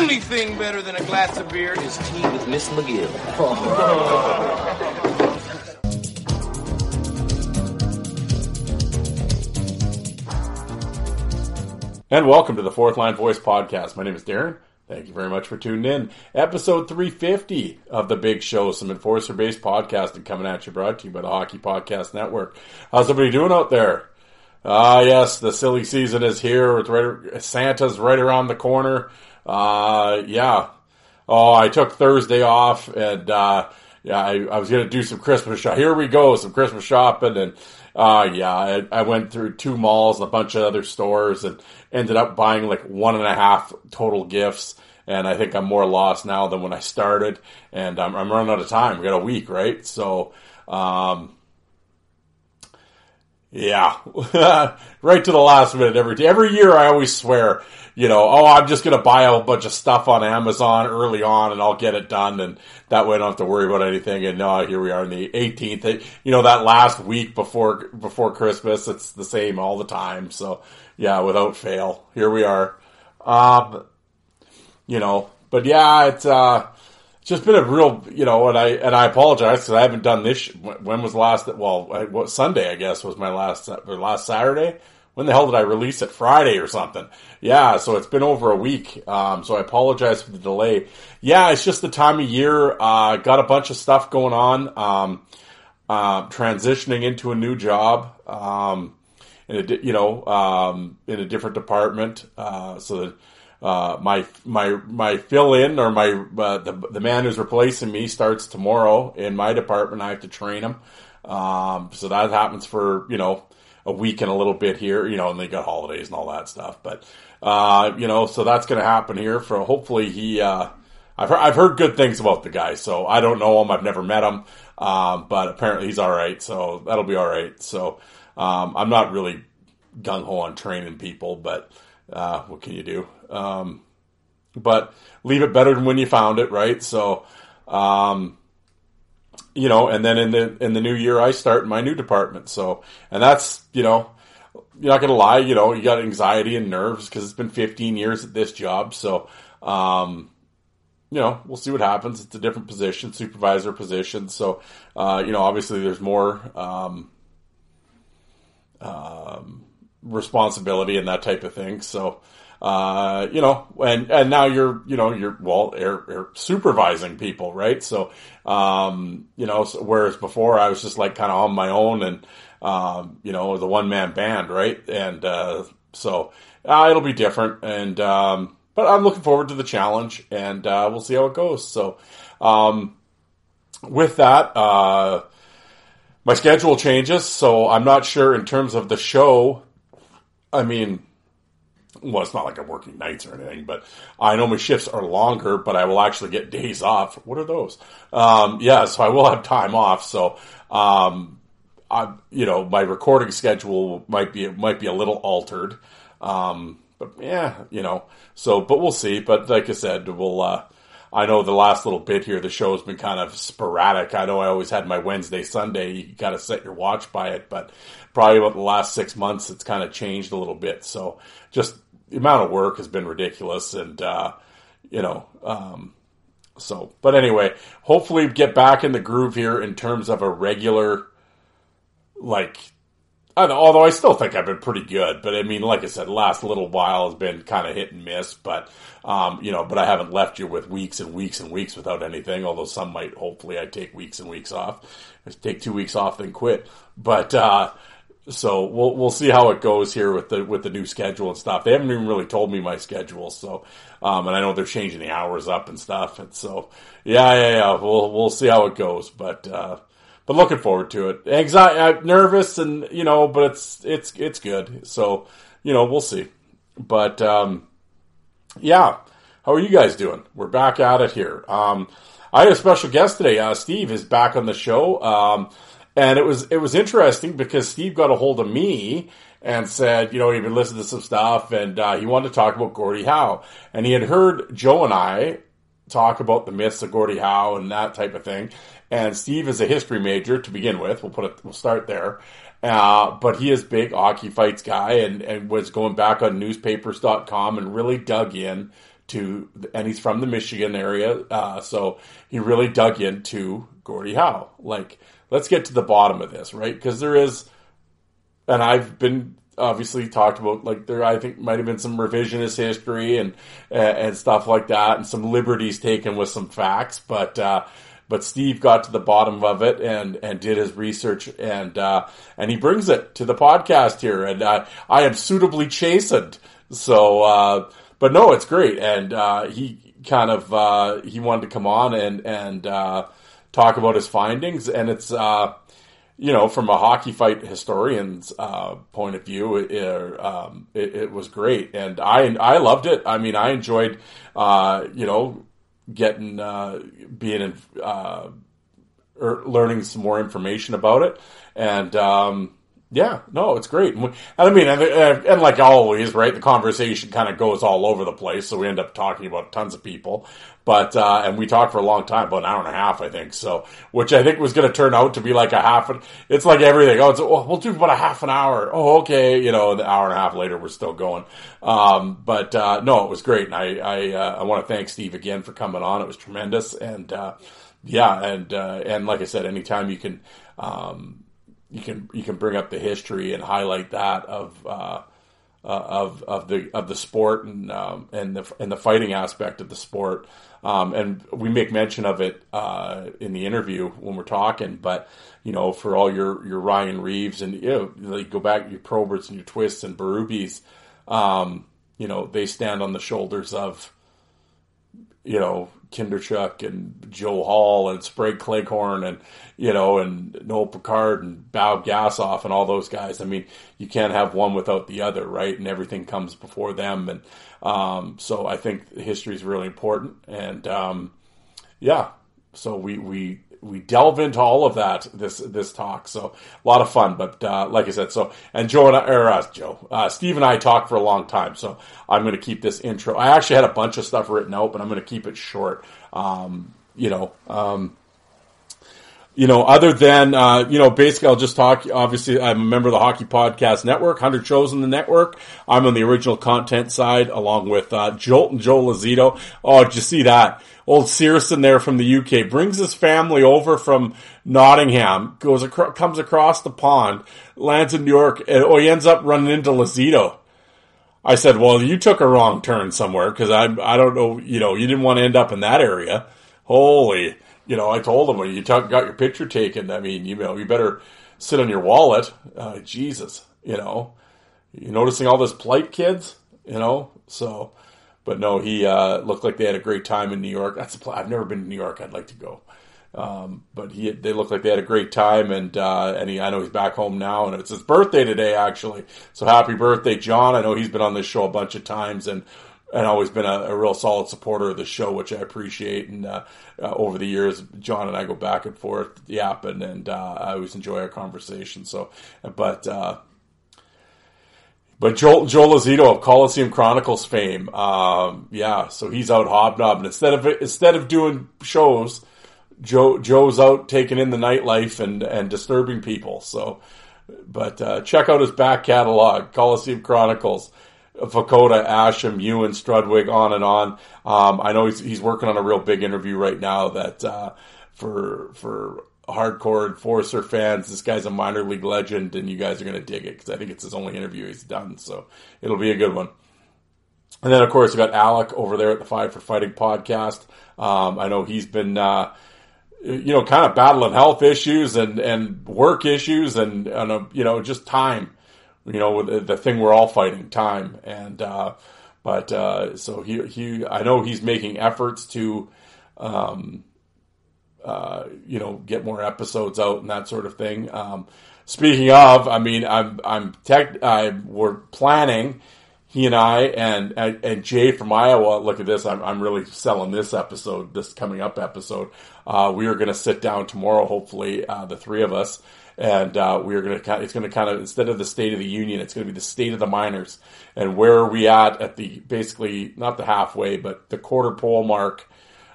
Only thing better than a glass of beer is tea with Miss McGill. And welcome to the Fourth Line Voice Podcast. My name is Darren. Thank you very much for tuning in. Episode 350 of The Big Show, some enforcer based podcasting coming at you, brought to you by the Hockey Podcast Network. How's everybody doing out there? Ah, yes, the silly season is here. Right, Santa's right around the corner. Uh, yeah. Oh, I took Thursday off and, uh, yeah, I, I was going to do some Christmas shop. Here we go, some Christmas shopping. And, uh, yeah, I, I went through two malls and a bunch of other stores and ended up buying like one and a half total gifts. And I think I'm more lost now than when I started. And I'm, I'm running out of time. We got a week, right? So, um, yeah, right to the last minute every every year. I always swear, you know, oh, I'm just gonna buy a bunch of stuff on Amazon early on, and I'll get it done, and that way I don't have to worry about anything. And no, here we are on the 18th. You know, that last week before before Christmas, it's the same all the time. So yeah, without fail, here we are. Um, you know, but yeah, it's uh just been a real, you know, and I and I apologize because I haven't done this. When was the last? Well, what Sunday I guess was my last or last Saturday. When the hell did I release it? Friday or something? Yeah, so it's been over a week. Um, so I apologize for the delay. Yeah, it's just the time of year. Uh, got a bunch of stuff going on. Um, uh, transitioning into a new job. Um, in a, you know, um, in a different department. Uh, so that uh, my my my fill in or my uh, the the man who's replacing me starts tomorrow in my department. I have to train him, um, so that happens for you know a week and a little bit here. You know, and they got holidays and all that stuff. But uh, you know, so that's going to happen here. For hopefully he. Uh, I've heard, I've heard good things about the guy, so I don't know him. I've never met him, um, but apparently he's all right. So that'll be all right. So um, I'm not really gung ho on training people, but uh, what can you do? Um, but leave it better than when you found it, right? So, um, you know, and then in the in the new year, I start my new department. So, and that's you know, you're not gonna lie, you know, you got anxiety and nerves because it's been 15 years at this job. So, um, you know, we'll see what happens. It's a different position, supervisor position. So, uh, you know, obviously there's more. Um, um, responsibility and that type of thing. So, uh, you know, and, and now you're, you know, you're, well, you're, you're supervising people, right? So, um, you know, so, whereas before I was just like kind of on my own and, um, you know, the one man band, right? And, uh, so, uh, it'll be different and, um, but I'm looking forward to the challenge and, uh, we'll see how it goes. So, um, with that, uh, my schedule changes, so I'm not sure in terms of the show. I mean, well, it's not like I'm working nights or anything, but I know my shifts are longer, but I will actually get days off. What are those? Um, yeah, so I will have time off. So, um, I, you know, my recording schedule might be might be a little altered. Um, but yeah, you know, so but we'll see. But like I said, we'll. Uh, I know the last little bit here, the show has been kind of sporadic. I know I always had my Wednesday, Sunday. You got to set your watch by it, but probably about the last six months, it's kind of changed a little bit. So just the amount of work has been ridiculous, and uh, you know, um, so. But anyway, hopefully get back in the groove here in terms of a regular, like although I still think I've been pretty good, but I mean, like I said, last little while has been kind of hit and miss, but, um, you know, but I haven't left you with weeks and weeks and weeks without anything, although some might, hopefully I take weeks and weeks off. I take two weeks off, then quit. But, uh, so we'll we'll see how it goes here with the with the new schedule and stuff. They haven't even really told me my schedule, so um, and I know they're changing the hours up and stuff, and so yeah, yeah, yeah. We'll we'll see how it goes, but uh, but looking forward to it. Anxiety, I'm nervous, and you know, but it's it's it's good. So you know, we'll see. But um, yeah, how are you guys doing? We're back at it here. Um, I had a special guest today. Uh, Steve is back on the show. Um, and it was it was interesting because Steve got a hold of me and said, you know, he'd been listening to some stuff and uh, he wanted to talk about Gordie Howe. And he had heard Joe and I talk about the myths of Gordie Howe and that type of thing. And Steve is a history major to begin with. We'll put it, we'll start there. Uh, but he is big hockey fights guy and, and was going back on newspapers.com and really dug in to, and he's from the Michigan area. Uh, so he really dug into Gordie Howe. Like, let's get to the bottom of this, right? Because there is, and I've been obviously talked about like there I think might have been some revisionist history and and stuff like that, and some liberties taken with some facts, but. Uh, but Steve got to the bottom of it and, and did his research and uh, and he brings it to the podcast here. And uh, I am suitably chastened. So uh, but no it's great. And uh, he kind of uh, he wanted to come on and and uh, talk about his findings, and it's uh, you know from a hockey fight historian's uh, point of view, it, um, it, it, was great, and I I loved it. I mean, I enjoyed uh, you know getting uh, being in, uh, er, learning some more information about it, and. Um, yeah, no, it's great. And, I mean, and, and, like always, right, the conversation kind of goes all over the place, so we end up talking about tons of people. But, uh, and we talked for a long time, about an hour and a half, I think, so, which I think was going to turn out to be like a half, it's like everything. Oh, it's, oh, we'll do about a half an hour. Oh, okay. You know, an hour and a half later, we're still going. Um, but, uh, no, it was great. And I, I, uh, I want to thank Steve again for coming on. It was tremendous. And, uh, yeah, and, uh, and like I said, anytime you can, um, you can you can bring up the history and highlight that of uh, uh, of of the of the sport and um, and the and the fighting aspect of the sport. Um, and we make mention of it uh, in the interview when we're talking. But you know, for all your your Ryan Reaves and you know, like go back your Proberts and your Twists and Berube's, um, you know, they stand on the shoulders of you know Kinderchuk and Joe Hall and Sprague Cleghorn and you know and Noel Picard and Bob Gassoff and all those guys. I mean, you can't have one without the other, right? And everything comes before them, and um, so I think history is really important. And um, yeah, so we we we delve into all of that this this talk. So a lot of fun. But uh, like I said, so and Joe and I, or uh, Joe, uh, Steve and I talked for a long time. So I'm going to keep this intro. I actually had a bunch of stuff written out, but I'm going to keep it short. Um, you know. Um, you know, other than, uh, you know, basically I'll just talk, obviously I'm a member of the Hockey Podcast Network, 100 shows in the network. I'm on the original content side along with, uh, Jolt and Joe Lazito. Oh, did you see that? Old Searson there from the UK brings his family over from Nottingham, goes across, comes across the pond, lands in New York, and oh, he ends up running into Lazito. I said, well, you took a wrong turn somewhere because I, I don't know, you know, you didn't want to end up in that area. Holy, you know, I told him when you talk, got your picture taken, I mean, you know, you better sit on your wallet. Uh, Jesus, you know, you noticing all this plight, kids, you know, so, but no, he uh, looked like they had a great time in New York. That's a pl- I've never been to New York. I'd like to go. Um, but he, they look like they had a great time, and uh, and he, I know he's back home now, and it's his birthday today actually. So happy birthday, John! I know he's been on this show a bunch of times, and and always been a, a, real solid supporter of the show, which I appreciate. And uh, uh, over the years, John and I go back and forth yapping, and uh, I always enjoy our conversation. So, but uh, but Joel, Joel Lazito of Coliseum Chronicles fame, um, yeah, so he's out hobnobbing instead of instead of doing shows. Joe Joe's out taking in the nightlife and and disturbing people. So, but uh, check out his back catalog, Coliseum Chronicles. Fakota, Asham, Ewen, Strudwick, on and on. Um, I know he's, he's working on a real big interview right now that uh, for for hardcore enforcer fans, this guy's a minor league legend, and you guys are going to dig it because I think it's his only interview he's done. So it'll be a good one. And then, of course, we got Alec over there at the Five for Fighting podcast. Um, I know he's been, uh, you know, kind of battling health issues and, and work issues and, and uh, you know, just time. You know, the, thing we're all fighting, time. And, uh, but uh, so he, he, I know he's making efforts to, um, uh, you know, get more episodes out and that sort of thing. Um, speaking of, I mean, I'm, I'm tech, I, we're planning he and I and, and, and Jay from Iowa. Look at this. I'm I'm really selling this episode, this coming up episode. Uh, we are going to sit down tomorrow, hopefully, uh, the three of us, and uh, we are going to. It's going to kind of instead of the State of the Union, it's going to be the State of the Miners, and where are we at at the basically not the halfway, but the quarter pole mark.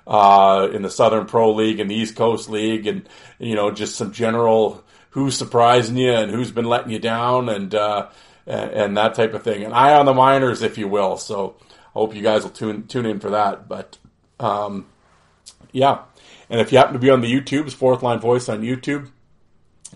Uh, in the Southern Pro League and the East Coast League, and you know, just some general who's surprising you and who's been letting you down, and uh, and, that type of thing. An eye on the miners, if you will. So I hope you guys will tune tune in for that. But um, yeah, and if you happen to be on the YouTube's Fourth Line Voice on YouTube,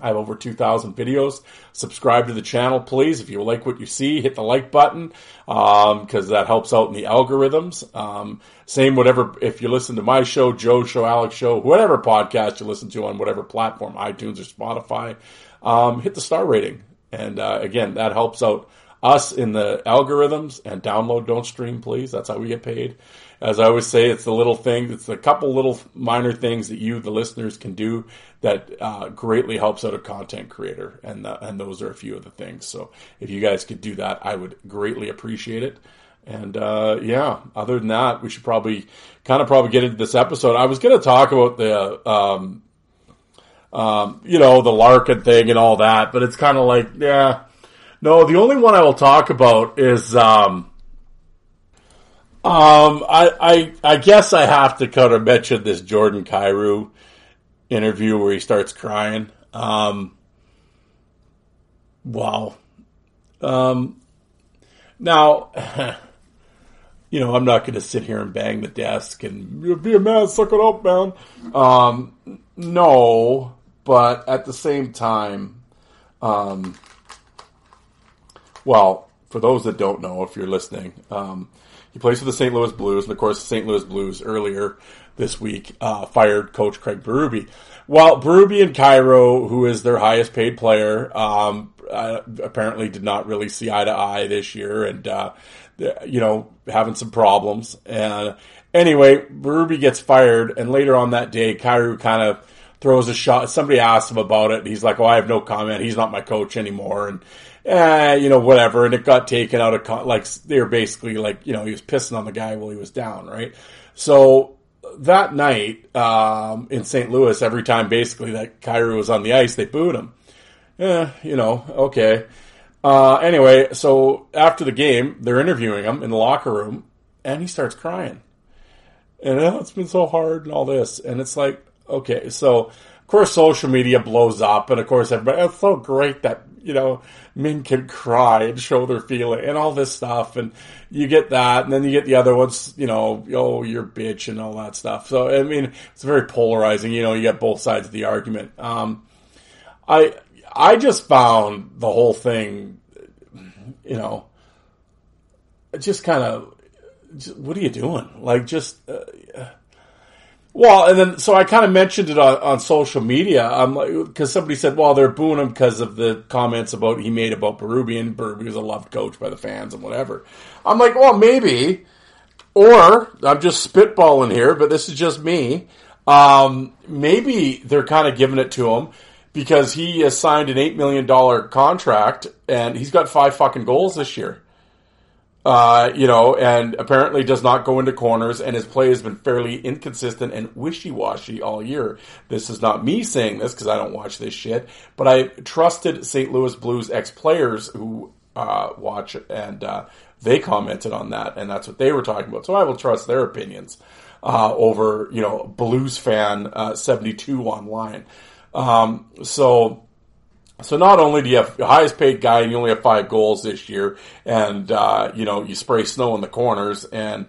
I have over 2,000 videos. Subscribe to the channel, please. If you like what you see, hit the like button because um, that helps out in the algorithms. Um, same, whatever. If you listen to my show, Joe's show, Alex show, whatever podcast you listen to on whatever platform, iTunes or Spotify, um, hit the star rating. And uh, again, that helps out us in the algorithms and download, don't stream, please. That's how we get paid. As I always say, it's the little thing, it's a couple little minor things that you, the listeners, can do that uh, greatly helps out a content creator. And, uh, and those are a few of the things. So if you guys could do that, I would greatly appreciate it. And uh, yeah, other than that, we should probably kind of probably get into this episode. I was going to talk about the um, um, you know, the Larkin thing and all that, but it's kind of like, yeah. No, the only one I will talk about is, um, um, I, I, I guess I have to kind of mention this Jordan Kyrou interview where he starts crying. Um, wow. Um, now, you know, I'm not going to sit here and bang the desk and be a man, suck it up, man. Um, no, but at the same time, um, well, for those that don't know, if you're listening, um, he plays for the St. Louis Blues, and of course, the St. Louis Blues earlier this week uh, fired coach Craig Berube. While Berube and Kyrou, who is their highest paid player, um, uh, apparently did not really see eye to eye this year, and uh, you know having some problems. And anyway, Berube gets fired, and later on that day, Kyrou kind of throws a shot. Somebody asked him about it. and he's like, "Oh, I have no comment. He's not my coach anymore." And eh, you know, whatever. And it got taken out of con- like they were basically like, you know, he was pissing on the guy while he was down, right? So that night um, in St. Louis, every time basically that Kyrou was on the ice, they booed him. Yeah, you know, okay. Uh, anyway, so after the game, they're interviewing him in the locker room, and he starts crying. And oh, it's been so hard and all this, and it's like, okay, so course social media blows up, and of course everybody. It's so great that you know men can cry and show their feeling and all this stuff, and you get that, and then you get the other ones, you know, oh you're bitch and all that stuff. So I mean, it's very polarizing. You know, you get both sides of the argument. Um, I I just found the whole thing, you know, just kind of. What are you doing? Like, just uh, well, and then so I kind of mentioned it on, on social media. I'm like, because somebody said, "Well, they're booing him because of the comments about he made about Berube, and Berube was a loved coach by the fans and whatever." I'm like, well, maybe, or I'm just spitballing here, but this is just me. Um, maybe they're kind of giving it to him because he has signed an eight million dollar contract and he's got five fucking goals this year. Uh, you know, and apparently does not go into corners, and his play has been fairly inconsistent and wishy-washy all year. This is not me saying this because I don't watch this shit, but I trusted St. Louis Blues ex-players who uh, watch, and uh, they commented on that, and that's what they were talking about. So I will trust their opinions uh, over, you know, Blues fan uh, seventy two online. Um, so so not only do you have the highest paid guy and you only have five goals this year, and uh, you know you spray snow in the corners, and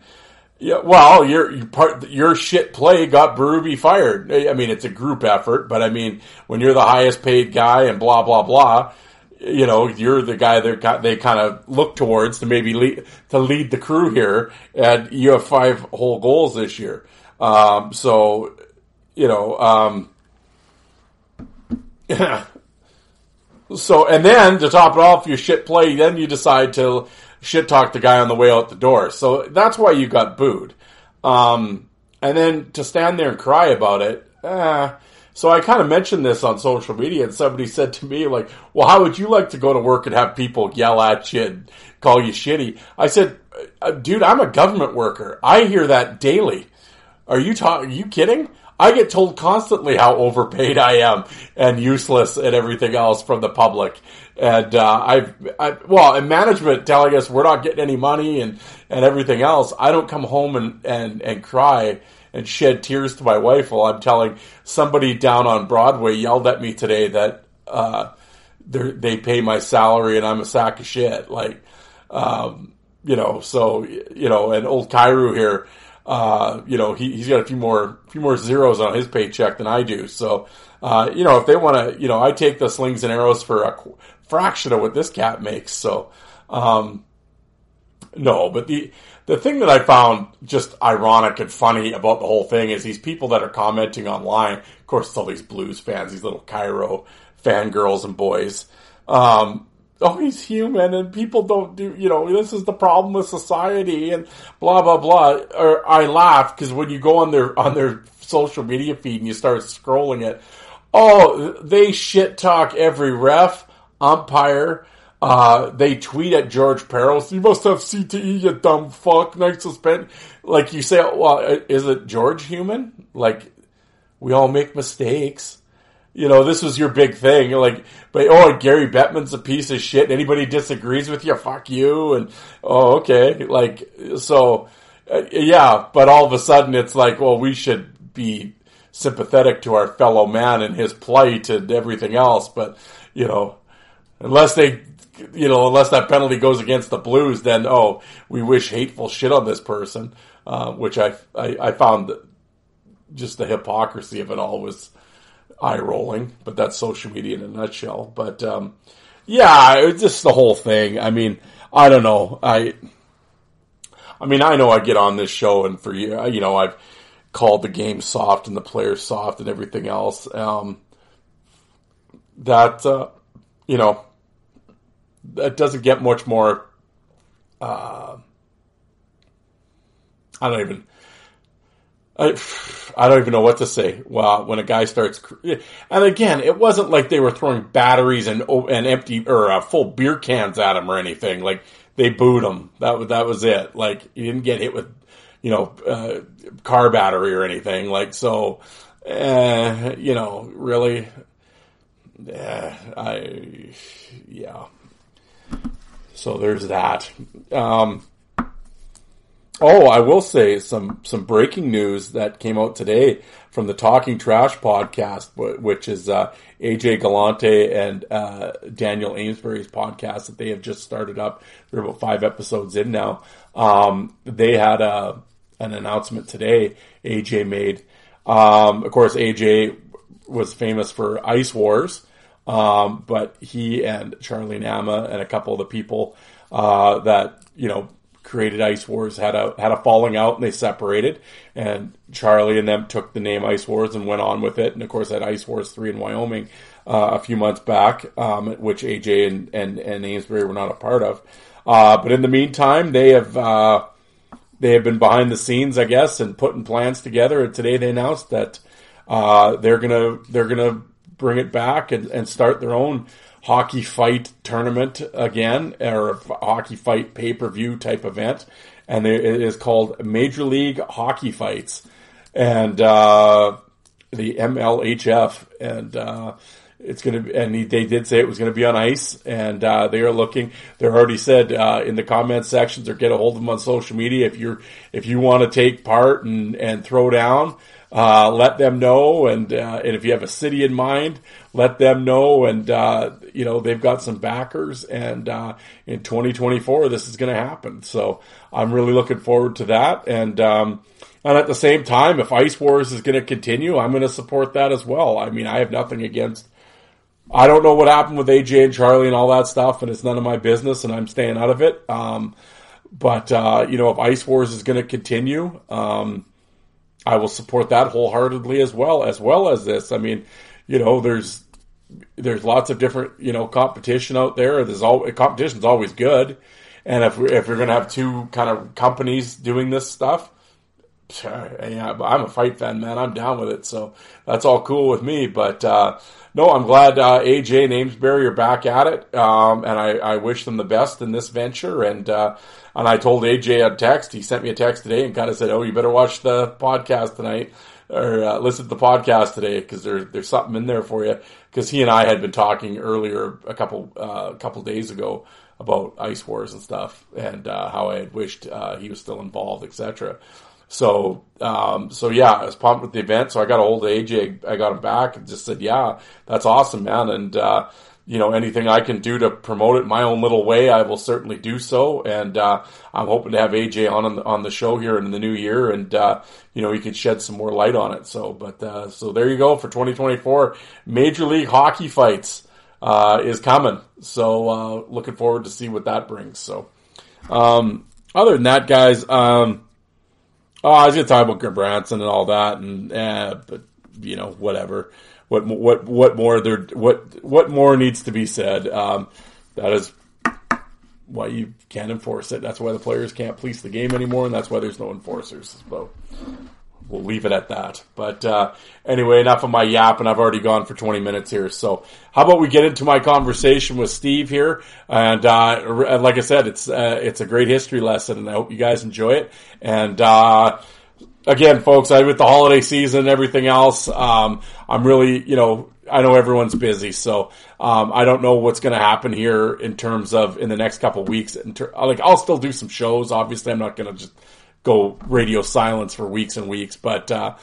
Yeah, well, your your part your shit play got Berube fired. I mean, it's a group effort, but I mean, when you're the highest paid guy and blah blah blah, you know, you're the guy that they kind of look towards to maybe lead, to lead the crew here, and you have five whole goals this year. Um, so, you know, um, so and then to top it off, your shit play, then you decide to shit talk the guy on the way out the door. So that's why you got booed. Um, and then to stand there and cry about it, eh. So I kind of mentioned this on social media, and somebody said to me, like, well, how would you like to go to work and have people yell at you and call you shitty? I said, uh, dude, I'm a government worker. I hear that daily. Are you talking? Are you kidding? I get told constantly how overpaid I am and useless and everything else from the public. And uh, I've, I, well, and management telling us we're not getting any money and, and everything else. I don't come home and, and, and cry and shed tears to my wife while I'm telling somebody down on Broadway yelled at me today that uh, they pay my salary and I'm a sack of shit. Like, um, you know, so you know, and old Kyrou here uh, you know, he, he's got a few more, few more zeros on his paycheck than I do. So, uh, you know, if they want to, you know, I take the slings and arrows for a fraction of what this cat makes. So, um, no, but the, the thing that I found just ironic and funny about the whole thing is these people that are commenting online. Of course, it's all these blues fans, these little Kyrou fangirls and boys. Um, oh, he's human and people don't do, you know, this is the problem with society and blah, blah, blah. Or I laugh because when you go on their, on their social media feed and you start scrolling it, oh, they shit talk every ref, umpire, uh, they tweet at George Parros, you must have CTE, you dumb fuck, nice suspend. Like you say, well, is it George human? Like, we all make mistakes you know, this was your big thing. Like, but oh, Gary Bettman's a piece of shit. Anybody disagrees with you, fuck you. And oh, okay, like so, uh, yeah. But all of a sudden, it's like, well, we should be sympathetic to our fellow man and his plight and everything else. But you know, unless they, you know, unless that penalty goes against the Blues, then oh, we wish hateful shit on this person. Uh, which I, I I found just the hypocrisy of it all was eye rolling, but that's social media in a nutshell. But um, yeah, just the whole thing. I mean, I don't know. I, I mean, I know I get on this show, and for you, you know, I've called the game soft and the players soft and everything else. Um, that uh, you know, that doesn't get much more. Uh, I don't even I, I don't even know what to say. Well, when a guy starts, and again, it wasn't like they were throwing batteries and and empty or uh, full beer cans at him or anything. Like they booed him. That was that was it. Like he didn't get hit with, you know, uh, car battery or anything. Like so, uh, you know, really, uh, I yeah. So there's that. Um, Oh, I will say some some breaking news that came out today from the Talking Trash podcast, which is uh, AJ Galante and uh, Daniel Amesbury's podcast that they have just started up. They're about five episodes in now. Um, they had a uh, an announcement today. AJ made, um, of course, AJ was famous for Ice Wars, um, but he and Charlie Nama and a couple of the people uh, that you know created Ice Wars had a had a falling out and they separated. And Charlie and them took the name Ice Wars and went on with it. And of course, had Ice Wars three in Wyoming uh, a few months back, um, which AJ and, and and Amesbury were not a part of. Uh, but in the meantime, they have uh, they have been behind the scenes, I guess, and putting plans together. And today they announced that uh, they're gonna they're gonna bring it back and, and start their own hockey fight tournament again, or hockey fight pay per view type event, and it is called Major League Hockey Fights, and uh, the MLHF, and uh, it's going to, and they did say it was going to be on ice, and uh, they are looking. They're already said uh, in the comment sections or get a hold of them on social media if you're if you want to take part and and throw down. Uh, let them know, and uh, and if you have a city in mind, let them know. And uh, you know they've got some backers, and uh, in 2024 this is going to happen. So I'm really looking forward to that. And um, and at the same time, if Ice Wars is going to continue, I'm going to support that as well. I mean, I have nothing against. I don't know what happened with AJ and Charlie and all that stuff, and it's none of my business, and I'm staying out of it. Um, but uh, you know, if Ice Wars is going to continue. Um, I will support that wholeheartedly as well as well as this. I mean, you know, there's there's lots of different you know competition out there. There's all competition's always good, and if we're, if we're gonna have two kind of companies doing this stuff, yeah, I'm a fight fan, man. I'm down with it, so that's all cool with me. But uh, no, I'm glad uh, AJ and Amesbury are back at it, um, and I, I, wish them the best in this venture. And uh, and I told AJ a text. He sent me a text today and kind of said, "Oh, you better watch the podcast tonight." Or uh, listen to the podcast today because there's there's something in there for you. Because he and I had been talking earlier a couple uh, couple days ago about Ice Wars and stuff, and uh, how I had wished uh, he was still involved, etc. So, um, so yeah, I was pumped with the event. So I got a hold of AJ. I got him back and just said, yeah, that's awesome, man. And, uh, you know, anything I can do to promote it my own little way, I will certainly do so. And, uh, I'm hoping to have AJ on, on the, on the show here in the new year and, uh, you know, he can shed some more light on it. So, but, uh, so there you go for 2024 Major League Hockey fights, uh, is coming. So, uh, looking forward to see what that brings. So, um, other than that, guys, um, Oh, I was to talk about Branson and all that, and eh, but you know, whatever. What what what more there? What what more needs to be said? Um, that is why you can't enforce it. That's why the players can't police the game anymore, and that's why there's no enforcers. So we'll leave it at that. But uh, anyway, enough of my yap, and I've already gone for 20 minutes here. So how about we get into my conversation with Steve here? And uh, like I said, it's uh, it's a great history lesson, and I hope you guys enjoy it. And uh, again, folks, I with the holiday season and everything else, um, I'm really, you know, I know everyone's busy, so um, I don't know what's going to happen here in terms of in the next couple weeks. Ter- like, I'll still do some shows. Obviously, I'm not going to just go radio silence for weeks and weeks, but uh,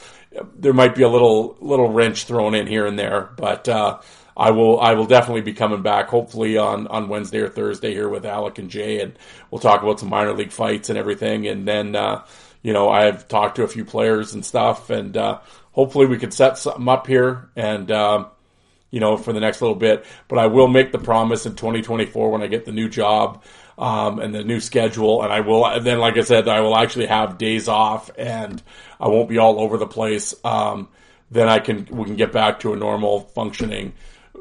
there might be a little little wrench thrown in here and there. But uh, I will I will definitely be coming back, hopefully on on Wednesday or Thursday here with Alec and Jay, and we'll talk about some minor league fights and everything. And then uh, you know I've talked to a few players and stuff, and uh, hopefully we can set something up here and. Um, you know, for the next little bit, but I will make the promise in 2024 when I get the new job um, and the new schedule. And I will, and then, like I said, I will actually have days off and I won't be all over the place. Um, then I can, we can get back to a normal functioning,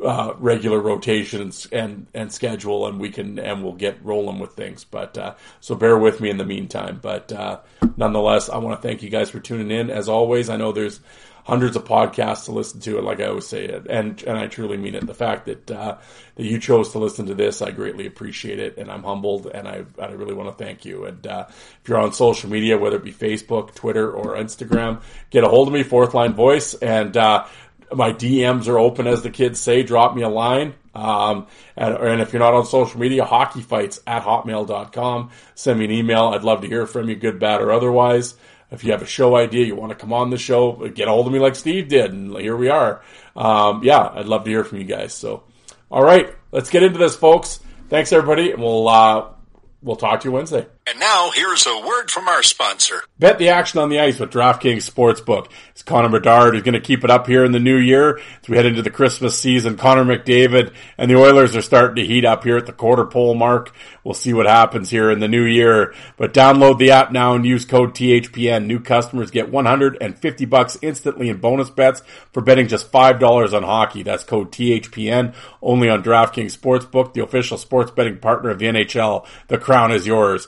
uh, regular rotations and, and schedule and we can, and we'll get rolling with things. But, uh, so bear with me in the meantime. But, uh, nonetheless, I want to thank you guys for tuning in. As always, I know there's, hundreds of podcasts to listen to, and like I always say it, and and I truly mean it. The fact that uh, that you chose to listen to this, I greatly appreciate it, and I'm humbled, and I I really want to thank you. And uh, if you're on social media, whether it be Facebook, Twitter, or Instagram, get a hold of me, Fourth Line Voice, and uh, my DMs are open, as the kids say. Drop me a line. Um, and, and, if you're not on social media, hockey fights at hotmail.com. Send me an email. I'd love to hear from you, good, bad, or otherwise. If you have a show idea, you want to come on the show, get a hold of me like Steve did, and here we are. Um, yeah, I'd love to hear from you guys. So, all right, let's get into this, folks. Thanks, everybody, and we'll uh, we'll talk to you Wednesday. And now here's a word from our sponsor. Bet the action on the ice with DraftKings Sportsbook. It's Connor Bedard who's going to keep it up here in the new year as we head into the Christmas season. Connor McDavid and the Oilers are starting to heat up here at the quarter pole mark. We'll see what happens here in the new year. But download the app now and use code THPN. New customers get 150 bucks instantly in bonus bets for betting just $5 on hockey. That's code THPN only on DraftKings Sportsbook, the official sports betting partner of the NHL. The crown is yours.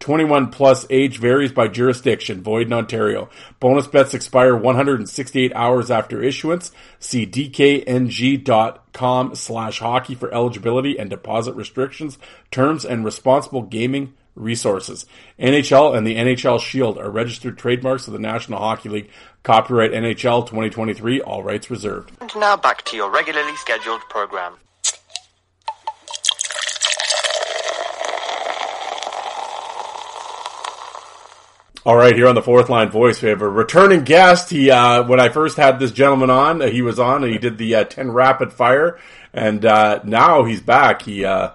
21 plus age varies by jurisdiction, void in Ontario. Bonus bets expire 168 hours after issuance. See dkng.com slash hockey for eligibility and deposit restrictions, terms, and responsible gaming resources. NHL and the NHL Shield are registered trademarks of the National Hockey League. Copyright NHL 2023, all rights reserved. And now back to your regularly scheduled program. All right, here on the fourth line voice, we have a returning guest. He, uh, when I first had this gentleman on, uh, he was on and he did the uh, 10 rapid fire. And uh, now he's back. He, uh,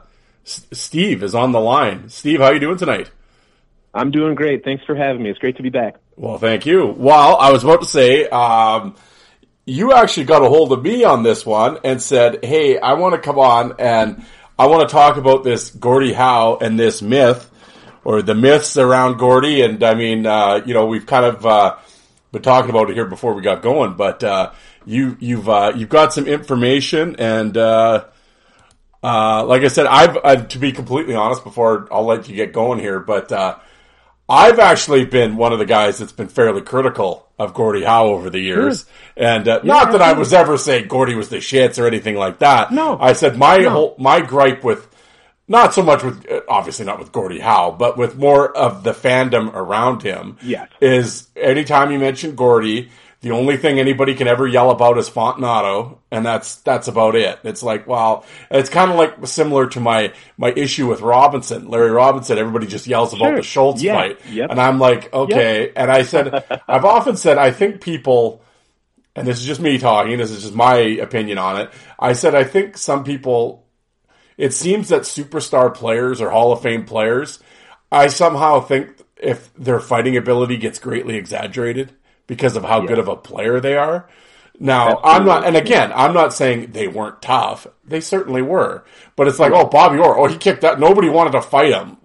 S- Steve is on the line. Steve, how are you doing tonight? I'm doing great. Thanks for having me. It's great to be back. Well, thank you. Well, I was about to say, um, you actually got a hold of me on this one and said, "Hey, I want to come on and I want to talk about this Gordie Howe and this myth, or the myths around Gordie. And I mean, uh, you know, we've kind of uh, been talking about it here before we got going, but uh, you you've uh, you've got some information and. Uh, uh, like I said, I've, uh, to be completely honest, before I'll let you get going here, but, uh, I've actually been one of the guys that's been fairly critical of Gordie Howe over the years. And, uh, not that I was ever saying Gordie was the shits or anything like that. No. I said my whole, my gripe with, not so much with, uh, obviously not with Gordie Howe, but with more of the fandom around him. Yes. Is anytime you mention Gordie, the only thing anybody can ever yell about is Fontinato, and that's that's about it. It's like, well, it's kind of like similar to my my issue with Robinson, Larry Robinson. Everybody just yells about Sure. the Schultz Yeah. fight, Yep. and I'm like, okay. And I said, I've often said, I think people, and this is just me talking. This is just my opinion on it. I said, I think some people. It seems that superstar players or Hall of Fame players, I somehow think if their fighting ability gets greatly exaggerated because of how good of a player they are. Now, I'm not, and again, I'm not saying they weren't tough. They certainly were. But it's like, oh, Bobby Orr, oh, he kicked that. Nobody wanted to fight him.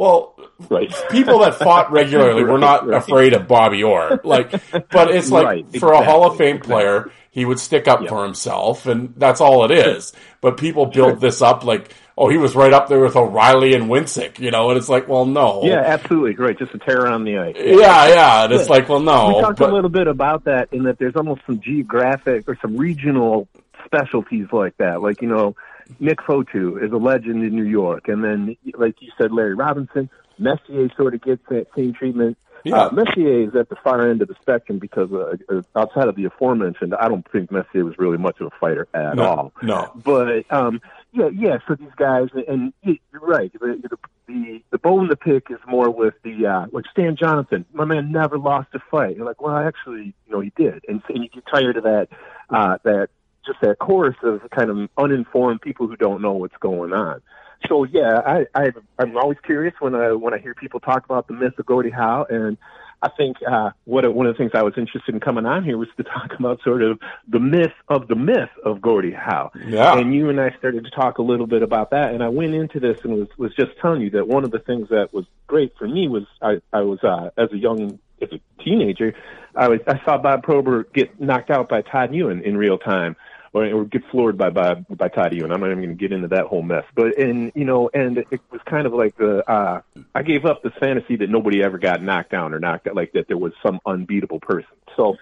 Well, Right. people that fought regularly were not Right, right. afraid of Bobby Orr. Like, but it's like Right, for a Hall of exactly, Fame player, he would stick up for himself, and that's all it is. But people build this up like, oh, he was right up there with O'Reilly and Wensink, you know, and it's like, well, no. Yeah, absolutely. Right. Just a terror on the ice. Yeah, yeah. And it's like, well, no. we talked but- a little bit about that in that there's almost some geographic or some regional specialties like that. Like, you know, Nick Fotiu is a legend in New York. And then, like you said, Larry Robinson, Messier sort of gets that same treatment. Yeah. Uh, Messier is at the far end of the spectrum because uh, uh, outside of the aforementioned, I don't think Messier was really much of a fighter at No, all. no. But um, yeah, yeah. So these guys, and you're right. The, the the the bone to pick is more with the uh, like Stan Jonathan. My man never lost a fight. You're like, well, I actually, you know, he did, and, and you get tired of that uh, that just that chorus of kind of uninformed people who don't know what's going on. So yeah, I, I I'm always curious when I when I hear people talk about the myth of Gordie Howe, and I think uh, what one of the things I was interested in coming on here was to talk about sort of the myth of the myth of Gordie Howe. Yeah. And you and I started to talk a little bit about that, and I went into this and was was just telling you that one of the things that was great for me was I I was uh, as a young as a teenager, I was I saw Bob Probert get knocked out by Todd Ewen in real time. Or, or get floored by by by Todd Ewen. I'm not even going to get into that whole mess, but and you know, and it was kind of like the uh, I gave up this fantasy that nobody ever got knocked down or knocked out, like that there was some unbeatable person. So,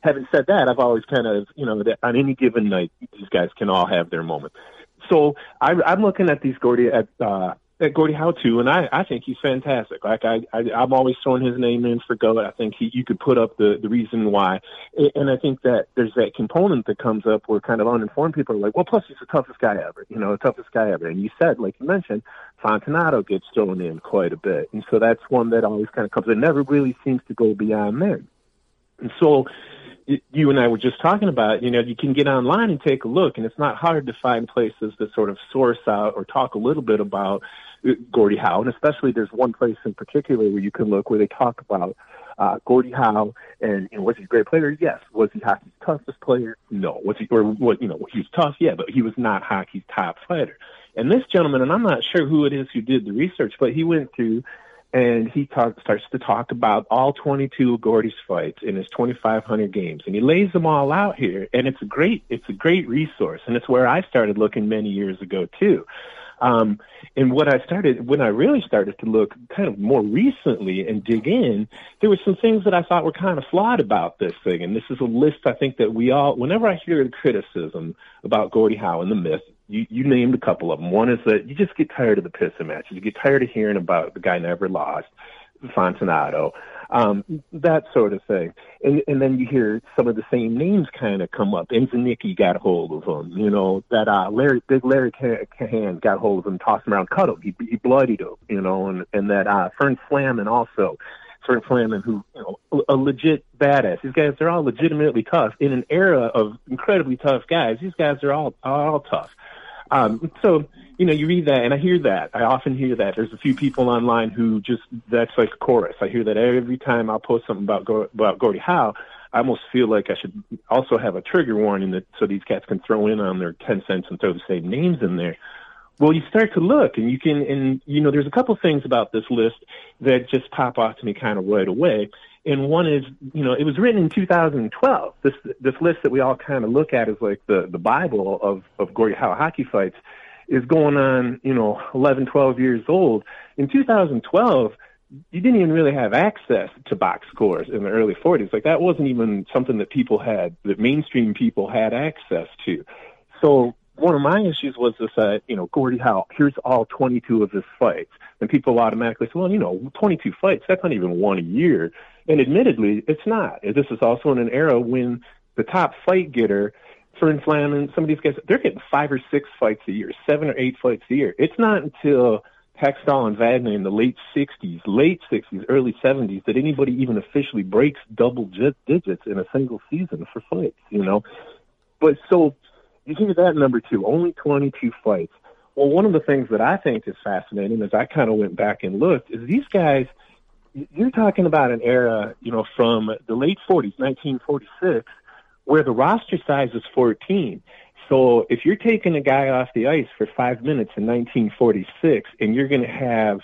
having said that, I've always kind of you know that on any given night, these guys can all have their moment. So I, I'm looking at these Gordie at uh, at Gordie Howe too, and I, I think he's fantastic. Like I, I I'm always throwing his name in for go. I think he you could put up the the reason why, and I think that there's that component that comes up where kind of uninformed people are like, well, plus he's the toughest guy ever, you know, the toughest guy ever. And you said, like you mentioned, Fontinato gets thrown in quite a bit, and so that's one that always kind of comes. It never really seems to go beyond there. And so you and I were just talking about, you know, you can get online and take a look, and it's not hard to find places that sort of source out or talk a little bit about uh, Gordie Howe, and especially there's one place in particular where you can look where they talk about uh, Gordie Howe and you know, was he a great player? Yes. Was he hockey's toughest player? No. Was he or what? You know, he was tough, yeah, but he was not hockey's top fighter. And this gentleman, and I'm not sure who it is who did the research, but he went through and he talk, starts to talk about all 22 of Gordie's fights in his 2,500 games, and he lays them all out here, and it's a great, it's a great resource, and it's where I started looking many years ago too. Um, and what I started, when I really started to look kind of more recently and dig in, there were some things that I thought were kind of flawed about this thing. And this is a list I think that we all, whenever I hear the criticism about Gordie Howe and the myth, you, you named a couple of them. One is that you just get tired of the pissing matches. You get tired of hearing about the guy never lost, Fontinato, um, that sort of thing. And, and then you hear some of the same names kind of come up. Ezinicki got hold of him. You know, that uh, Larry, big Larry Cahan got hold of him, tossed him around, cut him. He, he bloodied him, you know, and, and that uh, Fern Flaman also. Fern Flaman, who you know, a legit badass. These guys they're all legitimately tough in an era of incredibly tough guys. These guys are all are all tough. Um, so, you know, you read that, and I hear that. I often hear that. There's a few people online who just that's like a chorus. I hear that every time I'll post something about Go- about Gordie Howe. I almost feel like I should also have a trigger warning that so these cats can throw in on their ten cents and throw the same names in there. Well, you start to look, and you can, and you know, there's a couple things about this list that just pop off to me kind of right away and one is you know it was written in 2012 this this list that we all kind of look at as like the the bible of of Gordie Howe hockey fights is going on you know 11 12 years old. In 2012 you didn't even really have access to box scores in the early 40s like that wasn't even something that people had that mainstream people had access to. So one of my issues was this, uh, you know, Gordie Howe, here's all 22 of his fights. And people automatically say, well, you know, 22 fights, that's not even one a year. And admittedly, it's not. This is also in an era when the top fight getter, Fern Flaman, some of these guys, they're getting five or six fights a year, seven or eight fights a year. It's not until Hextall and Wagner in the late 60s, late 60s, early 70s that anybody even officially breaks double digits in a single season for fights, you know. But so you hear that number two, only 22 fights. Well, one of the things that I think is fascinating as I kind of went back and looked is these guys – you're talking about an era, you know, from the late 40s, 1946, where the roster size is 14. So if you're taking a guy off the ice for five minutes in 1946 and you're going to have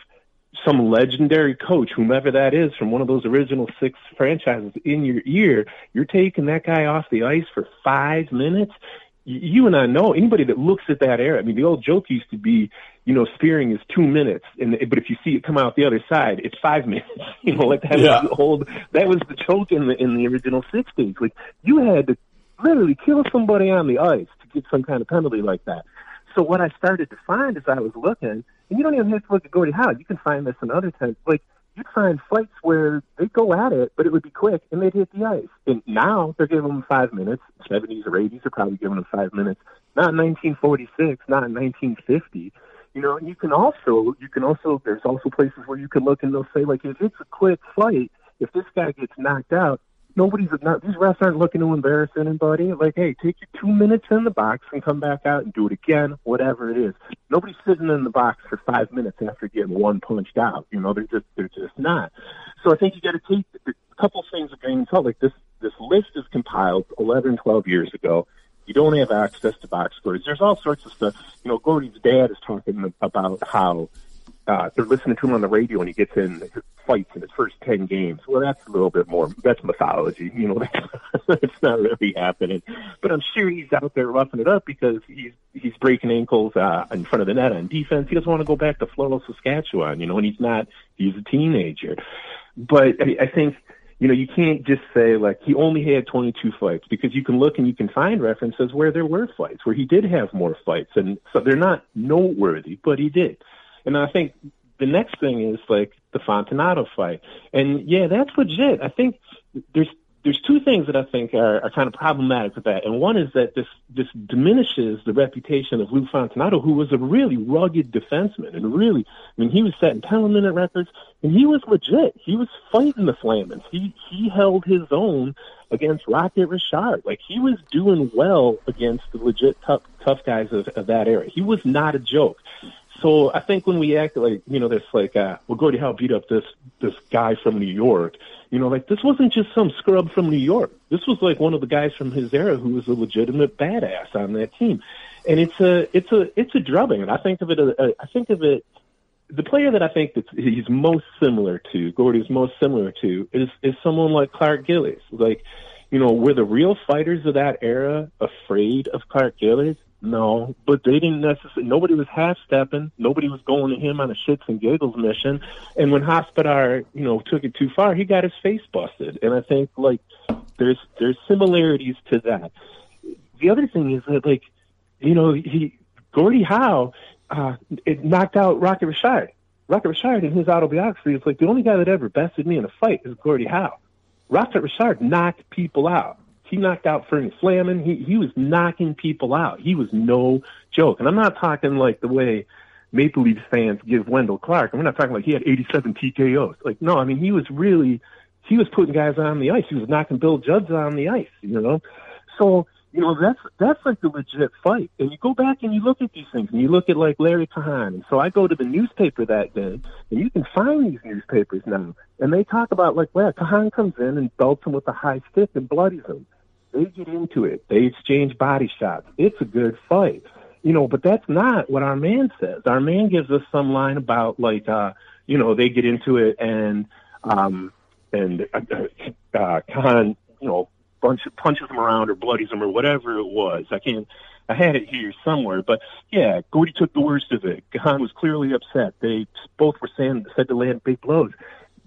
some legendary coach, whomever that is from one of those original six franchises in your ear, you're taking that guy off the ice for five minutes you and I know anybody that looks at that era. I mean, the old joke used to be, you know, spearing is two minutes, and but if you see it come out the other side, it's five minutes. You know, like that yeah. was the old. That was the joke in the in the original '60s. Like you had to literally kill somebody on the ice to get some kind of penalty like that. So what I started to find as I was looking, and you don't even have to look at Gordie Howe. You can find this in other times. Like you'd find fights where they'd go at it, but it would be quick and they'd hit the ice. And now they're giving them five minutes. 70s or 80s are probably giving them five minutes. Not in 1946, not in 1950. You know, and you can also, you can also, there's also places where you can look and they'll say, like, if it's a quick fight, if this guy gets knocked out, nobody's not these refs aren't looking to embarrass anybody. Like, hey, take your two minutes in the box and come back out and do it again, whatever it is. Nobody's sitting in the box for five minutes after getting one punched out. You know, they're just they're just not. So I think you got to take a couple things of grain of salt. Like this this list is compiled 11, 12 years ago. You don't have access to box scores. There's all sorts of stuff. You know, Gordie's dad is talking about how uh, they're listening to him on the radio and he gets in fights in his first 10 games. Well, that's a little bit more, that's mythology. You know, that's not really happening. But I'm sure he's out there roughing it up because he's, he's breaking ankles, uh, in front of the net on defense. He doesn't want to go back to Floral, Saskatchewan, you know, and he's not, he's a teenager. But I, I think, you know, you can't just say like he only had 22 fights because you can look and you can find references where there were fights, where he did have more fights. And so they're not noteworthy, but he did. And I think the next thing is like the Fontinato fight. And yeah, that's legit. I think there's there's two things that I think are, are kind of problematic with that. And one is that this this diminishes the reputation of Lou Fontinato, who was a really rugged defenseman and really I mean he was setting ten minute records and he was legit. He was fighting the Flamans. He he held his own against Rocket Richard. Like he was doing well against the legit tough tough guys of, of that era. He was not a joke. So I think when we act like, you know, this like, uh, well, Gordie Howe beat up this, this guy from New York, you know, like this wasn't just some scrub from New York. This was like one of the guys from his era who was a legitimate badass on that team. And it's a, it's a, it's a drubbing. And I think of it, uh, I think of it the player that I think that he's most similar to, Gordie's most similar to, is is someone like Clark Gillies. Like, you know, were the real fighters of that era afraid of Clark Gillies? No, but they didn't necessarily. Nobody was half stepping. Nobody was going to him on a shits and giggles mission. And when Hospodar, you know, took it too far, he got his face busted. And I think like there's there's similarities to that. The other thing is that like, you know, he Gordie Howe, uh, it knocked out Rocket Richard. Rocket Richard in his autobiography is like the only guy that ever bested me in a fight is Gordie Howe. Rocket Richard knocked people out. He knocked out Fernie Flaman. He he was knocking people out. He was no joke. And I'm not talking like the way Maple Leafs fans give Wendel Clark. I'm not talking like he had 87 TKOs. Like no, I mean he was really he was putting guys on the ice. He was knocking Bill Juzda on the ice. You know, so you know that's that's like the legit fight. And you go back and you look at these things, and you look at like Larry Cahan. And so I go to the newspaper that day, and you can find these newspapers now, and they talk about like, well, Cahan comes in and belts him with a high stick and bloodies him. They get into it. They exchange body shots. It's a good fight. You know, but that's not what our man says. Our man gives us some line about like, uh, you know, they get into it and, um, and, uh, uh, Cahan, you know, bunch punches him around or bloodies him or whatever it was. I can't, I had it here somewhere, but yeah, Gordie took the worst of it. Cahan was clearly upset. They both were saying, said to land big blows.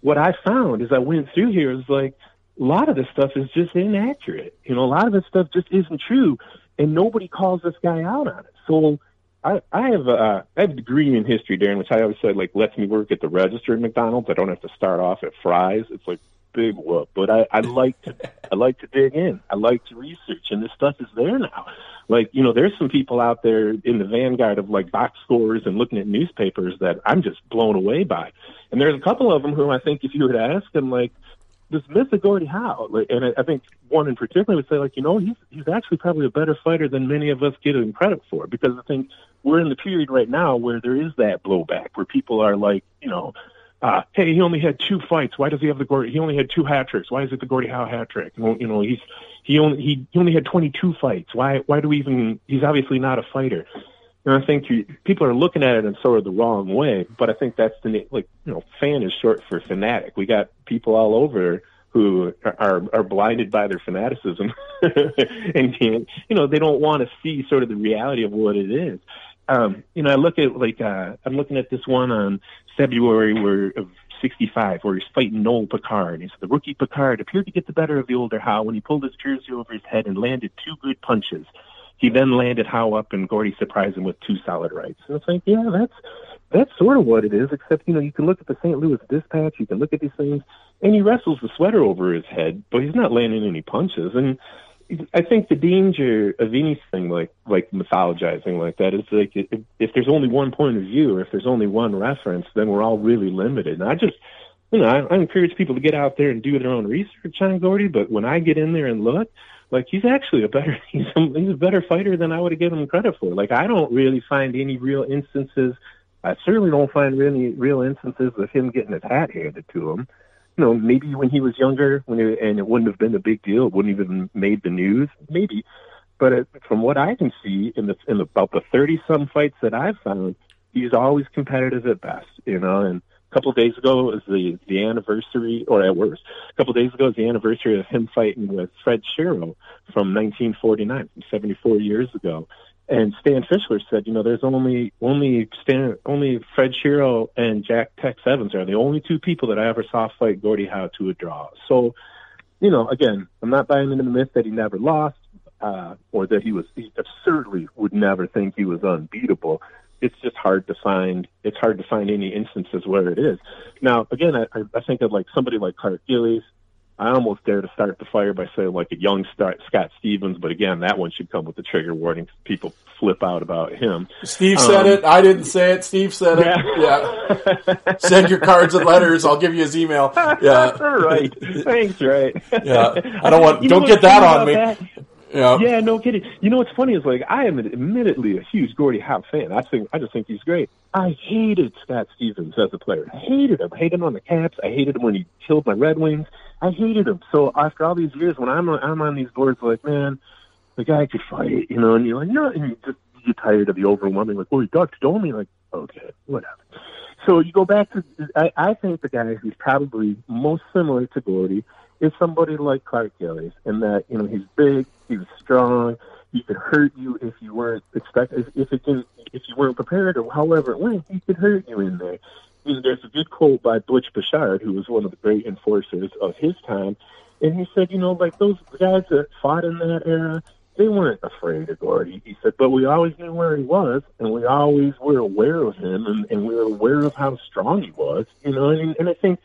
What I found as I went through here is like, a lot of this stuff is just inaccurate. You know, a lot of this stuff just isn't true, and nobody calls this guy out on it. So I, I have a, I have a degree in history, Darren, which I always said like lets me work at the register at McDonald's. I don't have to start off at fries. It's like big whoop. But I, I like to I like to dig in. I like to research, and this stuff is there now. Like you know, there's some people out there in the vanguard of like box scores and looking at newspapers that I'm just blown away by. And there's a couple of them who I think if you were to ask them like this myth Gordie Howe, like, and I, I think one in particular would say, like, you know, he's he's actually probably a better fighter than many of us give him credit for, because I think we're in the period right now where there is that blowback, where people are like, you know, uh, hey, he only had two fights. Why does he have the Gordie? He only had two hat tricks. Why is it the Gordie Howe hat trick? Well, you know, he's he only he, he only had 22 fights. Why why do we even? He's obviously not a fighter. And I think you, people are looking at it in sort of the wrong way, but I think that's the like you know, fan is short for fanatic. We got people all over who are are blinded by their fanaticism and can't you know they don't want to see sort of the reality of what it is. Um you know i look at like uh i'm looking at this one on february where of 65 where he's fighting noel picard. He's the rookie picard appeared to get the better of the older howe when he pulled his jersey over his head and landed two good punches he then landed howe up and gordie surprised him with two solid rights and it's like yeah that's that's sort of what it is, except, you know, you can look at the St. Louis Dispatch, you can look at these things, and he wrestles the sweater over his head, but he's not landing any punches. And I think the danger of anything like like mythologizing like that is like if, if there's only one point of view or if there's only one reference, then we're all really limited. And I just, you know, I, I encourage people to get out there and do their own research on Gordie. But when I get in there and look, like he's actually a better he's a, he's a better fighter than I would have given him credit for. Like I don't really find any real instances I certainly don't find any real instances of him getting his hat handed to him. You know, maybe when he was younger, when it, and it wouldn't have been a big deal, it wouldn't even made the news, maybe. But it, from what I can see in the in about the thirty some fights that I've found, he's always competitive at best. You know, and couple of days ago was the the anniversary, or at worst, a couple of days ago was the anniversary of him fighting with Fred Shero from 1949, from 74 years ago. And Stan Fischler said, you know, there's only only Stan, only Fred Shero and Jack Tex Evans are the only two people that I ever saw fight Gordie Howe to a draw. So, you know, again, I'm not buying into the myth that he never lost, uh, or that he was he absurdly would never think he was unbeatable. It's just hard to find. It's hard to find any instances where it is. Now, again, I, I think of like somebody like Clark Gillies, I almost dare to start the fire by saying like a young Scott Stevens, but again, that one should come with the trigger warning. People flip out about him. Steve said um, it. I didn't say it. Steve said it. Yeah. yeah. Send your cards and letters. I'll give you his email. Yeah. right. Thanks. Right. yeah. I don't want. You don't get that on me. That? Yeah. Yeah, no kidding. You know what's funny is like I am admittedly a huge Gordie Howe fan. I think I just think he's great. I hated Scott Stevens as a player. I hated him. I hated him on the Caps. I hated him when he killed my Red Wings. I hated him. So after all these years, when I'm on, I'm on these boards, like man, the guy could fight, you know, and you're like, no, and you just you get tired of the overwhelming, like, well, he ducked Domi, like, okay, whatever. so you go back to, I, I think the guy who's probably most similar to Gordie is somebody like Clark Gillies, in that you know he's big, he was strong, he could hurt you if you weren't expect if, if it can if you weren't prepared or however it went, he could hurt you in there. You know, there's a good quote by Butch Bouchard, who was one of the great enforcers of his time, and he said, you know, like those guys that fought in that era, they weren't afraid of Gordie. He said, but we always knew where he was, and we always were aware of him, and, and we were aware of how strong he was. You know, and, and I think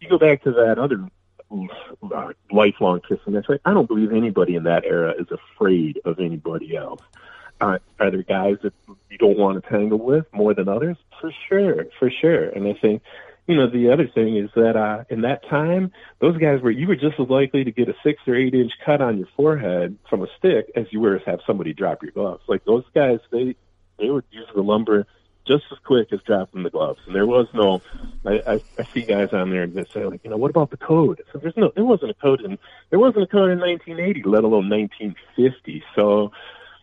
you go back to that other lifelong kissing. That's right. I don't believe anybody in that era is afraid of anybody else. Uh, are there guys that you don't want to tangle with more than others? For sure, for sure. And I think, you know, the other thing is that uh, in that time, those guys were you were just as likely to get a six or eight inch cut on your forehead from a stick as you were to have somebody drop your gloves. Like those guys, they they would use the lumber just as quick as dropping the gloves. And there was no, I, I, I see guys on there that say like, you know, what about the code? So there's no, there wasn't a code in, there wasn't a code in 1980, let alone 1950. So,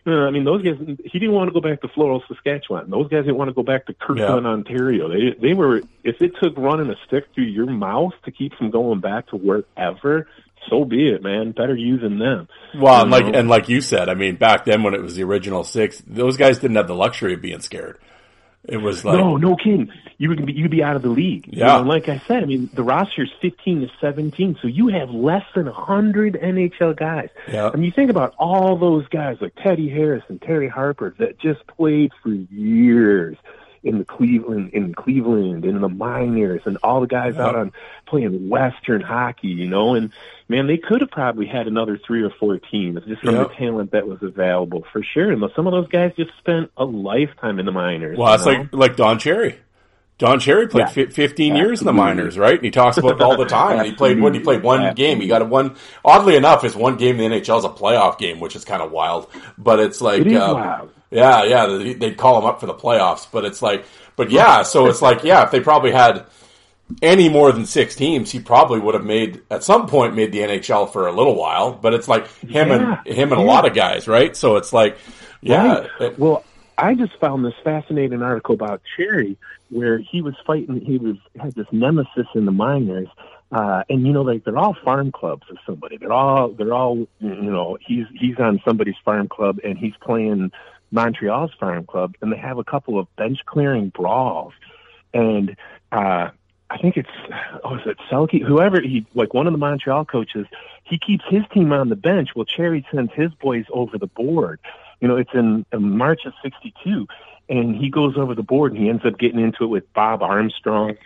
you know, I mean, those guys, he didn't want to go back to Floral, Saskatchewan. Those guys didn't want to go back to Kirkland, Yeah. Ontario. They, they were, if it took running a stick through your mouth to keep from going back to wherever, so be it, man. Better you than them. Well, and like know? and like you said, I mean, back then when it was the original six, those guys didn't have the luxury of being scared. It was like, no, no kidding. You would be you'd be out of the league. You Yeah. know, and like I said, I mean the roster is fifteen to seventeen, so you have less than a hundred NHL guys. Yeah. I mean you think about all those guys like Teddy Harris and Terry Harper that just played for years in the Cleveland in Cleveland in the minors and all the guys out on playing Western hockey, you know, and man, they could have probably had another three or four teams just from the talent that was available for sure. And some of those guys just spent a lifetime in the minors. well, it's you know? like like Don Cherry. Don Cherry played Yeah. fi 15 years in the minors, right? And he talks about it all the time. he played when he played one game. He got a one. Oddly enough, his one game in the NHL is a playoff game, which is kind of wild. But it's like, It uh. Yeah, yeah, they- they'd call him up for the playoffs. But it's like, but yeah, so it's like, yeah, if they probably had any more than six teams, he probably would have made at some point made the NHL for a little while. But it's like him Yeah. and him and a lot of guys, right? So it's like, yeah, Right. it- well, I just found this fascinating article about Cherry where he was fighting. He was had this nemesis in the minors, uh, and you know, like they're all farm clubs of somebody. They're all they're all you know. He's he's on somebody's farm club, and he's playing Montreal's farm club, and they have a couple of bench clearing brawls, and. uh I think it's oh, is it Selke? Whoever he like one of the Montreal coaches, he keeps his team on the bench. Well, Cherry sends his boys over the board. You know, it's in, in March of '62, and he goes over the board and he ends up getting into it with Bob Armstrong.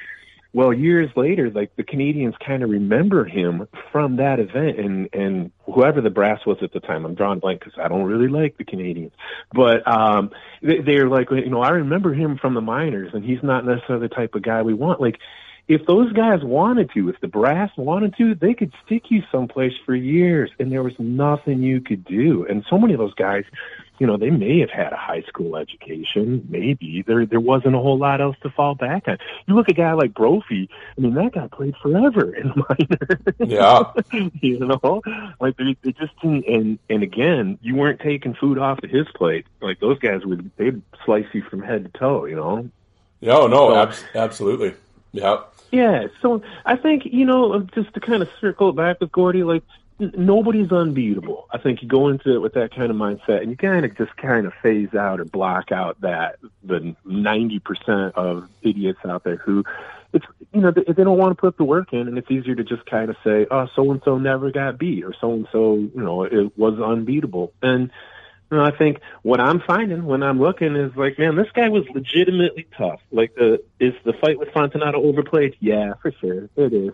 Well, years later, like the Canadiens kind of remember him from that event, and and whoever the brass was at the time, I'm drawing blank because I don't really like the Canadiens, but um, they, they're like, you know, I remember him from the minors, and he's not necessarily the type of guy we want. Like, if those guys wanted to, if the brass wanted to, they could stick you someplace for years, and there was nothing you could do. And so many of those guys, you know, they may have had a high school education, maybe there there wasn't a whole lot else to fall back on. You look at a guy like Brophy. I mean, that guy played forever in the minor. yeah. you know, like they, they just didn't. And and again, you weren't taking food off of his plate. Like those guys would, they'd slice you from head to toe. You know. No, oh, no, So- abs- absolutely. Yeah. Yeah, so I think you know, just to kind of circle it back with Gordie, like nobody's unbeatable. I think you go into it with that kind of mindset, and you kind of just kind of phase out or block out that the ninety percent of idiots out there who it's you know they, they don't want to put the work in, and it's easier to just kind of say, oh, so and so never got beat, or so and so you know it was unbeatable, and. You know, I think what I'm finding when I'm looking is like, man, this guy was legitimately tough. Like, the is the fight with Fontinato overplayed? Yeah, for sure, it is.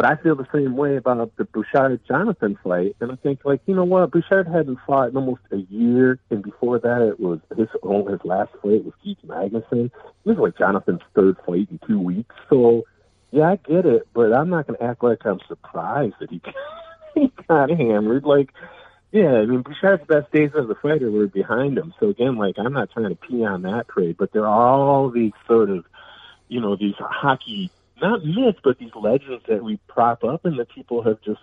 But I feel the same way about the Bouchard Jonathan fight, and I think like, you know what, Bouchard hadn't fought in almost a year, and before that, it was his own his last fight was Keith Magnuson. This is like Jonathan's third fight in two weeks, so yeah, I get it, but I'm not going to act like I'm surprised that he he got hammered. Like, yeah, I mean, Bouchard's best days as a fighter were behind him. So again, like, I'm not trying to pee on that parade, but there are all these sort of, you know, these hockey, not myths, but these legends that we prop up and that people have just,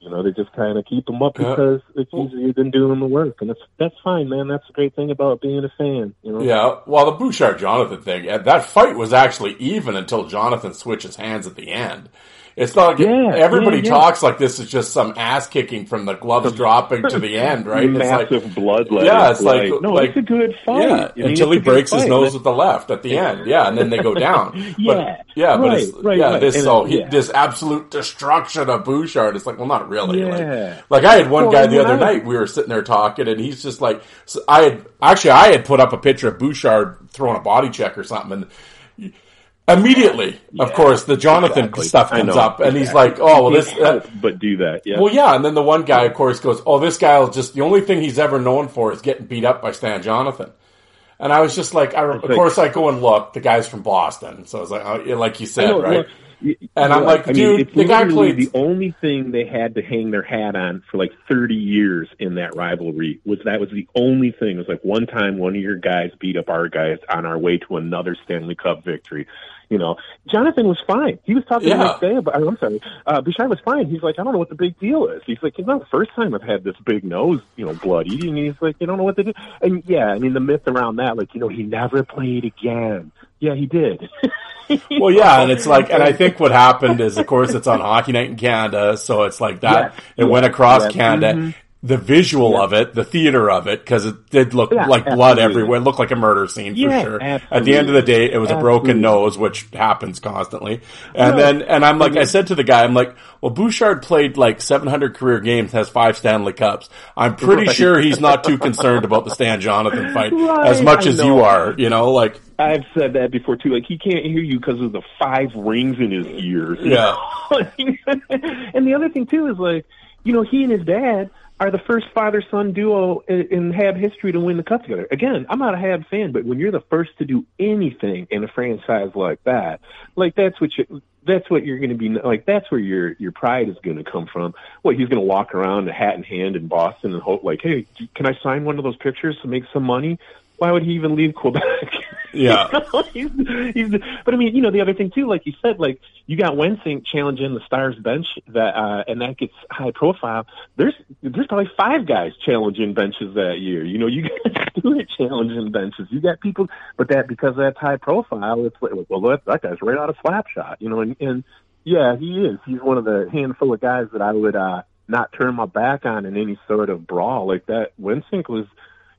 You know, they just kind of keep them up Yeah. because it's easier than doing the work, and that's that's fine, man. That's the great thing about being a fan. You know, Yeah, well, the Bouchard Jonathan thing, that fight was actually even until Jonathan switches hands at the end. It's not like Yeah, everybody yeah, yeah. talks like this is just some ass kicking from the gloves dropping to the end, right? It's like, massive bloodletting. Yeah, it's like- no, like- it's a good fight. yeah, I mean, until he it's a good breaks his nose with the left at the end. Yeah, and then they go down. Yeah, but, yeah, but right, it's, right, yeah, right. this And, so he, this absolute destruction of Bouchard. It's like, well, not really. Yeah. Like, like I had one Well, guy the other night. We were sitting there talking, and he's just like, so I had actually I had put up a picture of Bouchard throwing a body check or something, and immediately, of course, the Jonathan Exactly. stuff comes up, and he's like, oh well, this. Uh, but do that. Yeah. well, yeah, and then the one guy, of course, goes, "Oh, this guy will just the only thing he's ever known for is getting beat up by Stan Jonathan." And I was just like, I, of course, I go and look. The guy's from Boston, so I was like, oh, like you said, right? And I'm like, I dude, mean, it's the guy literally played- The only thing they had to hang their hat on for like 30 years in that rivalry was that was the only thing. It was like one time one of your guys beat up our guys on our way to another Stanley Cup victory. You know, Jonathan was fine. He was talking Yeah. the next day about. I'm sorry, uh, Bouchard was fine. He's like, I don't know what the big deal is. He's like, it's not the first time I've had this big nose, you know, bloody. And he's like, you don't know what to do. And yeah, I mean, the myth around that, like, you know, he never played again. Yeah, he did. Well, yeah, and it's like, and I think what happened is, of course, it's on Hockey Night in Canada, so it's like that. Yes, it went across yes, Canada. mhm. The visual of it, the theater of it, because it did look Yeah, like blood everywhere. It looked like a murder scene for Yeah, sure. At the end of the day, it was a broken nose, which happens constantly. And No. then, and I'm like, I said to the guy, I'm like, well, Bouchard played like 700 career games, has five Stanley Cups. I'm pretty Right. sure he's not too concerned about the Stan Jonathan fight Right, as much I as know. you are. You know, like, I've said that before too. Like he can't hear you because of the five rings in his ears. Yeah. and the other thing too is like, you know, he and his dad are the first father-son duo in, in Hab history to win the cup together. Again, I'm not a Hab fan, but when you're the first to do anything in a franchise like that, like that's what you. That's what you're going to be like. That's where your your pride is going to come from. What he's going to walk around, a hat in hand, in Boston, and hope like, "Hey, can I sign one of those pictures to make some money?" Why would he even leave Quebec? Yeah. he's, he's, but I mean, you know, the other thing too, like you said, like you got Wensink challenging the Stars bench that, uh, and that gets high profile. There's, there's probably five guys challenging benches that year. You know, you got Stewart challenging benches. You got people, but that because that's high profile, it's like, well, that, that guy's right out of Slapshot, you know, and, and yeah, he is. He's one of the handful of guys that I would, uh, not turn my back on in any sort of brawl like that. Wensink was,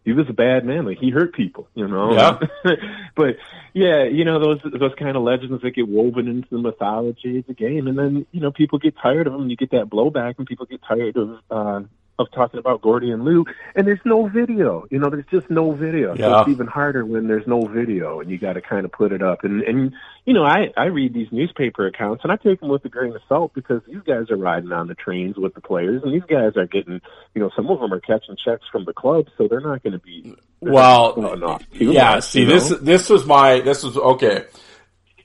he was a bad man. Like he hurt people, you know. Yeah. but yeah, you know those those kind of legends that get woven into the mythology of the game, and then you know people get tired of them. You get that blowback, and people get tired of uh, of talking about Gordie and Lou. And there's no video. You know, there's just no video. So it's even harder when there's no video, and you got to kind of put it up. And and you know, I I read these newspaper accounts, and I take them with a grain of salt because these guys are riding on the trains with the players, and these guys are getting, you know, some of them are catching checks from the club, so they're not going to be Well, too yeah. much, See, this know? this was my this was okay.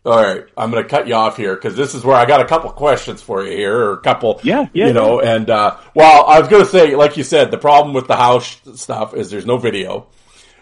All right, I'm going to cut you off here because this is where I got a couple questions for you here, or a couple, Yeah, yeah, you know. And uh, well, I was going to say, like you said, the problem with the house stuff is there's no video.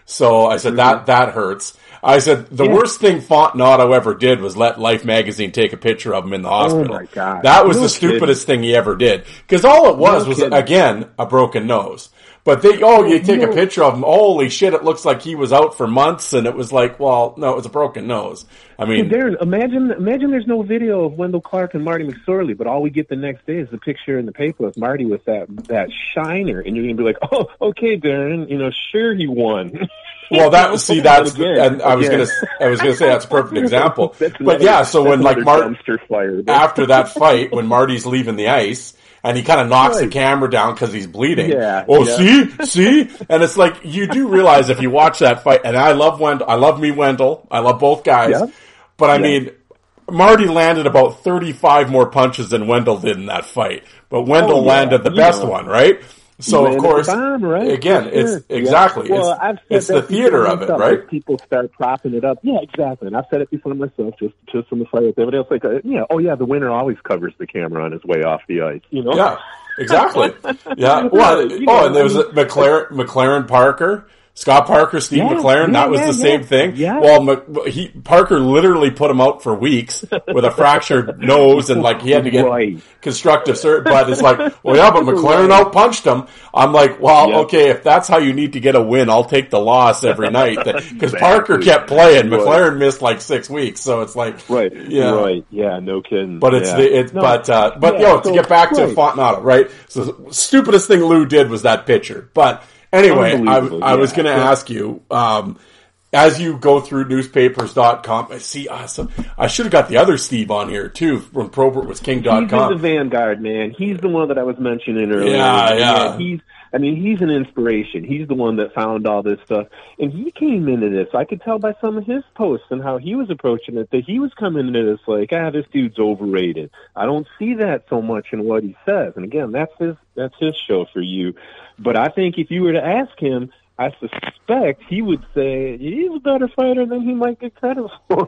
So I said that that hurts. I said the Mm-hmm. Yeah. worst thing Fontinato ever did was let Life magazine take a picture of him in the hospital. Oh my God. That was No the kidding. stupidest thing he ever did. Because all it was No was kidding. again a broken nose. But they, oh, you take a picture of him. Holy shit! It looks like he was out for months, and it was like, well, no, it was a broken nose. I mean, Darren, imagine imagine there's no video of Wendel Clark and Marty McSorley, but all we get the next day is the picture in the paper of Marty with that that shiner, and you're gonna be like, oh, okay, Darren, you know, sure he won. well, that was see, that's Again, and I was again. gonna, I was gonna say that's a perfect example. But yeah, so when like another Mart dumpster fire, after that fight, when Marty's leaving the ice. And he kind of knocks the camera down because he's bleeding. Yeah, oh, yeah. see, see, and it's like you do realize if you watch that fight, and I love Wendel, I love me Wendel, I love both guys, Yeah. but I mean, Marty landed about thirty-five more punches than Wendel did in that fight, but Wendel Oh, yeah, landed the best one, right? So of course, bomb, right? again, For it's sure. Yeah. exactly Well, it's, I've said it's the theater of it, right? People start propping it up. Yeah, exactly. And I've said it before myself, just just from the fight with everybody else. Like, uh, yeah, oh yeah, the winner always covers the camera on his way off the ice. You know? Yeah, exactly. Yeah. Well, oh, and there was a McLaren, McLaren Parker Scott Parker, Steve Yeah, McLaren, yeah, that was yeah, the same thing. Yeah. Well, he Parker literally put him out for weeks with a fractured nose, and like he had to get Right. constructive surgery. But it's like, well, yeah, but McLaren out punched him. I'm like, well, Yep. okay, if that's how you need to get a win, I'll take the loss every night because Exactly. Parker kept playing. Right. McLaren missed like six weeks, so it's like, Right. yeah, Right. Yeah. No kidding. but it's the it's No, but uh, but yeah, you know to get back to right. Fontinato, right? So stupidest thing Lou did was that picture. But anyway, I, I was yeah. going to Yeah. ask you um, as you go through newspapers.com. I see awesome. I should have got the other Steve on here too when Probert was He's in the king.com. vanguard, man. He's the one that I was mentioning earlier. Yeah, yeah. He's, I mean, he's an inspiration. He's the one that found all this stuff, and he came into this. I could tell by some of his posts and how he was approaching it that he was coming into this like, ah, this dude's overrated. I don't see that so much in what he says. And again, that's his that's his show for you. But I think if you were to ask him. I suspect he would say he's a better fighter than he might get credit for.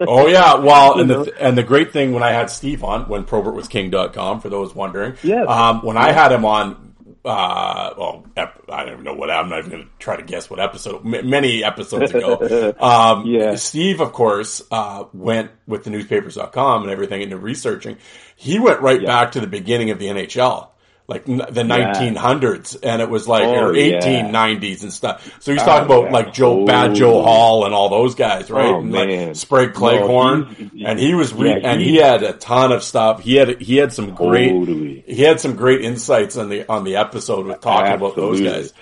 Oh yeah, well, and the and the great thing when I had Steve on when Probert was king.com for those wondering. Yes. Um, when I had him on, uh, well, ep- I don't even know what I'm not even going to try to guess what episode. M- many episodes ago. Um, Yeah. Steve, of course, uh, went with the newspapers.com and everything into researching. He went right Yeah. back to the beginning of the NHL. Like the 1900s, and it was like Oh, or yeah. 1890s and stuff. So he's Oh, talking about yeah. like Joe, Bad Joe Hall, and all those guys, right? Oh, and man. like Sprague No, and he was re- yeah, and he- had a ton of stuff. He had he had some great Totally. he had some great insights on the on the episode with talking about those guys.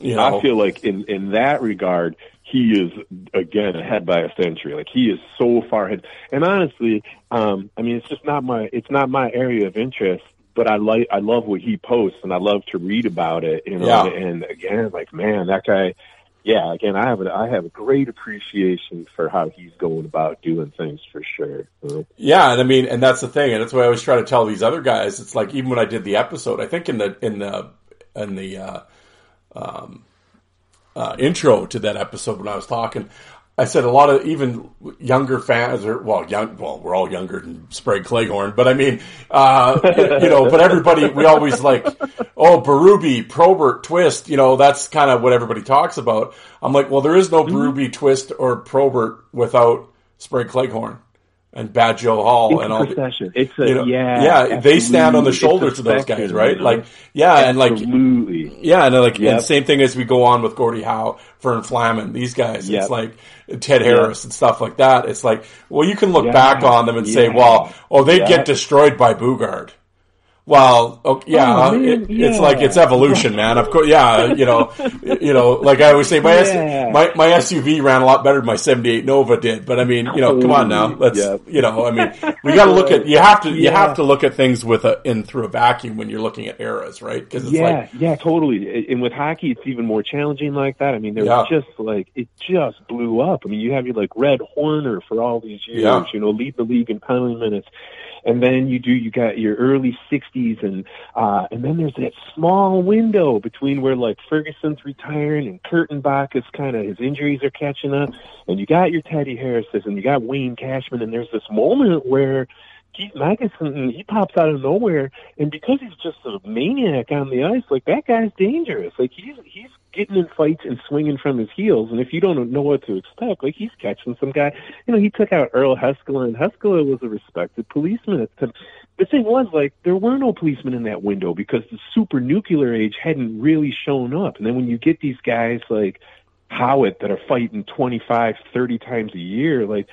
You know, I feel like in in that regard, he is again ahead by a century. Like he is so far ahead. And honestly, um, I mean, it's just not my it's not my area of interest. But I like I love what he posts, and I love to read about it. You know, Yeah. and again, like man, that guy. Yeah, again, I have a, I have a great appreciation for how he's going about doing things for sure. Yeah, and I mean, and that's the thing, and that's why I always try to tell these other guys. It's like even when I did the episode, I think in the in the in the uh, um, uh, intro to that episode when I was talking, I said a lot of even younger fans, or well, young, well, we're all younger than Sprague Cleghorn, but I mean, uh, you know, but everybody, we always like, oh, Berube, Probert, Twist, you know, that's kind of what everybody talks about. I'm like, well, there is no Berube, Twist, or Probert without Sprague Cleghorn and Bad Joe Hall It's and all. the- It's a you know, yeah, yeah, they stand on the shoulders of those guys, right? you know? Like, yeah, and like, yeah, and like, Yep. and same thing as we go on with Gordie Howe, Fern Flaman, these guys. Yep. It's like Ted Harris and stuff like that. It's like, well, you can look Yeah. back on them and say, well, oh, they Yeah. get destroyed by Boogaard. Well, okay, yeah, Oh, uh, man, it, it's yeah. like it's evolution, man. Of course, yeah, you know, you know, like I always say, my S- my my SUV ran a lot better than my '78 Nova did. But I mean, you know, come on now, let's, Yep. you know, I mean, we got to look at you have to you have to look at things with a in through a vacuum when you're looking at eras, right? Because yeah, like, yeah, totally. And with hockey, it's even more challenging like that. I mean, there's Yeah. just like it just blew up. I mean, you have your like Red Horner for all these years, Yeah. you know, lead the league in penalty minutes, and then you do you got your early '60s, and uh, and then there's that small window between where like Ferguson's retiring and Kurtenbach is kind of his injuries are catching up, and you got your Teddy Harris's and you got Wayne Cashman, and there's this moment where. Keith Magnuson, he pops out of nowhere, and because he's just a maniac on the ice, like that guy's dangerous. Like he's he's getting in fights and swinging from his heels, and if you don't know what to expect, like he's catching some guy. You know, he took out Earl Heiskala, and Heiskala was a respected policeman at the time. The thing was, like, there were no policemen in that window because the super nuclear age hadn't really shown up. And then when you get these guys like Howitt that are fighting 25, 30 times a year, like,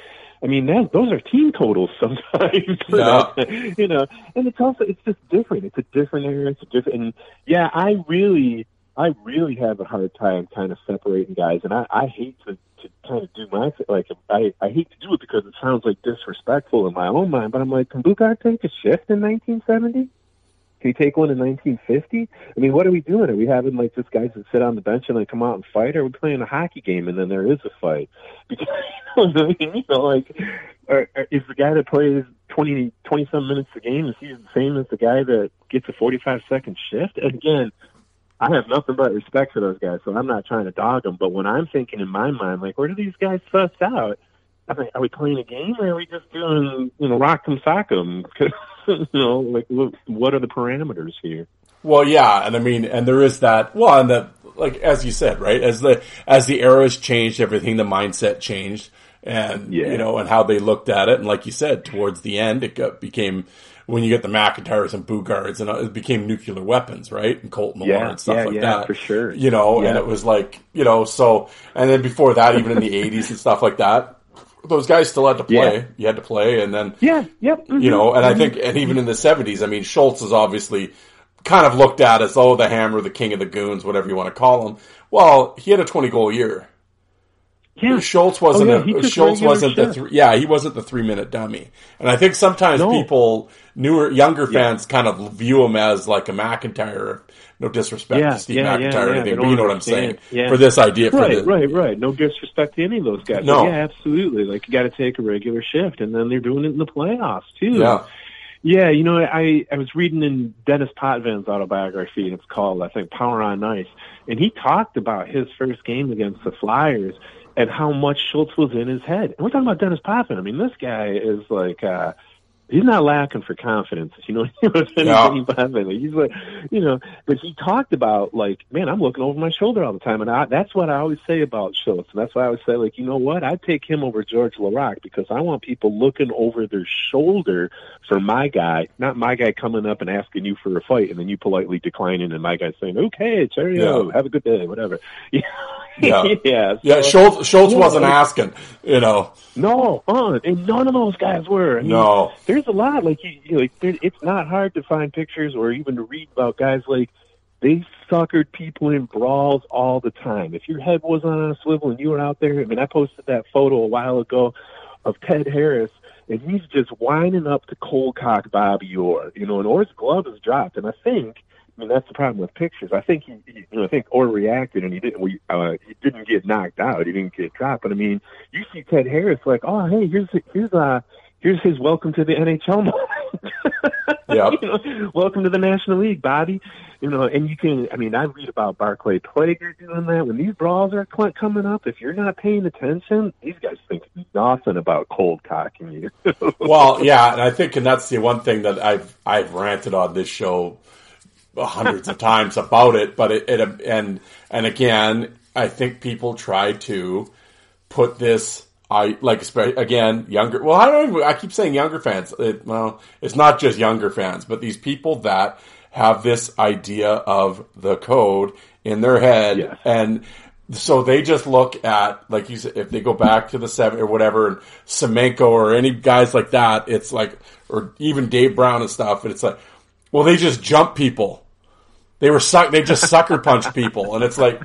I mean, that, those are team totals sometimes. Yeah. you know, and it's also, it's just different. It's a different era. It's a different, and yeah, I really, I really have a hard time kind of separating guys. And I, I hate to, to kind of do my, like, I, I hate to do it because it sounds like disrespectful in my own mind, but I'm like, can Boogaard take a shift in 1970? Can he take one in 1950? I mean, what are we doing? Are we having like just guys that sit on the bench and like come out and fight? Or are we playing a hockey game and then there is a fight? Because I mean, you know, like, or, or is the guy that plays 20, 20 some minutes a game is he the same as the guy that gets a 45 second shift? And again, I have nothing but respect for those guys, so I'm not trying to dog them. But when I'm thinking in my mind, like, where do these guys suss out? I mean, are we playing a game or are we just doing, you know, rock 'em, sock 'em? you know, like, look, what are the parameters here? Well, yeah, and I mean, and there is that. Well, and the like as you said, right? As the as the eras changed, everything, the mindset changed, and Yeah. you know, and how they looked at it. And like you said, towards the end, it got, became when you get the McIntyres and Boogaards, and it became nuclear weapons, right? And Colt Yeah, and stuff yeah, like yeah, that, for sure. You know, and it was like you know, so and then before that, even in the '80s and stuff like that, those guys still had to play. Yeah. You had to play, and then Yeah, yep. mhm. you know, and I think, and even in the seventies, I mean, Schultz is obviously kind of looked at as, oh, the hammer, the king of the goons, whatever you want to call him. Well, he had a 20 goal year. Yeah. Schultz oh, wasn't Oh, yeah, a, Schultz wasn't the three, yeah, he wasn't the three minute dummy. And I think sometimes No. people, newer, younger fans kind of view him as like a McIntyre. No disrespect Yeah, to Steve yeah, McIntyre yeah, or anything, but you know what I'm saying. Yeah. For this idea, for Right, the, right, right. No disrespect to any of those guys. No. Yeah, absolutely. Like you got to take a regular shift, and then they're doing it in the playoffs too. Yeah. Yeah, you know, I I was reading in Denis Potvin's autobiography, and it's called I think Power on Ice, and he talked about his first game against the Flyers and how much Schultz was in his head. And we're talking about Denis Potvin. I mean, this guy is like. uh He's not lacking for confidence, you know. anything Potvin. Like, He's like, you know, but he talked about like, man, I'm looking over my shoulder all the time, and I, that's what I always say about Schultz, and that's why I always say, like, you know what, I'd take him over Georges Laraque because I want people looking over their shoulder for my guy, not my guy coming up and asking you for a fight, and then you politely declining, and my guy saying, okay, cheerio, Yeah. have a good day, whatever. Yeah, Yeah. yeah, yeah, Schultz, Schultz Yeah. wasn't asking, you know. No, uh, and none of those guys were. I mean, No. there's a lot like you, you like. There, it's not hard to find pictures or even to read about guys like they suckered people in brawls all the time. If your head wasn't on a swivel and you were out there, I mean, I posted that photo a while ago of Ted Harris. And he's just winding up to cold cock Bobby Orr, you know, and Orr's glove is dropped. And I think, I mean, that's the problem with pictures. I think he, he you know, I think Orr reacted and he didn't, we, uh, he didn't get knocked out. He didn't get dropped. But I mean, you see Ted Harris like, oh, hey, here's here's uh here's his welcome to the NHL moment. Yep. you know, welcome to the National League, Bobby. You know, and you can. I mean, I read about Barclay Plager doing that. When these brawls are cl- coming up, if you're not paying attention, these guys think nothing about cold cocking you. Well, yeah, and I think, and that's the one thing that I've I've ranted on this show hundreds of times about it. But it, it and and again, I think people try to put this. I like again younger. Well, I don't. Even, I keep saying younger fans. It, well, it's not just younger fans, but these people that have this idea of the code in their head Yes. and so they just look at like you said if they go back to the seven or whatever and Semenko or any guys like that it's like or even Dave Brown and stuff and it's like well they just jump people they were suck they just sucker punch people and it's like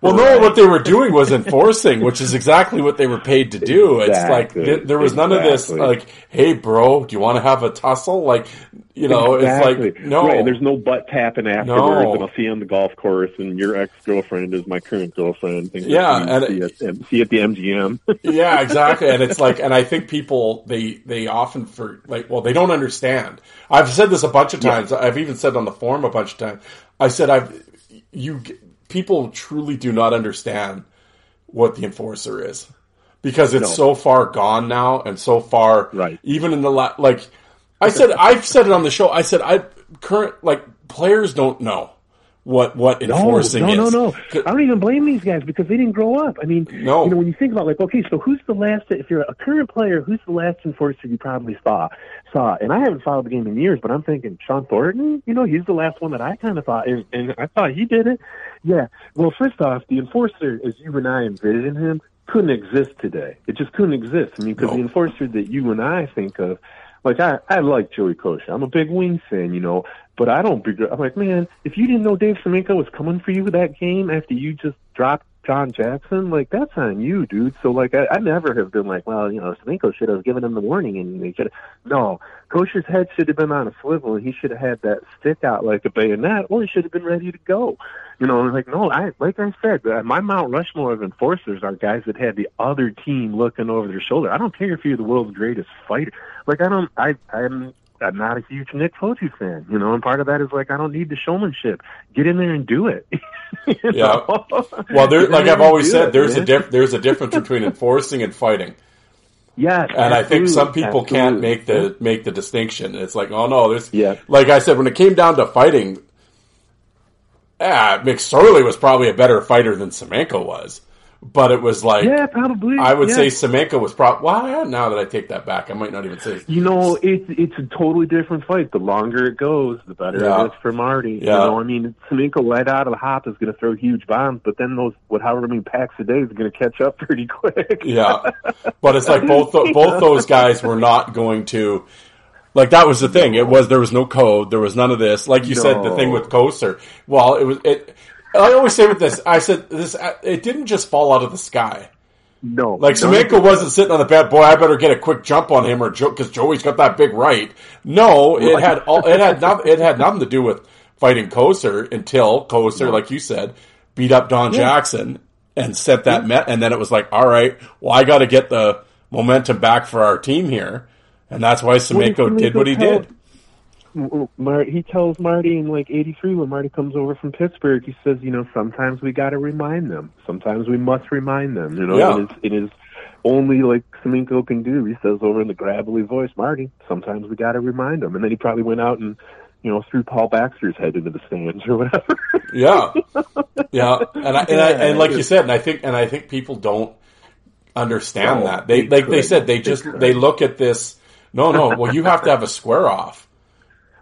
well no what they were doing was enforcing which is exactly what they were paid to do it's like th- there was none of this like hey bro do you want to have a tussle like you know exactly. it's like no Right, there's no butt tapping afterwards, No. and I'll see you on the golf course, and your ex girlfriend is my current girlfriend. Things Yeah, like and see, at, see at the MGM. yeah, exactly. And it's like, and I think people they they often for like, well, they don't understand. I've said this a bunch of times. I've even said on the forum a bunch of times. I said I've you people truly do not understand what the enforcer is because it's No. so far gone now and so far Right. even in the la- like I said I've said it on the show. I said I current like players don't know what what enforcing no, is. No, no, no, I don't even blame these guys because they didn't grow up. I mean, No. you know, when you think about like, okay, so who's the last? If you're a current player, who's the last enforcer you probably saw? Saw, and I haven't followed the game in years, but I'm thinking Shawn Thornton. You know, he's the last one that I kind of thought, and, and I thought he did it. Yeah. Well, first off, the enforcer, as you and I envision him, couldn't exist today. It just couldn't exist. I mean, because the enforcer that you and I think of, like I, I like Joey Kocur. I'm a big Wings fan, you know, but I don't. Begr- I'm like, man, if you didn't know Dave Semenko was coming for you that game after you just dropped John Jackson, like that's on you, dude. So like, I, I never have been like, well, you know, Semenko should have given him the warning, and they should. No, Kocur's head should have been on a swivel, and he should have had that stick out like a bayonet, or he should have been ready to go. You know, like, no, I like I said, uh, my Mount Rushmore of enforcers are guys that had the other team looking over their shoulder. I don't care if you're the world's greatest fighter. Like, I don't, I, I'm. I'm not a huge Nick Fotiu fan, you know, and part of that is like I don't need the showmanship. Get in there and do it. Yeah. know? Well, there, like I've always said, it, there's a man. diff- there's a difference between enforcing and fighting, Yes, and I think some absolutely, people can't make the make the distinction. It's like, oh no, there's Yeah. Like I said, when it came down to fighting, ah, McSorley was probably a better fighter than Semenko was. But it was like, Yeah, probably. I would yeah. say Semenko was probably. Well, now that I take that back, I might not even say. You know, it's it's a totally different fight. The longer it goes, the better Yeah. it is for Marty. Yeah. You know, I mean, Semenko right out of the hop is going to throw huge bombs, but then those what however many packs a day is going to catch up pretty quick. Yeah, but it's like both both those guys were not going to. Like that was the thing. It was there was no code. There was none of this. Like you said, the thing with Kocur. Well, it was it. I always say with this, I said this. It didn't just fall out of the sky. No, Like Semenko wasn't sitting on the bed. Boy, I better get a quick jump on him, or because Joey's got that big right. No, it had all. It had nothing. It had nothing to do with fighting Kocur until Kocur, like you said, beat up Don Jackson and set that met. And then it was like, all right, well, I got to get the momentum back for our team here, and that's why Semenko did what he did. Mar- he tells Marty in like '83 when Marty comes over from Pittsburgh. He says, you know, sometimes we got to remind them. Sometimes we must remind them. You know, Yeah. it is it is only like Semenko can do. He says over in the gravelly voice, Marty. Sometimes we got to remind them. And then he probably went out and you know threw Paul Baxter's head into the stands or whatever. Yeah, yeah, and I, and, I, and like you said, and I think and I think people don't understand No, that they they like they said they They just could. they look at this. No, no. Well, you have to have a square off,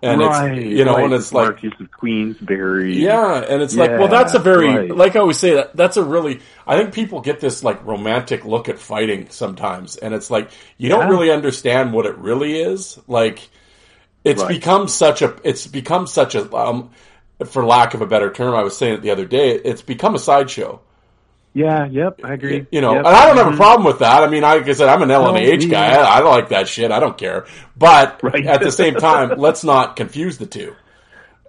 and right, it's you know, right. and it's like Marquess of Queensberry. yeah, and it's like well, that's a very right. like I always say that that's a really I think people get this like romantic look at fighting sometimes, and it's like you don't really understand what it really is. Like it's Right. become such a it's become such a um, for lack of a better term, I was saying it the other day. It's become a sideshow. Yeah, yep, I agree. You know, Yep. and I don't have a Mhm. problem with that. I mean, I- like I said, I'm an me guy. I, I like that shit. I don't care. But Right. at the same time, let's not confuse the two.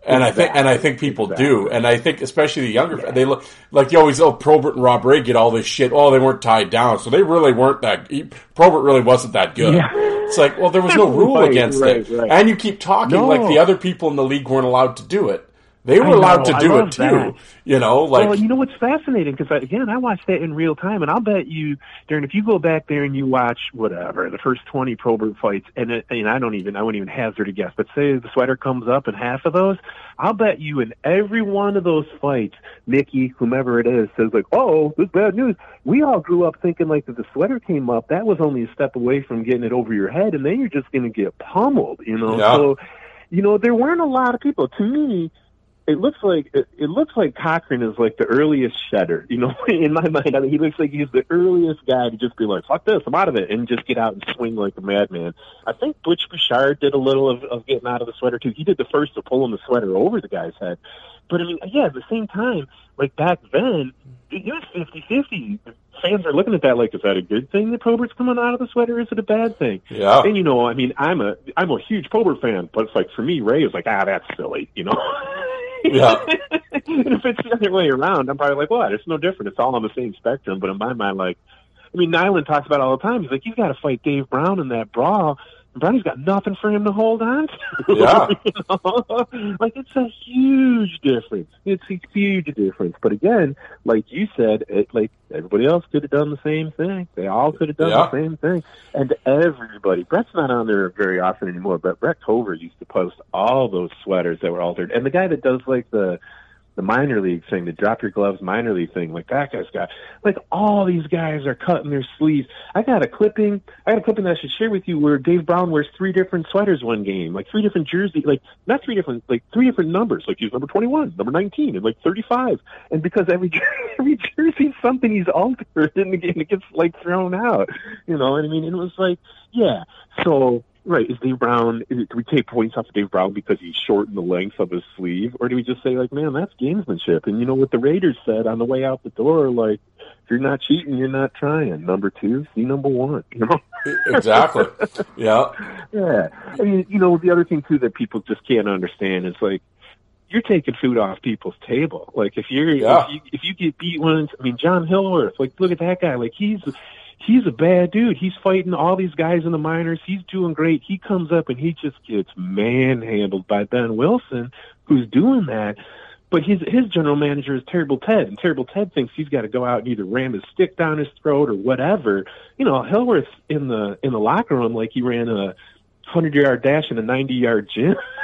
And I think, and I think people do, and I think especially the younger, they look like you always. Oh, Probert and Rob Ray get all this shit. Oh, they weren't tied down, so they really weren't that. Probert really wasn't that good. Yeah. It's like, well, there was no rule Right, against right, it, right. and you keep talking No. like the other people in the league weren't allowed to do it. They were I allowed to do it too. that. You know, like well, you know what's fascinating because uh, again, I watched that in real time, and I'll bet you, Darren, if you go back there and you watch whatever the first twenty Probert fights, and it, and I don't even, I wouldn't even hazard a guess, but say the sweater comes up in half of those, I'll bet you in every one of those fights, Mickey, whomever it is, says like, "Oh, this bad news." We all grew up thinking like that the sweater came up, that was only a step away from getting it over your head, and then you're just going to get pummeled, you know. Yeah. So, you know, there weren't a lot of people. To me, it looks like it, it looks like Cochrane is like the earliest shedder. You know, in my mind, I mean, he looks like he's the earliest guy to just be like, "Fuck this, I'm out of it," and just get out and swing like a madman. I think Butch Bouchard did a little of, of getting out of the sweater too. He did the first of pulling the sweater over the guy's head. But I mean, yeah, at the same time, like back then, it was fifty fifty. Fans are looking at that like, is that a good thing that Probert's coming out of the sweater? Is it a bad thing? Yeah. And you know, I mean, I'm a I'm a huge Probert fan, but it's like for me, Ray is like, ah, that's silly, you know. Yeah. and if it's the other way around, I'm probably like, what? It's no different. It's all on the same spectrum. But in my mind, like, I mean, Nilan talks about all the time. He's like, you've got to fight Dave Brown in that brawl. Brownie's got nothing for him to hold on to. Yeah. you know? Like, it's a huge difference. It's a huge difference. But again, like you said, it, like everybody else could have done the same thing. They all could have done Yeah. the same thing. And everybody, Brett's not on there very often anymore, but Brett Cover used to post all those sweaters that were altered. And the guy that does like the the minor league thing, the drop your gloves minor league thing, like that guy's got like all these guys are cutting their sleeves. I got a clipping I got a clipping that I should share with you where Dave Brown wears three different sweaters one game, like three different jerseys like not three different like three different numbers. Like he's number twenty one, number nineteen, and like thirty five. And because every every jersey's something he's altered and the game it gets like thrown out. You know, and I mean it was like, yeah. So Right. Is Dave Brown, is, do we take points off of Dave Brown because he shortened the length of his sleeve? Or do we just say, like, man, that's gamesmanship? And you know what the Raiders said on the way out the door? Like, if you're not cheating, you're not trying. Number two, see number one. You know? exactly. Yeah. Yeah. I mean, you know, the other thing, too, that people just can't understand is, like, you're taking food off people's table. Like, if you're, Yeah. if, you, if you get beat once, I mean, John Hilworth, like, look at that guy. Like, he's, he's a bad dude. He's fighting all these guys in the minors. He's doing great. He comes up and he just gets manhandled by Behn Wilson, who's doing that. But his his general manager is Terrible Ted, and Terrible Ted thinks he's got to go out and either ram his stick down his throat or whatever. You know, Hilworth in the in the locker room like he ran a hundred yard dash in a ninety yard gym.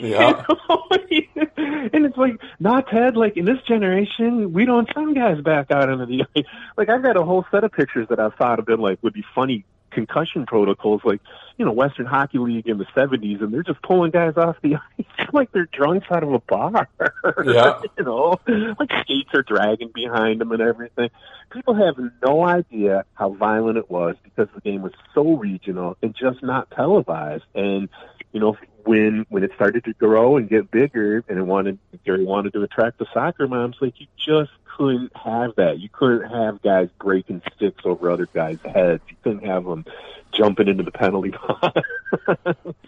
Yeah. and it's like not Ted. Like in this generation, we don't send guys back out into the ice. Like I've got a whole set of pictures that I've thought have been like would be funny concussion protocols, like you know Western Hockey League in the '70s, and they're just pulling guys off the ice like they're drunks out of a bar. Yeah. you know, like skates are dragging behind them and everything. People have no idea how violent it was because the game was so regional and just not televised. And you know, when when it started to grow and get bigger, and it wanted Gary wanted to attract the soccer moms, like you just couldn't have that. You couldn't have guys breaking sticks over other guys' heads. You couldn't have them jumping into the penalty box.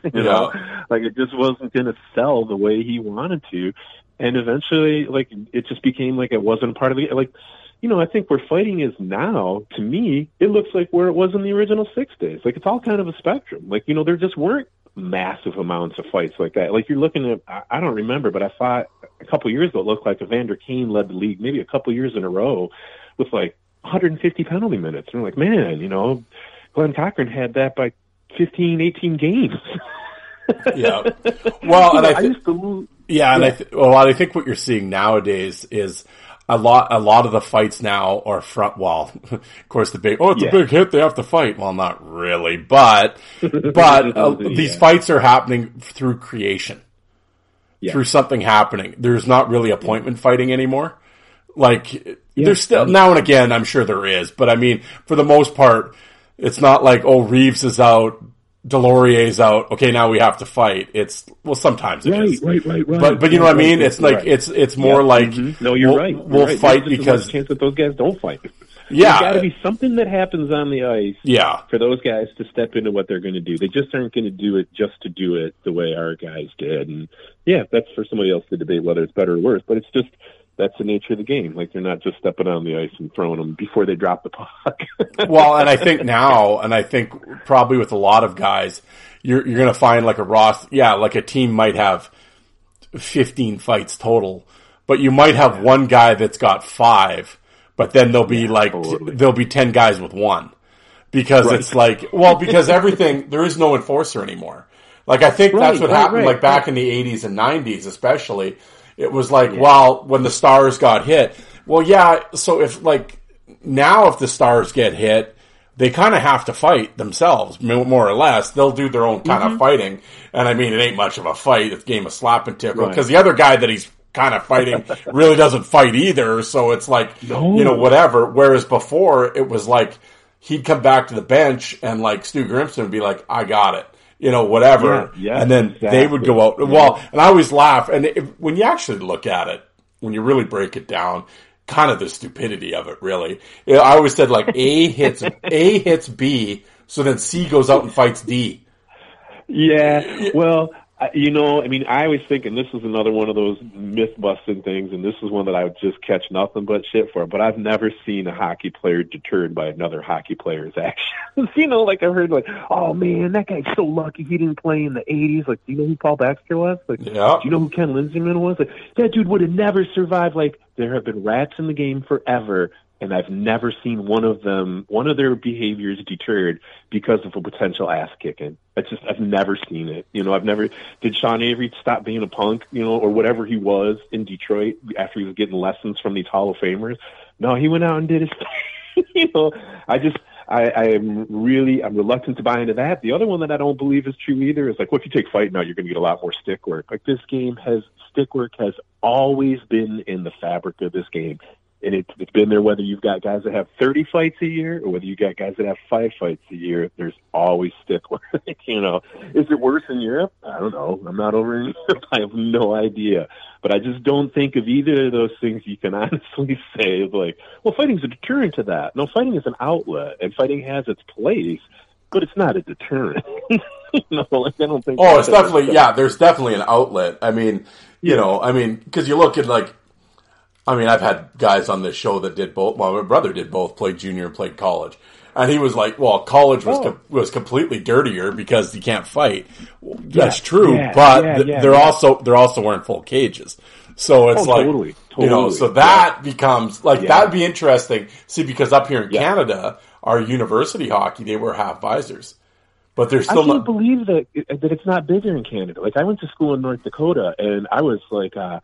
you know, like it just wasn't going to sell the way he wanted to. And eventually, like it just became like it wasn't a part of the like. You know, I think where fighting is now, to me, it looks like where it was in the original six days. Like it's all kind of a spectrum. Like you know, there just weren't massive amounts of fights like that. Like you're looking at, I, I don't remember, but I thought a couple years ago it looked like Evander Kane led the league maybe a couple years in a row with like 150 penalty minutes. And I'm like, man, you know, Glen Cochrane had that by 15, 18 games. yeah. Well, and I, I used to lose. yeah, and Yeah. I th- well, I think what you're seeing nowadays is a lot. A lot of the fights now are front wall. of course, the big oh, it's Yeah. a big hit. They have to fight. Well, not really, but but uh, these fights are happening through creation, Yeah. through something happening. There's not really appointment fighting anymore. Like there's still now and again, I'm sure there is, but I mean, for the most part, it's not like oh Reaves is out, Deslauriers's out. Okay, now we have to fight. It's well, sometimes it is, Right, right, right, right. But but you know what I mean? right, It's like right. it's it's more Yeah, like mhm. no, you're we'll, right. You're We'll right. fight because chance that those guys don't fight. Yeah. There's got to be something that happens on the ice yeah, for those guys to step into what they're going to do. They just aren't going to do it just to do it the way our guys did. And yeah, that's for somebody else to debate whether it's better or worse. But it's just that's the nature of the game. Like they're not just stepping on the ice and throwing them before they drop the puck. well, and I think now, and I think probably with a lot of guys, you're you're going to find like a Ross, yeah, like a team might have 15 fights total, but you might have one guy that's got five, but then there'll be like totally. there'll be 10 guys with one because it's like well because everything there is no enforcer anymore. Like I think that's what right, happened right, like back in the 80s and 90s especially. It was like well when the stars got hit. Well yeah, so if like now if the stars get hit they kind of have to fight themselves, more or less. They'll do their own kind of mm-hmm. fighting, and I mean, it ain't much of a fight. It's a game of slap and tickle Right. because the other guy that he's kind of fighting really doesn't fight either. So it's like No. you know whatever. Whereas before it was like he'd come back to the bench and like Stu Grimson would be like, "I got it." You know, whatever, Yeah, yeah, and then they would go out. exactly. Well, and I always laugh. And if, when you actually look at it, when you really break it down, kind of the stupidity of it, really. Yeah, I always said like A hits A hits B, so then C goes out and fights D. Yeah, well, you know, I mean, I always think, and this is another one of those myth busting things, and this is one that I would just catch nothing but shit for. But I've never seen a hockey player deterred by another hockey player's actions. you know, like I've heard, like, oh man, that guy's so lucky he didn't play in the '80s. Like, do you know who Paul Baxter was? Like, Yeah. do you know who Ken Linseman was? Like, that dude would have never survived. Like, there have been rats in the game forever, and I've never seen one of them, one of their behaviors deterred because of a potential ass kicking. I just, I've never seen it. You know, I've never. Did Sean Avery stop being a punk? You know, or whatever he was in Detroit after he was getting lessons from these Hall of Famers? No, he went out and did his you know, I just. I, I am really I'm reluctant to buy into that. The other one that I don't believe is true either is like, well, if you take fight now, you're going to get a lot more stick work. Like this game has stick work has always been in the fabric of this game, and it's it's been there whether you've got guys that have 30 fights a year or whether you've got guys that have five fights a year. There's always stick work. you know, is it worse in Europe? I don't know. I'm not over in Europe. I have no idea. But I just don't think of either of those things you can honestly say like, well, fighting's a deterrent to that. No, fighting is an outlet, and fighting has its place, but it's not a deterrent. no, like I don't think. Oh, it's definitely yeah. There's definitely an outlet. I mean, you know, I mean, because you look at like, I mean, I've had guys on this show that did both. Well, my brother did both, played junior and played college, and he was like, "Well, college was Oh. com- was completely dirtier because you can't fight." Well, That's true, yeah, but yeah, th- yeah, they're yeah. also they're also wearing full cages. So it's Oh, like, totally, you know, so that becomes like Yeah. that'd be interesting. See, because up here in Yeah. Canada, our university hockey they wear half visors. but they're I still can't not. believe that that it's not bigger in Canada. Like I went to school in North Dakota, and I was like, uh,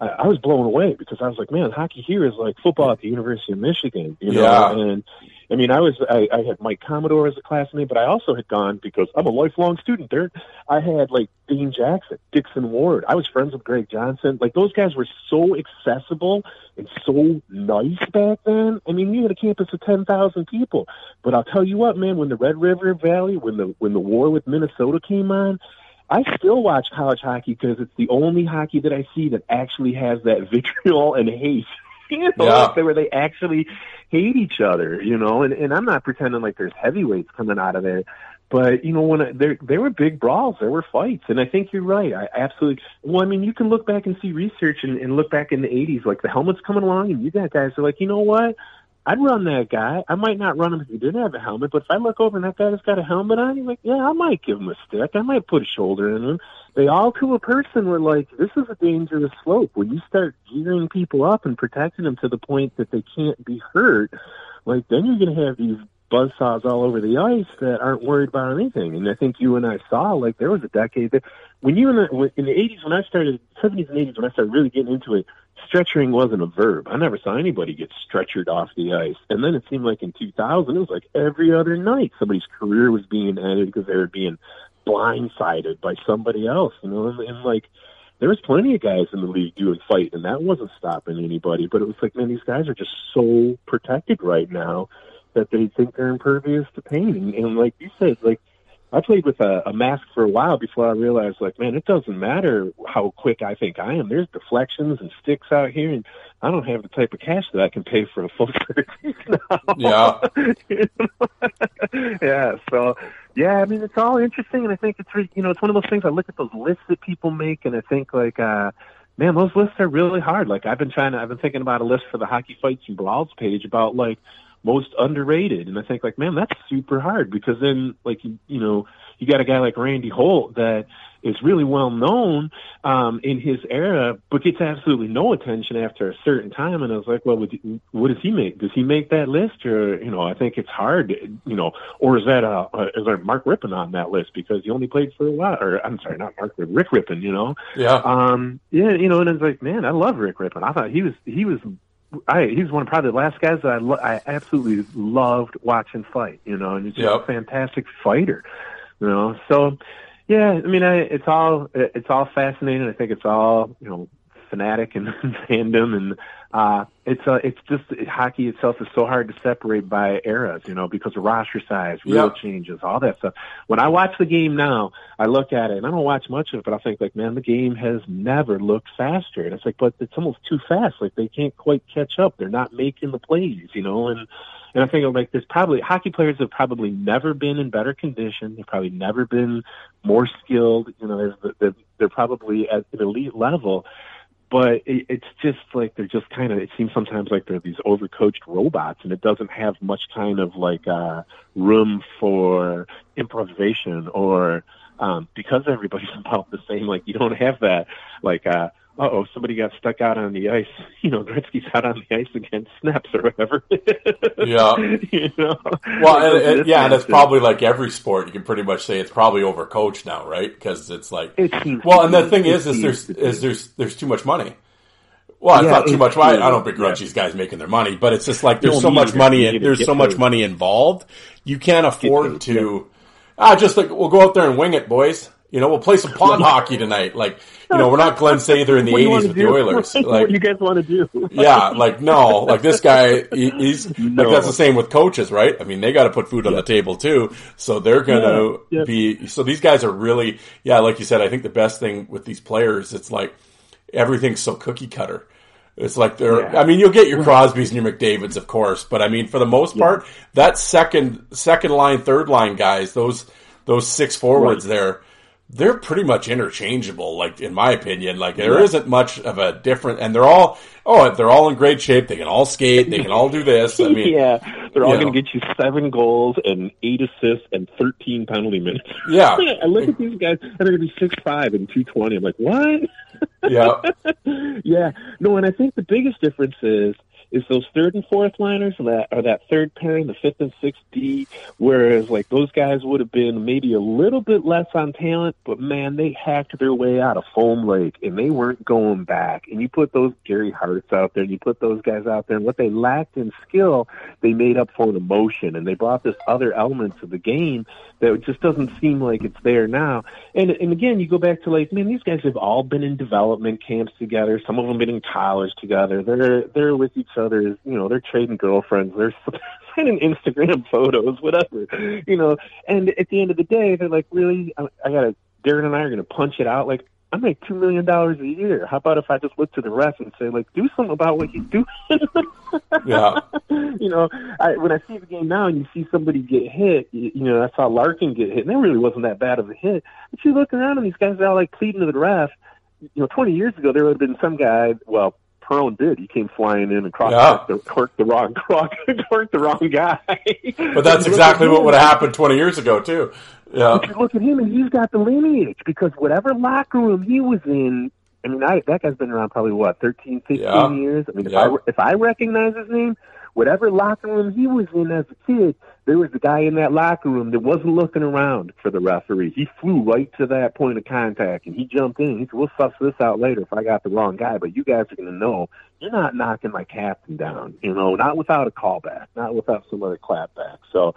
I, I was blown away because I was like, man, hockey here is like football at the University of Michigan, you know. Yeah. And I mean, I was I, I had Mike Commodore as a classmate, but I also had gone because I'm a lifelong student there. I had like Dean Jackson, Dixon Ward. I was friends with Greg Johnson. Like those guys were so accessible and so nice back then. I mean, you had a campus of ten thousand people. But I'll tell you what, man, when the Red River Valley, when the when the war with Minnesota came on, I still watch college hockey because it's the only hockey that I see that actually has that vitriol and hate. You know, Yeah. like, where they actually hate each other, you know, and, and I'm not pretending like there's heavyweights coming out of there. But you know, when I, there there were big brawls, there were fights, and I think you're right. I absolutely. Well, I mean, you can look back and see research and, and look back in the '80s, like the helmets coming along, and you got guys are like, you know what? I'd run that guy. I might not run him if he didn't have a helmet, but if I look over and that guy has got a helmet on, he's like, yeah, I might give him a stick. I might put a shoulder in him. They all to a person were like, this is a dangerous slope. When you start gearing people up and protecting them to the point that they can't be hurt, like then you're going to have these buzzsaws all over the ice that aren't worried about anything. And I think you and I saw like there was a decade that when you and I, in the 80s when I started, 70s and 80s when I started really getting into it, stretchering wasn't a verb. I never saw anybody get stretchered off the ice. And then it seemed like in 2000 it was like every other night somebody's career was being ended because they were being blindsided by somebody else. You know, and, and like there was plenty of guys in the league doing fight, and that wasn't stopping anybody. But it was like, man, these guys are just so protected right now that they think they're impervious to pain. And, and like you said, like I played with a, a mask for a while before I realized, like, man, it doesn't matter how quick I think I am. There's deflections and sticks out here, and I don't have the type of cash that I can pay for a full set of teeth now. Yeah. You know? yeah. So, yeah, I mean, it's all interesting, and I think it's re- you know, it's one of those things. I look at those lists that people make, and I think like, uh, man, those lists are really hard. Like, I've been trying to, I've been thinking about a list for the hockey fights and brawls page about like most underrated, and I think like, man, that's super hard because then like you, you know, you got a guy like Randy Holt that is really well known um, in his era, but gets absolutely no attention after a certain time. And I was like, well, would you, what does he make? Does he make that list, or you know, I think it's hard, you know, or is that uh, uh is there Mark Rypien on that list because he only played for a while? Or I'm sorry, not Mark, Rypien, Rick Rypien, you know. Yeah. Um, yeah, you know, and it's like, man, I love Rick Rypien. I thought he was he was I he was one of probably the last guys that I lo- I absolutely loved watching fight. You know, and he's just Yep. a fantastic fighter. You know, so yeah, I mean, I, it's all it's all fascinating. I think it's all you know fanatic and fandom and uh it's uh it's just hockey itself is so hard to separate by eras you know because of roster size real Yep. changes all that stuff when i watch the game now i look at it and i don't watch much of it but i think like man the game has never looked faster and it's like but it's almost too fast like they can't quite catch up they're not making the plays you know and and I think like there's probably hockey players have probably never been in better condition. They've probably never been more skilled. You know, they're they're, they're probably at an elite level, but it, it's just like they're just kind of. It seems sometimes like they're these overcoached robots, and it doesn't have much kind of like uh, room for improvisation or um, because everybody's about the same. Like you don't have that like. uh uh oh, somebody got stuck out on the ice. You know, Gretzky's out on the ice against snaps or whatever. Yeah. you know. Well, and, and, yeah, and it's probably like every sport. You can pretty much say it's probably overcoached now, right? Because it's like, It seems well, and the thing is, is there's is there's there's too much money. Well, it's Yeah, not too it's much. I, I don't begrudge these guys making their money, but it's just like there's so much money. In, there's so much money involved. You can't afford to. Ah, just like we'll go out there and wing it, boys. You know, we'll play some pond hockey tonight. Like, you know, we're not Glen Sather in the What do you wanna '80s with the? Oilers. what Like, do you guys want to do? yeah, like no, like this guy, he, he's No. like that's the same with coaches, right? I mean, they got to put food on the table too, so they're gonna Yeah, be. So these guys are really, yeah, like you said. I think the best thing with these players, it's like everything's so cookie cutter. It's like they're. Yeah. I mean, you'll get your Crosbys and your McDavids, of course, but I mean, for the most part, that second second line, third line guys, those those six forwards there. They're pretty much interchangeable, like in my opinion. Like there not much of a different, and they're all oh, they're all in great shape. They can all skate. They can all do this. I mean, yeah, they're all going to get you seven goals and eight assists and thirteen penalty minutes. Yeah. I look at these guys and they're going to be six five and two twenty. I'm like, what? yeah, yeah, no, and I think the biggest difference is is those third and fourth liners that are that third pairing, the fifth and sixth D. Whereas like those guys would have been maybe a little bit less on talent, but man, they hacked their way out of Foam Lake and they weren't going back. And you put those Gary Harts out there, and you put those guys out there, and what they lacked in skill, they made up for in emotion, and they brought this other element to the game that just doesn't seem like it's there now. And and again, you go back to like, man, these guys have all been in development camps together. Some of them been in college together. They're they're with each other. You know, they're trading girlfriends. They're sending Instagram photos, whatever. You know, and at the end of the day, they're like, really, I, I gotta. Darren and I are going to punch it out. Like, I make two million dollars a year. How about if I just look to the rest and say, like, do something about what he's doing? Yeah. you know, I, when I see the game now and you see somebody get hit, you, you know, I saw Larkin get hit, and that really wasn't that bad of a hit. But you look around and these guys are all like pleading to the ref. You know, 20 years ago there would have been some guy. Well, Perron did. He came flying in and crossed Yeah. the, corked the wrong corked, corked the wrong guy. But that's exactly what would have happened 20 years ago, too. Yeah. But you look at him and he's got the lineage because whatever locker room he was in, I mean, I, that guy's been around probably what, 13, 15 Yeah. years? I mean, if, Yeah. I, if I recognize his name, whatever locker room he was in as a kid, there was a guy in that locker room that wasn't looking around for the referee. He flew right to that point of contact and he jumped in. He said, we'll suss this out later if I got the wrong guy, but you guys are going to know you're not knocking my captain down, you know, not without a callback, not without some other clapback. So,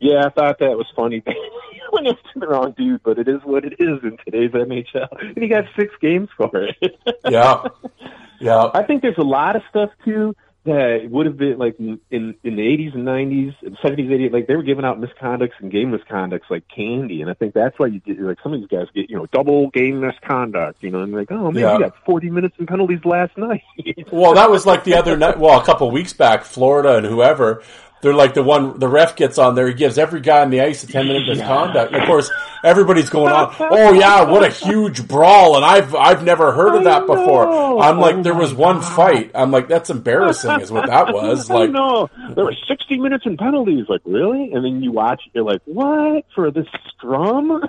yeah, I thought that was funny. Went after the wrong dude, but it is what it is in today's NHL. And he got six games for it. Yeah. Yeah. I think there's a lot of stuff too that would have been like in in the 80s and 90s and 70s, 80s. Like they were giving out misconducts and game misconducts like candy, and I think that's why you get like some of these guys get you know double game misconduct. You know, and like, oh man, Yeah. you got 40 minutes in penalties last night. Well, that was like the other night. Well, a couple of weeks back, Florida and whoever. They're like the one the ref gets on there. He gives every guy on the ice a ten minute misconduct. And of course, everybody's going on. Oh yeah, what a huge brawl! And I've I've never heard of that before. I'm like, Oh there was one God. fight. I'm like, that's embarrassing, is what that was. Like, no, there were 60 minutes in penalties. Like really? And then you watch, you're like, what for this scrum?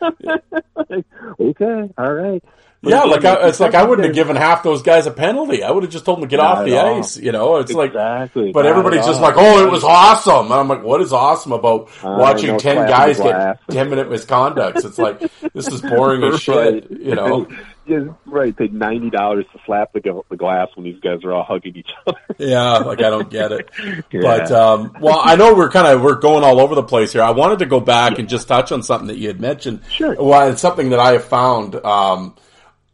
like, okay, all right. But yeah, like I, it's like I wouldn't have given half those guys a penalty. I would have just told them to get Not off the all. ice. You know, it's like But everybody's just all. like, "Oh, it was awesome." And I'm like, "What is awesome about I watching know, ten guys get ten minute misconducts?" It's like this is boring as shit. Right. You know? yeah, right. Paid ninety dollars to slap the, the glass when these guys are all hugging each other. Yeah, like I don't get it. Yeah. But um, well, I know we're kind of we're going all over the place here. I wanted to go back and just touch on something that you had mentioned. Sure. Well, it's something that I have found. Um,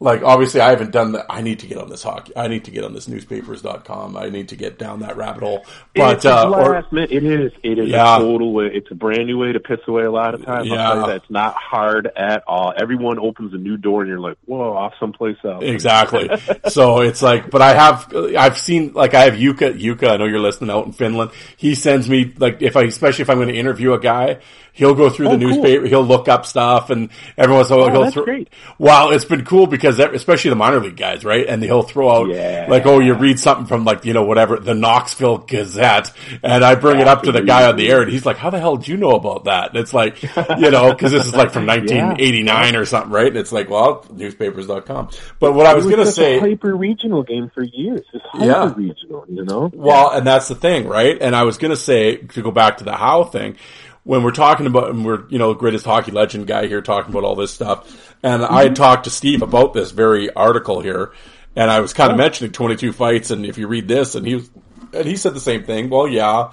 like obviously, I haven't done that. I need to get on this hockey. I need to get on this newspapers.com. I need to get down that rabbit hole. But it's a uh, or. It is. It is Yeah. a total way. It's a brand new way to piss away a lot of time. Yeah. I'll tell you that's not hard at all. Everyone opens a new door and you're like, whoa, off someplace else. Exactly. so it's like, but I have, I've seen, like, I have Yuka, Yuka, I know you're listening out in Finland. He sends me, like, if I, especially if I'm going to interview a guy, he'll go through the Oh, cool. newspaper, he'll look up stuff and every once in a while Oh, he'll throw, great. well, it's been cool because that- especially the minor league guys, right? And he'll throw out, Yeah. like, oh, you read something from like, you know, whatever, the Knoxville Gazette and I bring it up to the guy on the air and he's like, how the hell do you know about that? And it's like, you know, cause this is like from 1989 or something, right? And it's like, well, newspapers.com. But what I was It going to say, hyper regional game for years. It's hyper Yeah. regional, you know. well, and that's the thing, right? And I was going to say, to go back to the Howe thing, when we're talking about, and we're, you know, greatest hockey legend guy here talking about all this stuff. And I had talked to Steve about this very article here. And I was kind of oh. mentioning 22 fights. And if you read this, and he was, and he said the same thing. Well, yeah.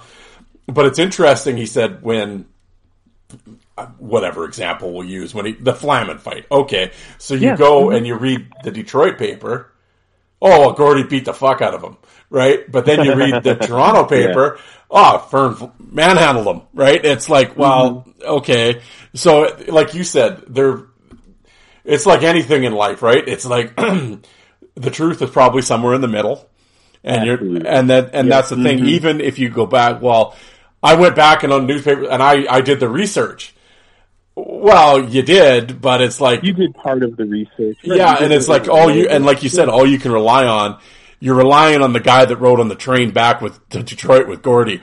But it's interesting, he said, when, whatever example we'll use, when he, the Flaman fight. Okay. So you Yeah. go mm-hmm. and you read the Detroit paper. Oh, well, Gordie beat the fuck out of him, right? But then you read the Toronto paper. Oh, Fern manhandled him, right? It's like, well, mm-hmm. okay. So, like you said, there, it's like anything in life, right? It's like the truth is probably somewhere in the middle, and you're, and that and that's the thing. Mm-hmm. Even if you go back, well, I went back and on newspaper, and I, I did the research. Well, you did, but it's like You did part of the research. Right, yeah, and it's like all you and like you said, all you can rely on. You're relying on the guy that rode on the train back with to Detroit with Gordie.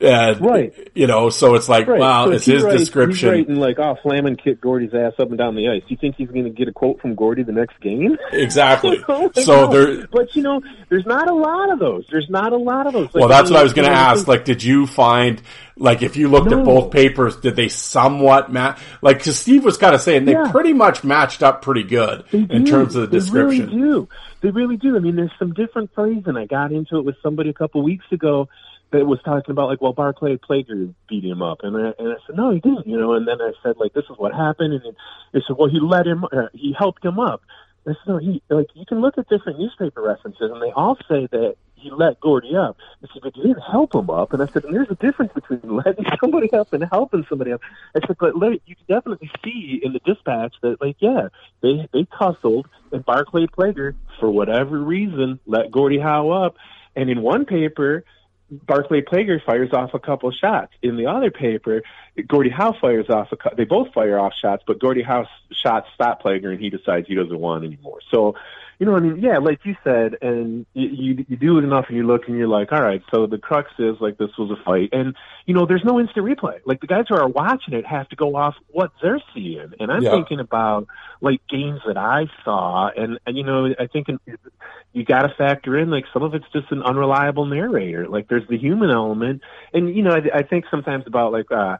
And Right. you know, so it's like, Right. wow, so it's his writes- description. He's writing like, "Oh, slamming kick Gordie's ass up and down the ice." You think he's going to get a quote from Gordie the next game? Exactly. Oh so God. there, but you know, there's not a lot of those. There's not a lot of those. Like, well, that's what I was going to ask. Like, did you find, like, if you looked No. at both papers, did they somewhat match? Like, cause Steve was kind of saying they Yeah. pretty much matched up pretty good They in do. terms of the description. They really do. They really do. I mean, there's some different phrasing. I got into it with somebody a couple weeks ago that was talking about like, well, Barclay Plager beat him up, and I, and I said, no, he didn't, you know. And then I said, like, this is what happened, and they said, well, he let him, uh, he helped him up. I said, no, he like you can look at different newspaper references, and they all say that he let Gordie up. I said, but you didn't help him up. And I said, and there's a difference between letting somebody up and helping somebody up. I said, but let, you can definitely see in the dispatch that, like, yeah, they they tussled, and Barclay Plager, for whatever reason, let Gordie Howe up. And in one paper, Barclay Plager fires off a couple shots. In the other paper, Gordie Howe fires off a cou- they both fire off shots, but Gordie Howe's shots stop Plager and he decides he doesn't want anymore. So, you know, I mean, yeah, like you said, and you, you you do it enough and you look and you're like, all right, so the crux is like this was a fight, and you know, there's no instant replay. Like the guys who are watching it have to go off what they're seeing, and I'm Yeah. thinking about like games that I saw, and and you know, I think in, you got to factor in like some of it's just an unreliable narrator. Like there's the human element, and you know, I, I think sometimes about like. uh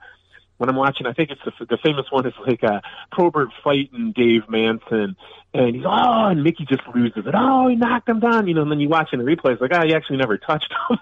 when I'm watching, I think it's the, the famous one is like uh, Probert fighting Dave Manson, and he's oh, and Mickey just loses it. Oh, he knocked him down, you know. And then you watch in the replay, it's like, oh, he actually never touched him.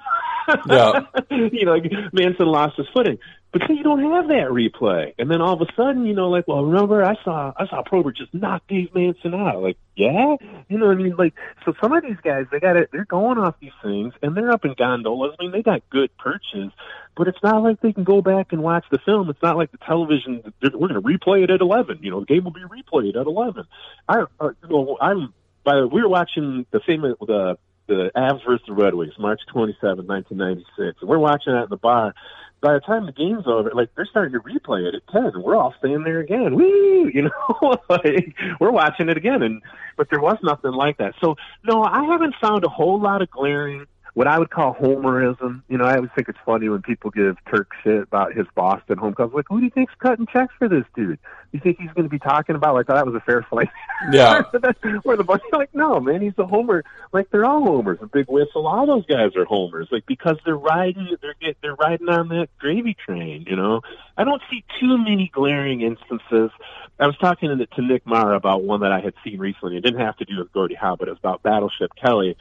Yeah. you know, like Manson lost his footing, but then you don't have that replay. And then all of a sudden, you know, like, well, remember I saw I saw Probert just knock Dave Manson out. Like, yeah, you know, what I mean, like, so some of these guys, they got it. They're going off these things, and they're up in gondolas. I mean, they got good perches, but it's not like they can go back and watch the film. It's not like the television. We're going to replay it at eleven. You know, the game will be replayed at eleven. I, uh, you know, I'm. By the, we were watching the famous the the Avs versus the Red Wings, March twenty seventh, 1996. And we're watching that in the bar. By the time the game's over, like they're starting to replay it at 10, and we're all staying there again. Woo! You know, like we're watching it again. And but there was nothing like that. So no, I haven't found a whole lot of glaring what I would call homerism. You know, I always think it's funny when people give Turk shit about his Boston home club. Like, who do you think's cutting checks for this dude? You think he's going to be talking about like, oh, that was a fair fight? Yeah. Where the bunch like, no, man, he's a homer. Like they're all homers. A big whistle. All those guys are homers. Like because they're riding, they're get, they're riding on that gravy train. You know, I don't see too many glaring instances. I was talking to, to Nick Mara about one that I had seen recently. It didn't have to do with Gordie Howe, but it was about Battleship Kelly.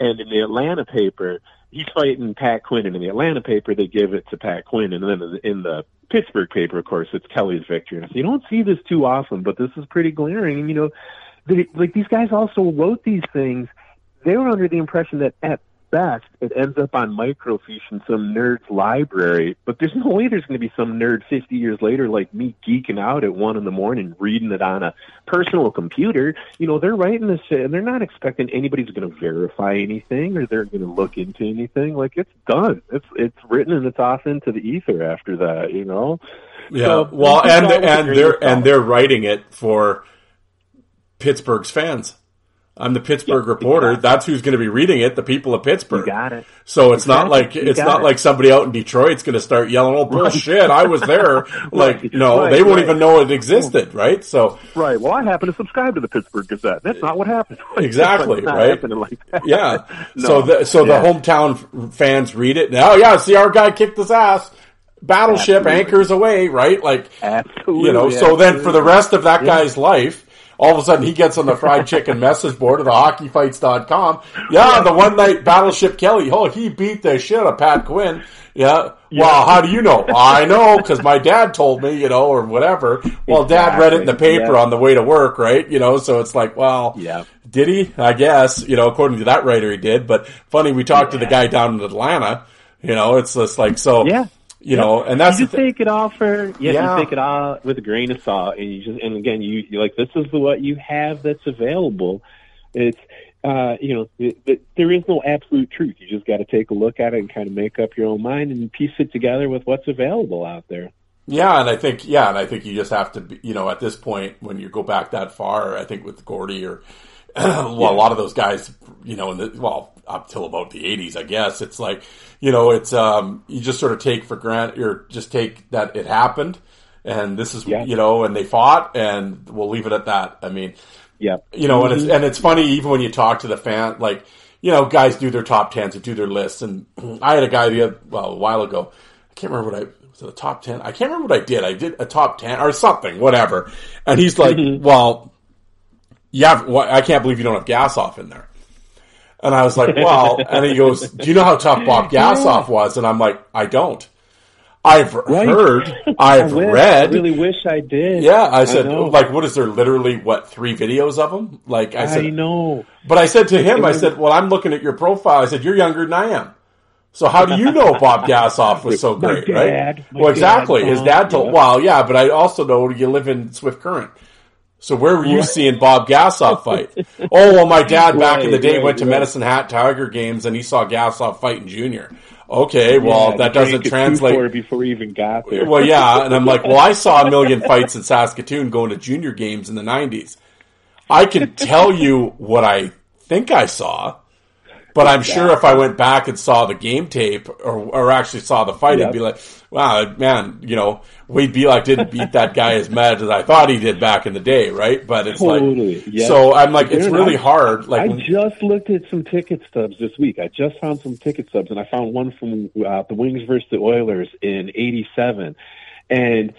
And in the Atlanta paper, he's fighting Pat Quinn, and in the Atlanta paper, they give it to Pat Quinn, and then in the Pittsburgh paper, of course, it's Kelly's victory. And said, you don't see this too often, but this is pretty glaring. And you know, they, like these guys also wrote these things. They were under the impression that at best it ends up on microfiche in some nerd's library, but there's no way there's going to be some nerd 50 years later like me geeking out at one in the morning reading it on a personal computer. You know, they're writing this shit and they're not expecting anybody's going to verify anything or they're going to look into anything. Like it's done. It's it's written and it's off into the ether after that. You know. Yeah. So, well, and all with a and they're and they're writing it for Pittsburgh's fans. I'm the Pittsburgh Yeah, reporter. exactly. That's who's going to be reading it. The people of Pittsburgh. You got it. So it's not like Exactly. You it's not it. like somebody out in Detroit's going to start yelling, "Oh bullshit! I was there." Like Right, no, right, they won't even know it existed, right? So Right. Well, I happen to subscribe to the Pittsburgh Gazette. That's not what happened. Exactly, right? like that. yeah. No. So the so Yeah. the hometown f- fans read it. Now, yeah, see our guy kicked his ass. Battleship Absolutely. anchors away, right? Like Absolutely. you know. So then for the rest of that guy's life. All of a sudden, he gets on the fried chicken message board of the hockeyfights.com. Yeah, the one night Battleship Kelly. Oh, he beat the shit out of Pat Quinn. Yeah. Well, how do you know? I know because my dad told me, you know, or whatever. Well, dad read it in the paper Yeah. on the way to work, right? You know, so it's like, well, Yeah. did he? I guess, you know, according to that writer, he did. But funny, we talked to the guy down in Atlanta. You know, it's just like, so, Yeah. You know, and that's you just thi- take it all for yeah, Yeah. You take it all with a grain of salt, and you just and again, you you like this is the what you have that's available. It's uh, you know, it, it, there is no absolute truth. You just got to take a look at it and kind of make up your own mind and piece it together with what's available out there. Yeah, and I think yeah, and I think you just have to be, you know, at this point when you go back that far, I think with Gordie or well, a lot of those guys, you know, in the well, up till about the '80s, I guess. It's like you know, it's um, you just sort of take for granted, or just take that it happened, and this is Yeah. you know, and they fought, and we'll leave it at that. I mean, Yeah. you know, and it's and it's funny even when you talk to the fan, like you know, guys do their top tens and do their lists. And I had a guy the other, well a while ago. I can't remember what I was it a top ten. I can't remember what I did. I did a top ten or something, whatever. And he's like, well, yeah, wh- I can't believe you don't have Gassoff in there. And I was like, well, and he goes, do you know how tough Bob Gassoff was? And I'm like, I don't. I've heard, I've I wish, read. I really wish I did. Yeah, I said, know. like, what is there? Literally, what three videos of him? Like, I I, said, know. but I said to him, I said, well, I'm looking at your profile. I said, you're younger than I am. So how do you know Bob Gassoff was so My great, dad, right? my Well, exactly. dad, His dad told. yeah. Well, yeah, but I also know you live in Swift Current. So where were you seeing Bob Gassoff fight? oh, well, my dad back in the day right, went to right. Medicine Hat Tiger games and he saw Gassoff fighting junior. Okay, well, Yeah, that doesn't translate. before we even got there. Well, yeah, and I'm like, well, I saw a million fights in Saskatoon going to junior games in the '90s. I can tell you what I think I saw, but I'm sure if I went back and saw the game tape or, or actually saw the fight, Yep. I'd be like, wow, man, you know, Wade Belak didn't beat that guy as mad as I thought he did back in the day, right? But it's Totally, like, yeah. so I'm like, it's Aaron, really I- hard. Like, I when- just looked at some ticket stubs this week. I just found some ticket stubs, and I found one from uh, the Wings versus the Oilers in '87. And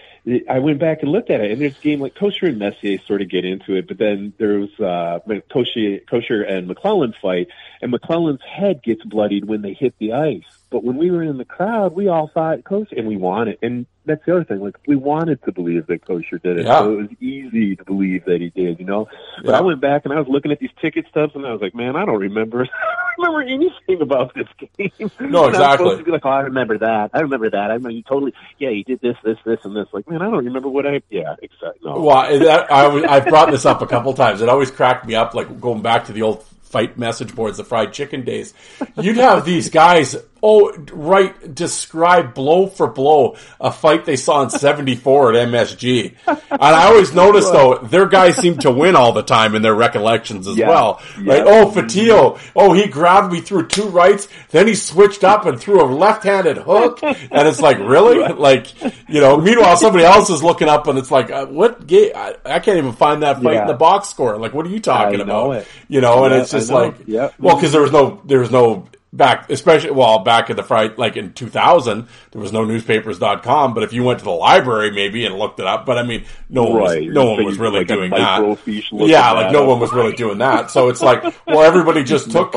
I went back and looked at it, and there's a game like Kocur and Messier sort of get into it, but then there was uh, Kocur, Kocur and McClelland fight, and McClelland's head gets bloodied when they hit the ice. But when we were in the crowd, we all thought Kocur, and we wanted, and that's the other thing, like we wanted to believe that Kocur did it, Yeah. so it was easy to believe that he did, you know. But Yeah. I went back and I was looking at these ticket stubs, and I was like, man, I don't remember, I don't remember anything about this game. No, And I'm exactly. supposed to be like, oh, I remember that. I remember that. I remember you totally. Yeah, you did this, this, this, and this. Like, man, I don't remember what I. Yeah, exactly. No. Well, that, I, I've brought this up a couple times. It always cracked me up, like going back to the old fight message boards, the fried chicken days. You'd have these guys, oh, right, describe blow for blow a fight they saw in 74 at MSG. And I always noticed, though, their guys seem to win all the time in their recollections as Yeah. well. Yeah. Like, oh, Fotiu, oh, he grabbed me through two rights, then he switched up and threw a left-handed hook. And it's like, really? Like, you know, meanwhile, somebody else is looking up and it's like, uh, what game? I, I can't even find that fight Yeah. in the box score. Like, what are you talking about? it. You know, and Yeah, it's just like, Yep. well, because there was no, there was no back, especially, well, back in the fright, like in 2000, there was no newspapers.com, but if you went to the library maybe and looked it up, but I mean, no one Right. was, no one was really like doing that. Yeah, like no up. one was really doing that. So it's like, well, everybody just took,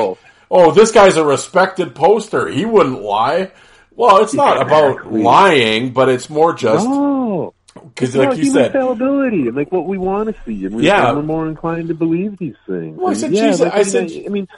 oh, this guy's a respected poster. He wouldn't lie. Well, it's not about lying, but it's more just No. because, like you said, fallibility and like what we want to see, and we're, Yeah. and we're more inclined to believe these things. Well, I And said, yeah, like, I said- I mean,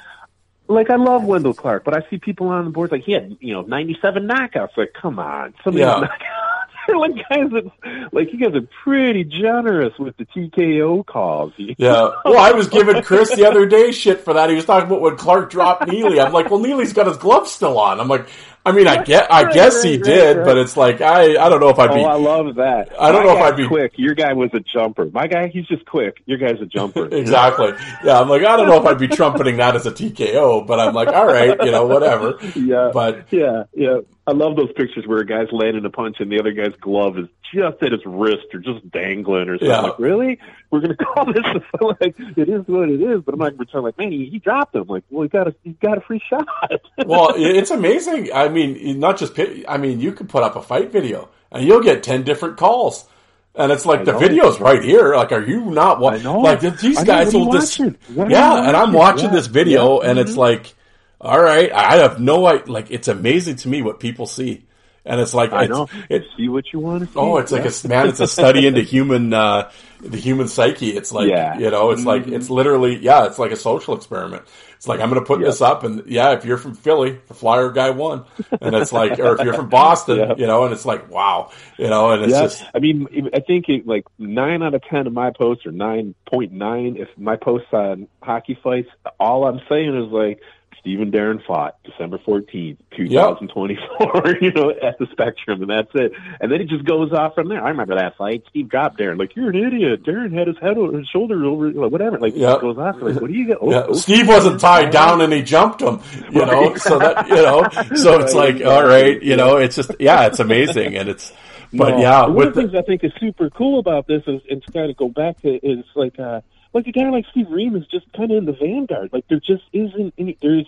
like I love Wendel Clark, but I see people on the boards like he had, you know, ninety-seven knockouts. Like, come on, some of Yeah. these knockouts are like guys that, like you guys are pretty generous with the TKO calls. you Yeah. Well, I was giving Chris the other day shit for that. He was talking about when Clark dropped Neely. I'm like, well, Neely's got his gloves still on. I'm like, I mean, I get, I guess he did, but it's like, I, I don't know if I'd be. Oh. I love that. I don't My know if I'd be- quick. Your guy was a jumper. My guy, he's just quick. Your guy's a jumper. Exactly. Yeah, I'm like, I don't know if I'd be trumpeting that as a TKO, but I'm like, all right, you know, whatever. Yeah. But yeah, yeah. I love those pictures where a guy's landing a punch and the other guy's glove is just at his wrist or just dangling or something. Yeah. Like, really? We're gonna call this like it is what it is, but I'm not gonna pretend like, man, he, he dropped him. Like, well, he got a he got a free shot. well, it's amazing. I mean, not just, I mean, you could put up a fight video and you'll get 10 different calls. And it's like I the know. video's right here. Like, are you not watching? Like these guys What are you will just? Yeah. And I'm watching? Yeah. this video, Yeah. and it's mm-hmm. like, all right, I have no idea. Like, it's amazing to me what people see, and it's like, I it's- know. It, See what you want to see. Oh, it's like a man. It's a study into human, uh, the human psyche. It's like Yeah. Mm-hmm. you know, it's like it's literally yeah, it's like a social experiment. It's like I'm going to put this up, and yeah, if you're from Philly, the flyer guy won, and it's like, or if you're from Boston, Yeah. you know, and it's like wow, you know, and it's yeah, just I mean, I think it, like nine out of ten of my posts, or nine point nine, if my posts on hockey fights, all I'm saying is like Stephen Darren fought December 14th, 2024, you know, at the Spectrum, and that's it. And then it just goes off from there. I remember that fight. Steve dropped Darren, like, you're an idiot. Darren had his head over his shoulder over, like, whatever. Like, Yep. it goes off. Like, what do you get? Oh, Yeah, okay. Steve wasn't tied down and he jumped him, you know. So that you know, so it's Right, like, all right, you know, it's just yeah, it's amazing, and it's, but No. yeah, one of the things I think is super cool about this is, and to kind of go back to, is like, uh, like a guy like Steve Ream is just kind of in the vanguard. Like there just isn't any. There's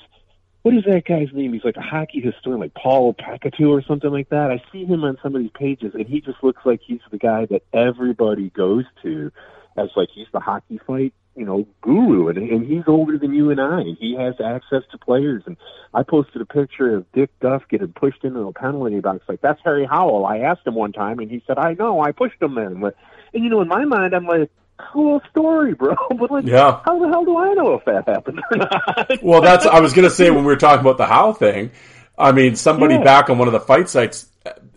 what is that guy's name? He's like a hockey historian, like Paul Patskou or something like that. I see him on some of these pages, and he just looks like he's the guy that everybody goes to as like he's the hockey fight, you know, guru, and, and he's older than you and I, and he has access to players. And I posted a picture of Dick Duff getting pushed into a penalty box. Like that's Harry Howell. I asked him one time, and he said, "I know, I pushed him then." But, and you know, in my mind, I'm like. Cool story, bro. But like, Yeah. Howe the hell do I know if that happened or not? well, that's I was gonna say when we were talking about the Howe thing. I mean, somebody Yeah. back on one of the fight sites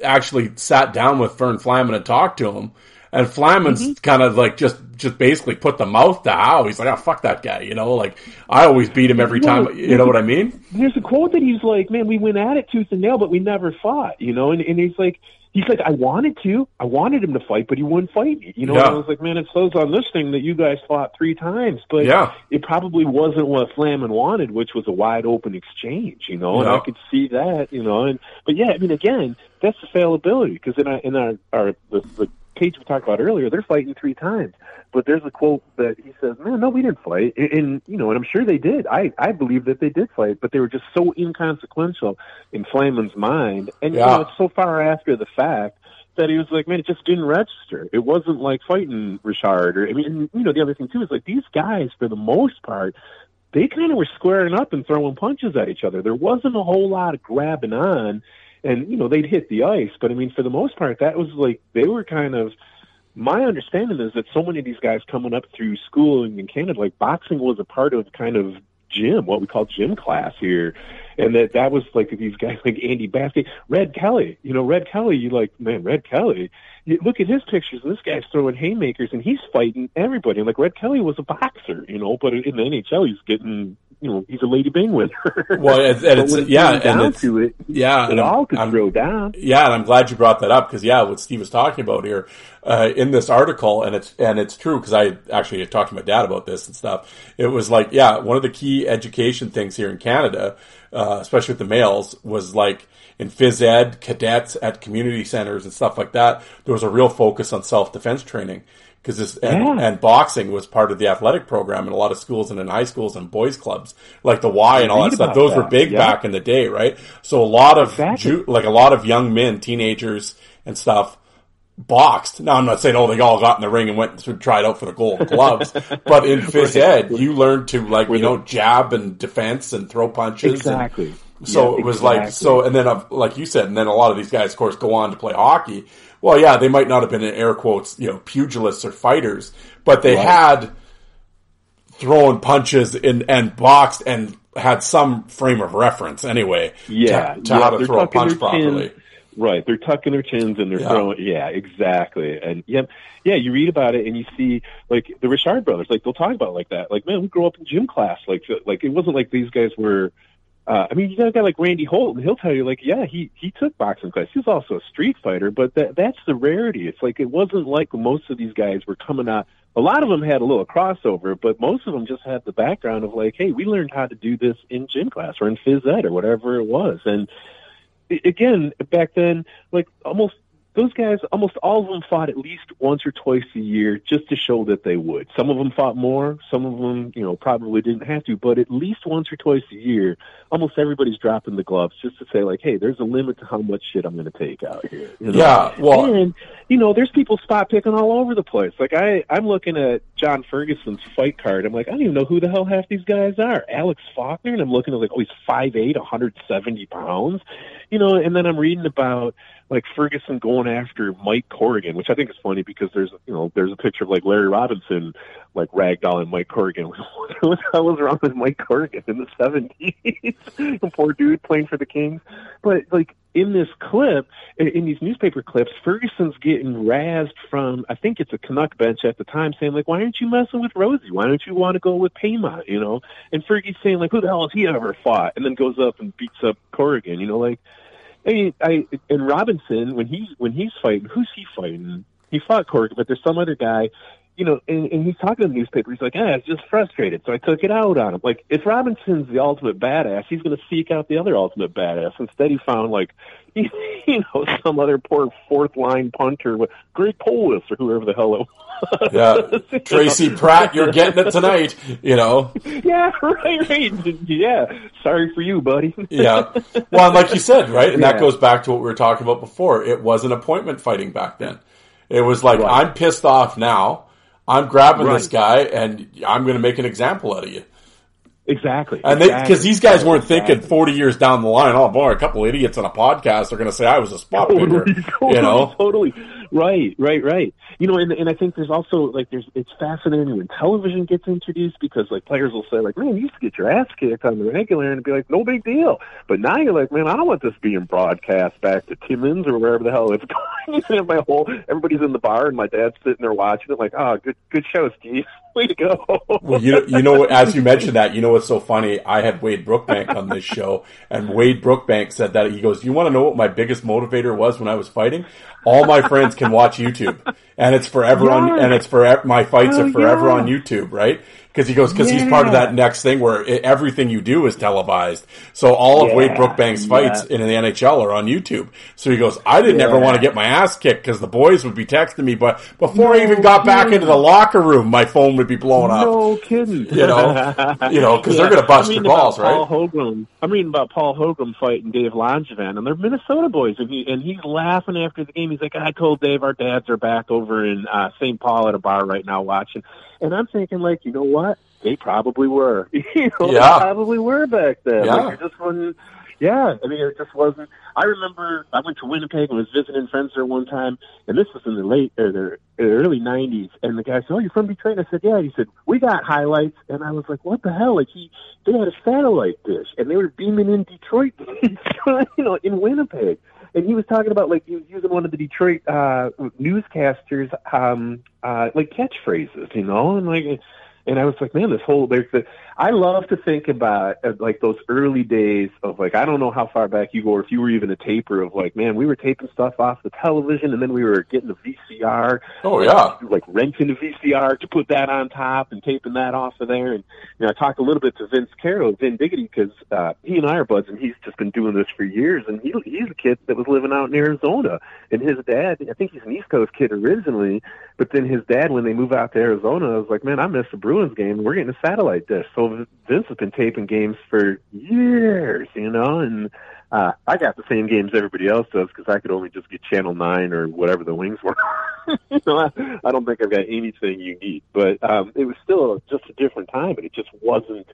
actually sat down with Fern Flaman and talked to him. And Flaman's Mm-hmm. kind of like just just basically put the mouth to how He's like, oh fuck that guy, you know. Like I always beat him every time. Well, You know what I mean? there's a quote that he's like, "Man, we went at it tooth and nail, but we never fought." You know, and, and he's like, he's like, "I wanted to, I wanted him to fight, but he wouldn't fight me." You know, Yeah. and I was like, "Man, it says on this thing that you guys fought three times, but Yeah. it probably wasn't what Flaman wanted, which was a wide open exchange." You know, and I could see that. You know, and but yeah, I mean, again, that's the fallibility because in our in our, our the, the page we talked about earlier, they're fighting three times. But there's a quote that he says, "Man, no, we didn't fight," and, and you know, and I'm sure they did. I I believe that they did fight, but they were just so inconsequential in Flaman's mind, and you know, it's so far after the fact that he was like, "Man, it just didn't register. It wasn't like fighting Richard." Or I mean, and, you know, the other thing too is like these guys, for the most part, they kind of were squaring up and throwing punches at each other. There wasn't a whole lot of grabbing on, and you know, they'd hit the ice, but I mean, for the most part, that was like they were kind of my understanding is that so many of these guys coming up through schooling in Canada, like boxing was a part of kind of gym, what we call gym class here. And that that was like these guys like Andy Bathgate, Red Kelly. You know, Red Kelly, you like, man, Red Kelly. You look at his pictures, this guy's throwing haymakers and he's fighting everybody. And like Red Kelly was a boxer, you know, but in the NHL he's getting you know, he's a Lady Byng winner. Well, and, and it's it yeah, and it's to it, yeah, it I'm- all could I'm- throw down. Yeah, and I'm glad you brought that up because yeah, what Steve was talking about here uh, in this article, and it's and it's true because I actually had talked to my dad about this and stuff. It was like yeah, one of the key education things here in Canada, uh, especially with the males, was like in phys ed, cadets at community centers and stuff like that. There was a real focus on self defense training because this and, Yeah. and boxing was part of the athletic program in a lot of schools and in high schools and boys clubs like the Y and all that stuff. Those were big yeah. back in the day, right? So a lot of Exactly. Ju- like a lot of young men, teenagers and stuff boxed. Now I'm not saying oh they all got in the ring and went and tried out for the gold gloves, but in phys ed you learned to like you know jab and defense and throw punches. and- Exactly. so Yeah, it was like so, and then like you said, and then a lot of these guys, of course, go on to play hockey. Well, yeah, they might not have been in air quotes, you know, pugilists or fighters, but they Right. had thrown punches and and boxed and had some frame of reference anyway. Yeah, to, to yeah, how to they're throw a punch properly. chin. Right, they're tucking their chins and they're Yeah. throwing. Yeah, exactly. And yeah, yeah, you read about it and you see like the Richard brothers, like they'll talk about it like that. Like, man, we grew up in gym class. Like, like it wasn't like these guys were. Uh, I mean, you got a guy like Randy Holt, and he'll tell you, like, yeah, he he took boxing class. He's also a street fighter, but that that's the rarity. It's like it wasn't like most of these guys were coming out. A lot of them had a little crossover, but most of them just had the background of like, hey, we learned how to do this in gym class or in phys ed or whatever it was, and again, back then, like almost those guys, almost all of them fought at least once or twice a year just to show that they would. Some of them fought more, some of them, you know, probably didn't have to, but at least once or twice a year, almost everybody's dropping the gloves just to say like, hey, there's a limit to how much shit I'm going to take out here. you know? Yeah, well, and you know, there's people spot picking all over the place. Like I, I'm looking at John Ferguson's fight card. I'm like, I don't even know who the hell half these guys are. Alex Faulkner, and I'm looking at like, oh, he's five eight, 170 pounds. You know, and then I'm reading about like Ferguson going after Mike Corrigan, which I think is funny because there's you know there's a picture of like Larry Robinson like ragdolling Mike Corrigan. what the hell was wrong with Mike Corrigan in the seventies? Poor dude playing for the Kings. But like in this clip, in, these newspaper clips, Ferguson's getting razzed from I think it's a Canuck bench at the time, saying like, "Why aren't you messing with Rosie? Why don't you want to go with Paiement?" You know, and Fergie's saying like, "Who the hell has he ever fought?" And then goes up and beats up Corrigan. You know, like I I and Robinson when he's when he's fighting, who's he fighting? He fought Corrigan, but there's some other guy, you know, and, and he's talking to the newspaper. He's like, "Ah, I was just frustrated, so I took it out on him." Like, if Robinson's the ultimate badass, he's going to seek out the other ultimate badass. Instead, he found like, you know, some other poor fourth line punter with Greg Polis or whoever the hell it was. Yeah, Tracy Pratt, you're getting it tonight. You know. Yeah, right, right. Yeah, sorry for you, buddy. yeah. Well, and like you said, right, and that goes back to what we were talking about before. It was an appointment fighting back then. It was like Right. I'm pissed off now. I'm grabbing this guy, and I'm going to make an example out of you. Exactly. And they exactly. because these guys weren't thinking 40 years down the line. Oh boy, a couple idiots on a podcast are going to say I was a spot oh, picker. totally, totally, You know. totally. Right, right, right. You know, and and I think there's also like there's it's fascinating when television gets introduced because like players will say like, man, you used to get your ass kicked on the regular and be like, no big deal. But now you're like, man, I don't want this being broadcast back to Timmins or wherever the hell it's going. my whole everybody's in the bar and my dad's sitting there watching it like, oh, good, good show, Steve. Way to go. Well, you you know, as you mentioned that, you know what's so funny? I had Wade Brookbank on this show, and Wade Brookbank said that he goes, "You want to know what my biggest motivator was when I was fighting? All my friends can watch YouTube, and it's forever on, and it's forever. My fights Oh, are forever yeah. on YouTube, right?" Because he goes, because he's part of that next thing where it, everything you do is televised. So all of Wade Yeah, Brookbank's fights yeah. in the NHL are on YouTube. So he goes, I didn't ever want to get my ass kicked because the boys would be texting me, but before I even got back kidding. into the locker room, my phone would be blowing up. No kidding. You know, you know, because they're going to bust your balls, about right? Paul Holmgren. I'm reading about Paul Holmgren fighting Dave Langevin, and they're Minnesota boys, and he and he's laughing after the game. He's like, "I told Dave our dads are back over in uh, St. Paul at a bar right now watching," and I'm thinking, like, you know what? They probably were. you know, Yeah. they probably were back then. Yeah. Like, it just wasn't. Yeah, I mean, it just wasn't. I remember I went to Winnipeg and was visiting friends there one time, and this was in the late er, or the early '90s. And the guy said, "Oh, you're from Detroit?" And I said, "Yeah." He said, "We got highlights," and I was like, "What the hell?" Like he, they had a satellite dish, and they were beaming in Detroit, you know, in Winnipeg. And he was talking about like he was using one of the Detroit uh newscasters um uh like catchphrases, you know, and like and I was like, man, this whole there's the I love to think about uh, like those early days of like I don't know how far back you go or if you were even a taper of like, man, we were taping stuff off the television and then we were getting a VCR. Oh, yeah. like renting a VCR to put that on top and taping that off of there. And you know, I talked a little bit to Vince Carroll, Vin Diggity, because uh, he and I are buds, and he's just been doing this for years. And he he's a kid that was living out in Arizona, and his dad, I think he's an East Coast kid originally, but then his dad, when they move out to Arizona, was like, man, I missed the Bruins game. We're getting a satellite dish. So Vince has been taping games for years, you know, and. Uh, I got the same games everybody else does because I could only just get Channel Nine or whatever the wings were. know, I, I don't think I've got anything unique, but um, it was still just a different time, and it just wasn't.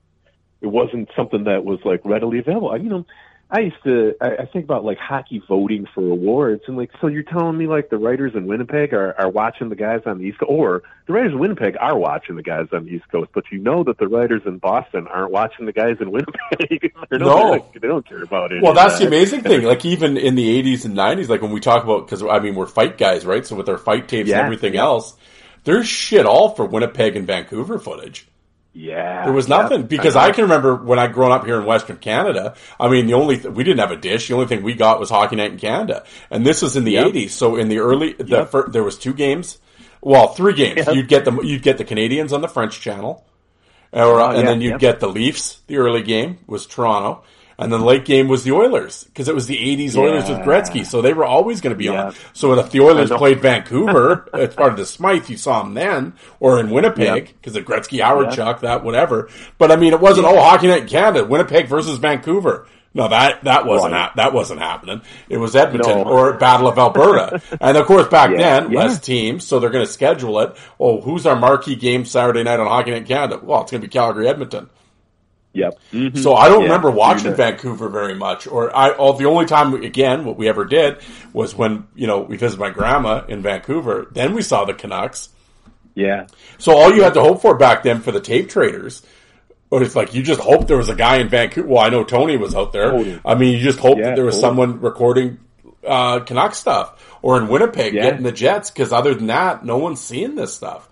It wasn't something that was like readily available. I, you know, I used to. I, I think about like hockey voting for awards, and like, so you're telling me like the writers in Winnipeg are are watching the guys on the East Coast, or the writers in Winnipeg are watching the guys on the East Coast, but you know that the writers in Boston aren't watching the guys in Winnipeg. Not- No. they don't care about it. Well, that's the amazing thing. Like even in the '80s and '90s, like when we talk about, because I mean we're fight guys, right? So with our fight tapes Yeah, and everything yeah. else, there's shit all for Winnipeg and Vancouver footage. Yeah, There was yeah, nothing because know. I, can remember when I grown up here in Western Canada. I mean, the only th- we didn't have a dish. The only thing we got was Hockey Night in Canada, and this was in the Yep. '80s. So in the early, the Yep. fir- there was two games. Well, three games. Yep. You'd get the you'd get the Canadiens on the French channel, or, Oh, and yeah, then you'd get the Leafs. The early game was Toronto, and then the late game was the Oilers because it was the '80s Oilers with Gretzky. So they were always going to be Yeah. on. So if the Oilers played Vancouver as part of the Smythe, you saw them then, or in Winnipeg because the Gretzky Howard Yeah. Chuck that whatever. But I mean, it wasn't oh hockey night in Canada, Winnipeg versus Vancouver. No, that that wasn't Right. hap- that wasn't happening. It was Edmonton No. or Battle of Alberta, and of course back Yeah, then yeah. less teams, so they're going to schedule it. Oh, who's our marquee game Saturday night on Hockey Night in Canada? Well, it's going to be Calgary Edmonton. Yep. Mhm. So I don't Yeah, remember watching Vancouver very much, or I. All the only time again what we ever did was when you know we visited my grandma in Vancouver. Then we saw the Canucks. Yeah. So all you had to hope for back then for the tape traders, or it's like you just hoped there was a guy in Vancouver. Well, I know Tony was out there. Tony. I mean, you just hoped Yeah, that there was totally. someone recording uh, Canuck stuff, or in Winnipeg Yeah. getting the Jets. Because other than that, no one's seeing this stuff.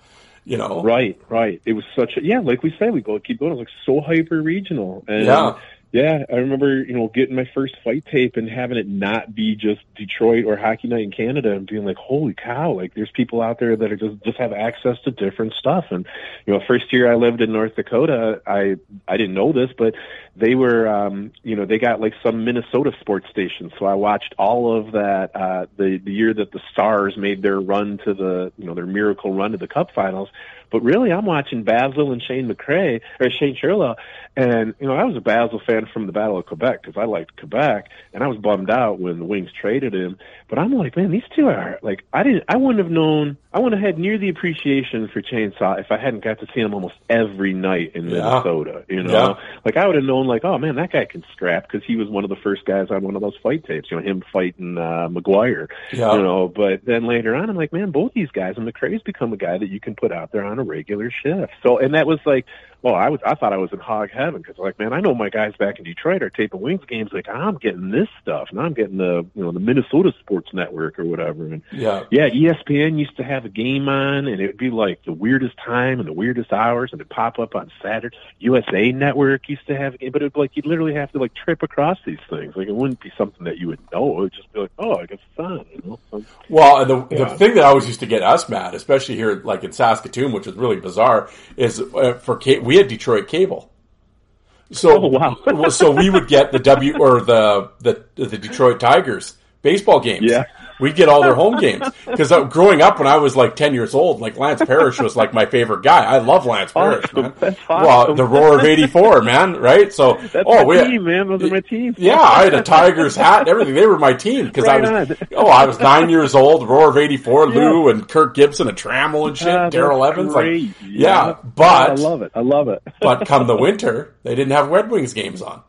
You know, Right, right. It was such a yeah, like we said, we go keep going. It was like so hyper regional, and Yeah. yeah, I remember you know getting my first fight tape and having it not be just Detroit or Hockey Night in Canada, and being like, holy cow! Like there's people out there that are just just have access to different stuff. And you know, first year I lived in North Dakota, I I didn't know this, but they were um you know they got like some Minnesota sports station, so I watched all of that uh the the year that the Stars made their run to the you know their miracle run to the Cup Finals. But really, I'm watching Basil and Shane McRae or Shane Churla, and you know I was a Basil fan from the Battle of Quebec because I liked Quebec, and I was bummed out when the Wings traded him. But I'm like, man, these two are like I didn't, I wouldn't have known, I wouldn't have had near the appreciation for Chainsaw if I hadn't got to see him almost every night in Yeah. Minnesota. You know, Yeah. like I would have known, like, oh man, that guy can scrap because he was one of the first guys on one of those fight tapes. You know, him fighting uh, McGuire. Yeah. You know, but then later on, I'm like, man, both these guys, and McRae's become a guy that you can put out there on a regular shift. So, and that was like, well, I was, I thought I was in hog heaven because, like, man, I know my guys back in Detroit are taping Wings games. Like, I'm getting this stuff, and I'm getting the, you know, the Minnesota Sports Network or whatever. And yeah, yeah, ESPN used to have a game on, and it would be like the weirdest time and the weirdest hours, and it'd pop up on Saturday. USA Network used to have a game, but it'd be like you'd literally have to like trip across these things. Like it wouldn't be something that you would know. It would just be like, oh, I guess it's on. You know. So, Well, and the, Yeah. the thing that always used to get us mad, especially here, like in Saskatoon, which is really bizarre, is uh, for ca- we had Detroit cable. So, Oh, wow. so we would get the W or the the the Detroit Tigers baseball games. Yeah. We'd get all their home games because uh, growing up when I was like ten years old, like Lance Parrish was like my favorite guy. I love Lance Parrish, Awesome. Well, the Roar of '84, man, right? So, that's oh, my we team, man. Those are my team. yeah, I had a Tigers hat and everything. They were my team because Right I was on. oh, I was nine years old. Roar of '84, Lou and Kirk Gibson and Trammell and shit. Ah, Daryl Evans, great. like yeah, I but I love it. I love it. but come the winter, they didn't have Red Wings games on.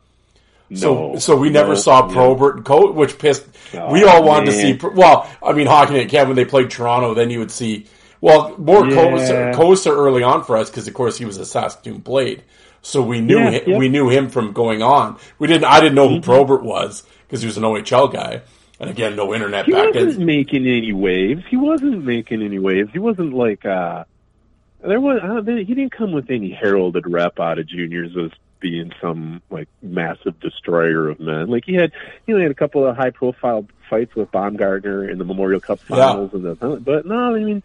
So, No, so we never no, saw. Probert and Co, which pissed. Oh, we all wanted to see. Well, I mean, Night Camp when they played Toronto, then you would see. Well, more Yeah. Kocur early on for us because, of course, he was a Saskatoon Blade, so we knew Yeah, him, yeah. we knew him from going on. We didn't. I didn't know who Mm-hmm. Probert was because he was an OHL guy, and again, no internet He back wasn't making any waves. He wasn't making any waves. He wasn't like uh there was uh, he didn't come with any heralded rep out of juniors as being some like massive destroyer of men. Like he had you know he had a couple of high profile fights with Baumgartner in the Memorial Cup Yeah. finals and the but no, I mean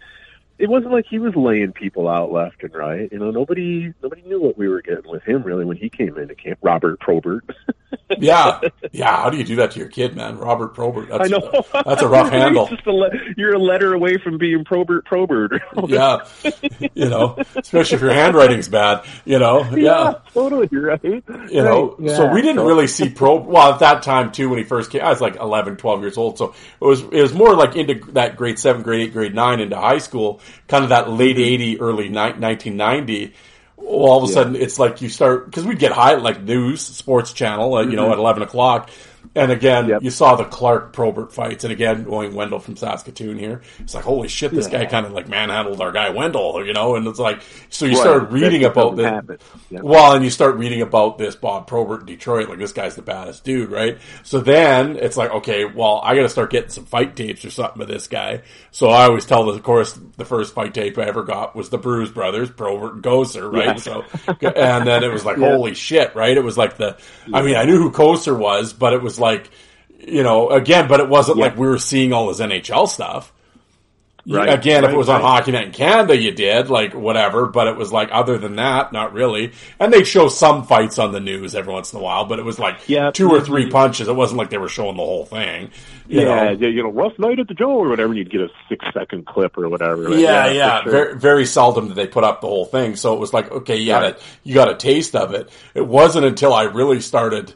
it wasn't like he was laying people out left and right. You know, nobody nobody knew what we were getting with him really when he came into camp. Robert Probert. Yeah, yeah. How do you do that to your kid, man? Robert Probert. That's, I know. That's a rough handle. Just a le- you're a letter away from being Probert Probert. Yeah, you know, especially if your handwriting's bad. You know, yeah. totally right. you know Right, so we didn't really see pro well at that time too when he first came i was like 11 12 years old so it was it was more like into that grade 7 grade 8 grade 9 into high school kind of that late mm-hmm. 80 early ni- 1990 well, all of a sudden it's like you start because we'd get high like news sports channel uh, you know at 11 o'clock and again Yep. you saw the clark probert fights and again going wendel from saskatoon here it's like holy shit this guy kind of like manhandled our guy wendel you know and it's like so you Right. started reading That about this. Yeah. well, and you start reading about this Bob Probert in Detroit, like this guy's the baddest dude, right? So then it's like, okay, well, I got to start getting some fight tapes or something with this guy. So I always tell the, of course, the first fight tape I ever got was the Bruise Brothers, Probert and Kocur, right? Yeah. So, and then it was like, Yeah. holy shit, right? It was like the, I mean, I knew who Kocur was, but it was like, you know, again, but it wasn't Yeah. like we were seeing all his NHL stuff. Right, Again, if it was on. Hockey Night in Canada, you did, like, whatever, but it was like, other than that, not really. And they'd show some fights on the news every once in a while, but it was like Yeah. two or three punches. It wasn't like they were showing the whole thing. You yeah, know? yeah, you know, rough night at the Joe or whatever, and you'd get a six second clip or whatever. Like, Yeah, for yeah. sure. Very, very seldom did they put up the whole thing. So it was like, okay, you got a, you got a taste of it. It wasn't until I really started,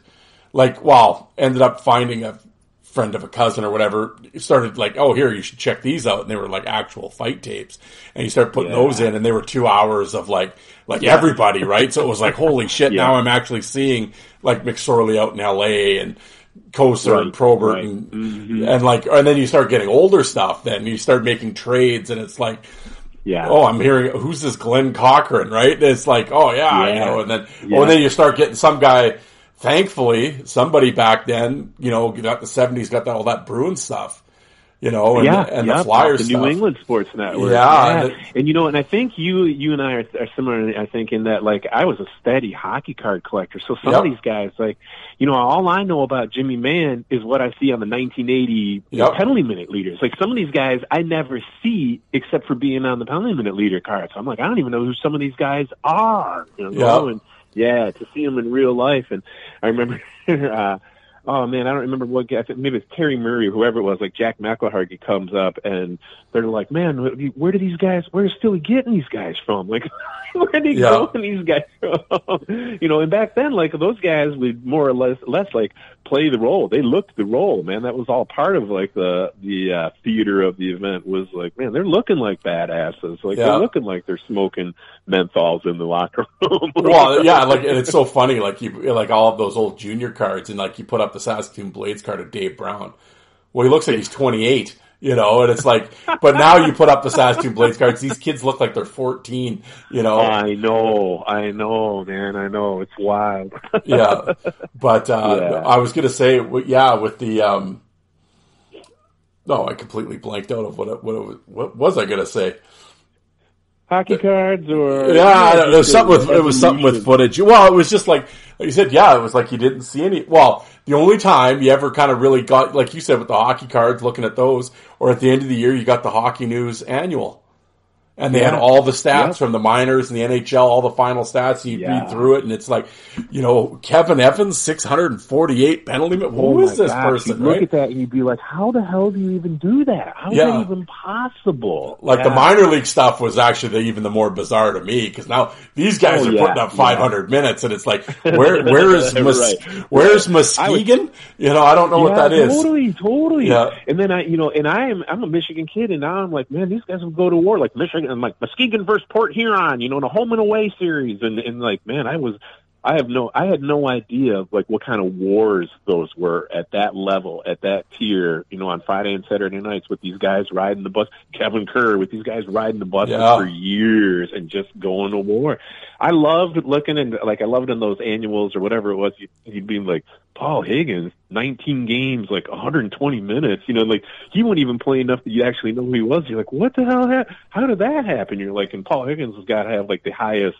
like, well, ended up finding a friend of a cousin or whatever started like, oh, here you should check these out, and they were like actual fight tapes, and you start putting Yeah. those in, and they were two hours of like like everybody, right? So it was like, holy shit! Yeah. Now I'm actually seeing like McSorley out in L.A. and Kocur and Probert right. Mm-hmm. and and like and then you start getting older stuff. Then you start making trades, and it's like. Yeah. Oh, I'm hearing who's this Glen Cochrane, right? It's like, oh yeah, you know, and then Yeah. oh, and then you start getting some guy. Thankfully, somebody back then, you know, got the '70s, got that, all that Bruin stuff, you know, and, yeah, and yeah, the Flyers the New. England Sports Network. Yeah, and, and you know, and I think you you and I are, are similar. I think in that like I was a steady hockey card collector, so some Yep. of these guys like you know all I know about Jimmy Mann is what I see on the 1980 Yep. penalty minute leaders. Like some of these guys I never see except for being on the penalty minute leader cards. I'm like I don't even know who some of these guys are. You know, Yep. and yeah, to see them in real life. And I remember. uh Oh man, I don't remember what guy. I think Maybe it's Terry Murray or whoever it was. Like Jack McIlhargey comes up and they're like, "Man, where do these guys? Where's Philly getting these guys from? Like, where are they Yeah. going these guys from? you know?" And back then, like those guys would more or less less like play the role. They looked the role, man. That was all part of like the the uh, theater of the event. Was like, man, they're looking like badasses. Like Yeah. they're looking like they're smoking menthols in the locker room. well, yeah, like and it's so funny, like you like all of those old junior cards, and like you put up the Saskatoon Blades card of Dave Brown. Well, he looks like he's 28, you know, and it's like, but now you put up the Saskatoon Blades cards, these kids look like they're 14, you know. I know, I know, man, I know. It's wild. yeah, but uh, Yeah. I was gonna say, yeah, with the um, no, I completely blanked out of what what what was I gonna say? Hockey cards or Yeah, I know, it was something with it was something with footage. Well, it was just like, like you said, yeah, it was like you didn't see any. Well, the only time you ever kind of really got, like you said, with the hockey cards, looking at those, or at the end of the year, you got the Hockey News annual. And they had all the stats Yep. from the minors and the NHL, all the final stats. You Yeah. read through it, and it's like, you know, Kevin Evans, six hundred and forty-eight penalty. Oh Who is this gosh, person? You'd look at that and you'd be like, "How the hell do you even do that? How is Yeah. that even possible?" Like the minor league stuff was actually the, even the more bizarre to me because now these oh, guys Oh, are yeah, putting up yeah. 500 minutes and it's like where where is Mus- Right. where's Muskegon? you know, I don't know what Yeah, that is. Totally, totally. Yeah. And then I, you know, and I am, I'm a Michigan kid, and now I'm like, man, these guys will go to war. Like Michigan, I'm like Muskegon versus Port Huron, you know, in a home and away series, and and like, man, I was, I have no, I had no idea of like what kind of wars those were at that level, at that tier, you know, on Friday and Saturday nights with these guys riding the bus, Kevin Kerr with these guys riding the buses Yeah. for years and just going to war. I loved looking and like I loved in those annuals or whatever it was. You, you'd be like Paul Higgins, 19 games, like 120 minutes. You know, like he wouldn't even play enough that you actually know who he was. You're like, what the hell? Ha- how did that happen? You're like, and Paul Higgins has got to have like the highest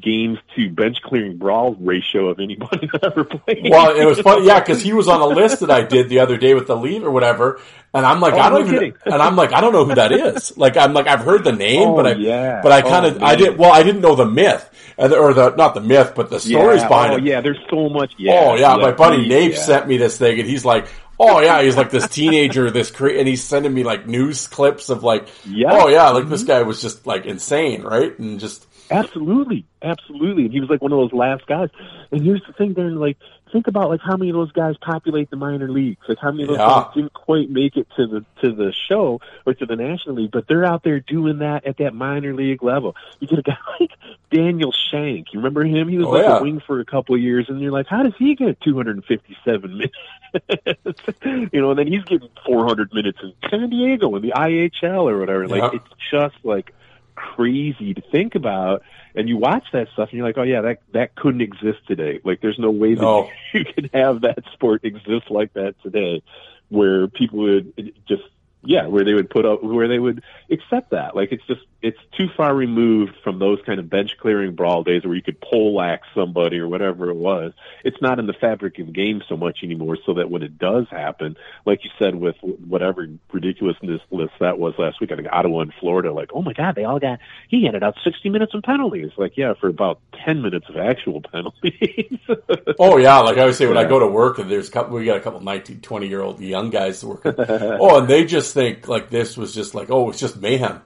games to bench clearing brawl ratio of anybody that ever played. Well, it was funny, yeah, because he was on a list that I did the other day with the lead or whatever, and I'm like, Oh, I don't no even, kidding. and I'm like, I don't know who that is. Like, I'm like, I've heard the name, Oh, but I, yeah. but I kind of, Oh, I did, well, I didn't know the myth, or the not the myth, but the stories yeah, behind oh, it. Yeah, there's so much. Yeah, oh yeah, my buddy please, Nate yeah. sent me this thing, and he's like, "Oh yeah," he's like this teenager, this cre- and he's sending me like news clips of like, Yeah. "Oh yeah," like this mm-hmm. guy was just like insane, right? And just Absolutely, absolutely. And he was like one of those last guys. And here's the thing, Darren. Like, think about like how many of those guys populate the minor leagues. Like how many of those Yeah. guys didn't quite make it to the to the show or to the national league, but they're out there doing that at that minor league level. You get a guy like Daniel Shank. You remember him? He was Oh, like yeah. a wing for a couple of years, and you're like, how does he get 257 minutes? you know, and then he's getting 400 minutes in San Diego in the IHL or whatever. Like, Yeah. it's just like crazy to think about and you watch that stuff and you're like oh yeah that that couldn't exist today like there's no way that No. you could have that sport exist like that today where people would just yeah where they would put up where they would accept that like it's just it's too far removed from those kind of bench clearing brawl days where you could poleaxe somebody or whatever it was it's not in the fabric of the game so much anymore so that when it does happen like you said with whatever ridiculousness list that was last week i think ottawa and florida like oh my god they all got he handed out 60 minutes in penalties like yeah for about 10 minutes of actual penalties Oh yeah, like I always say when I go to work and there's a couple, we got a couple 19, 20 year old young guys working. oh, and they just think like this was just like, oh, it's just mayhem.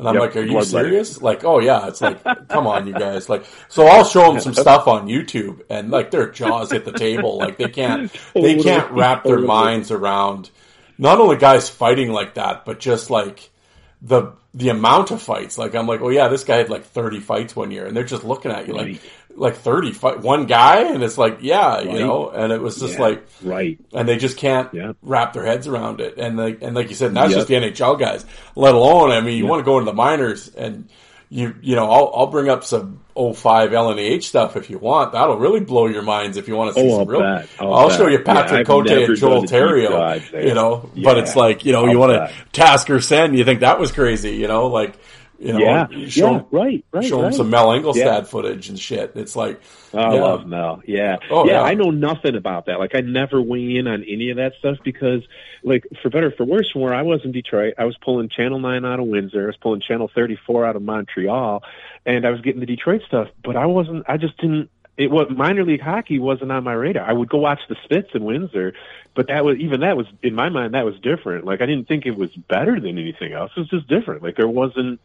And I'm Yep, like, are you blood serious? Like, oh yeah, it's like, come on, you guys. Like, so I'll show them some stuff on YouTube, and like their jaws hit the table. Like they can't, they can't wrap their minds around not only guys fighting like that, but just like the the amount of fights. Like I'm like, oh yeah, this guy had like 30 fights one year, and they're just looking at you like. Like 30 one guy, and it's like, yeah, you know, and it was just Yeah, like, right. and they just can't Yeah. wrap their heads around it. And like and like you said, that's Yep. just the NHL guys. Let alone, I mean, you want to go into the minors and you you know, I'll I'll bring up some 05 LNH stuff if you want. That'll really blow your minds if you want to see Oh, some I'll real. bet. I'll I'll bet. show you Patrick I've Cote and Joel Theriault. You know, but it's like you know, I'll you want to. Tasker Sen. You think that was crazy? You know, like. You know, Yeah, show, yeah, right, right, Show right. some Mel Angelstad Yeah. footage and shit. It's like, oh, I yeah. love Mel. Yeah. Oh, yeah, yeah. I know nothing about that. Like I never weigh in on any of that stuff because like for better or for worse, from where I was in Detroit, I was pulling Channel nine out of Windsor, I was pulling Channel thirty four out of Montreal, and I was getting the Detroit stuff, but I wasn't I just didn't it was minor league hockey wasn't on my radar. I would go watch the Spits in Windsor, but that was even that was in my mind that was different. Like I didn't think it was better than anything else. It was just different. Like there wasn't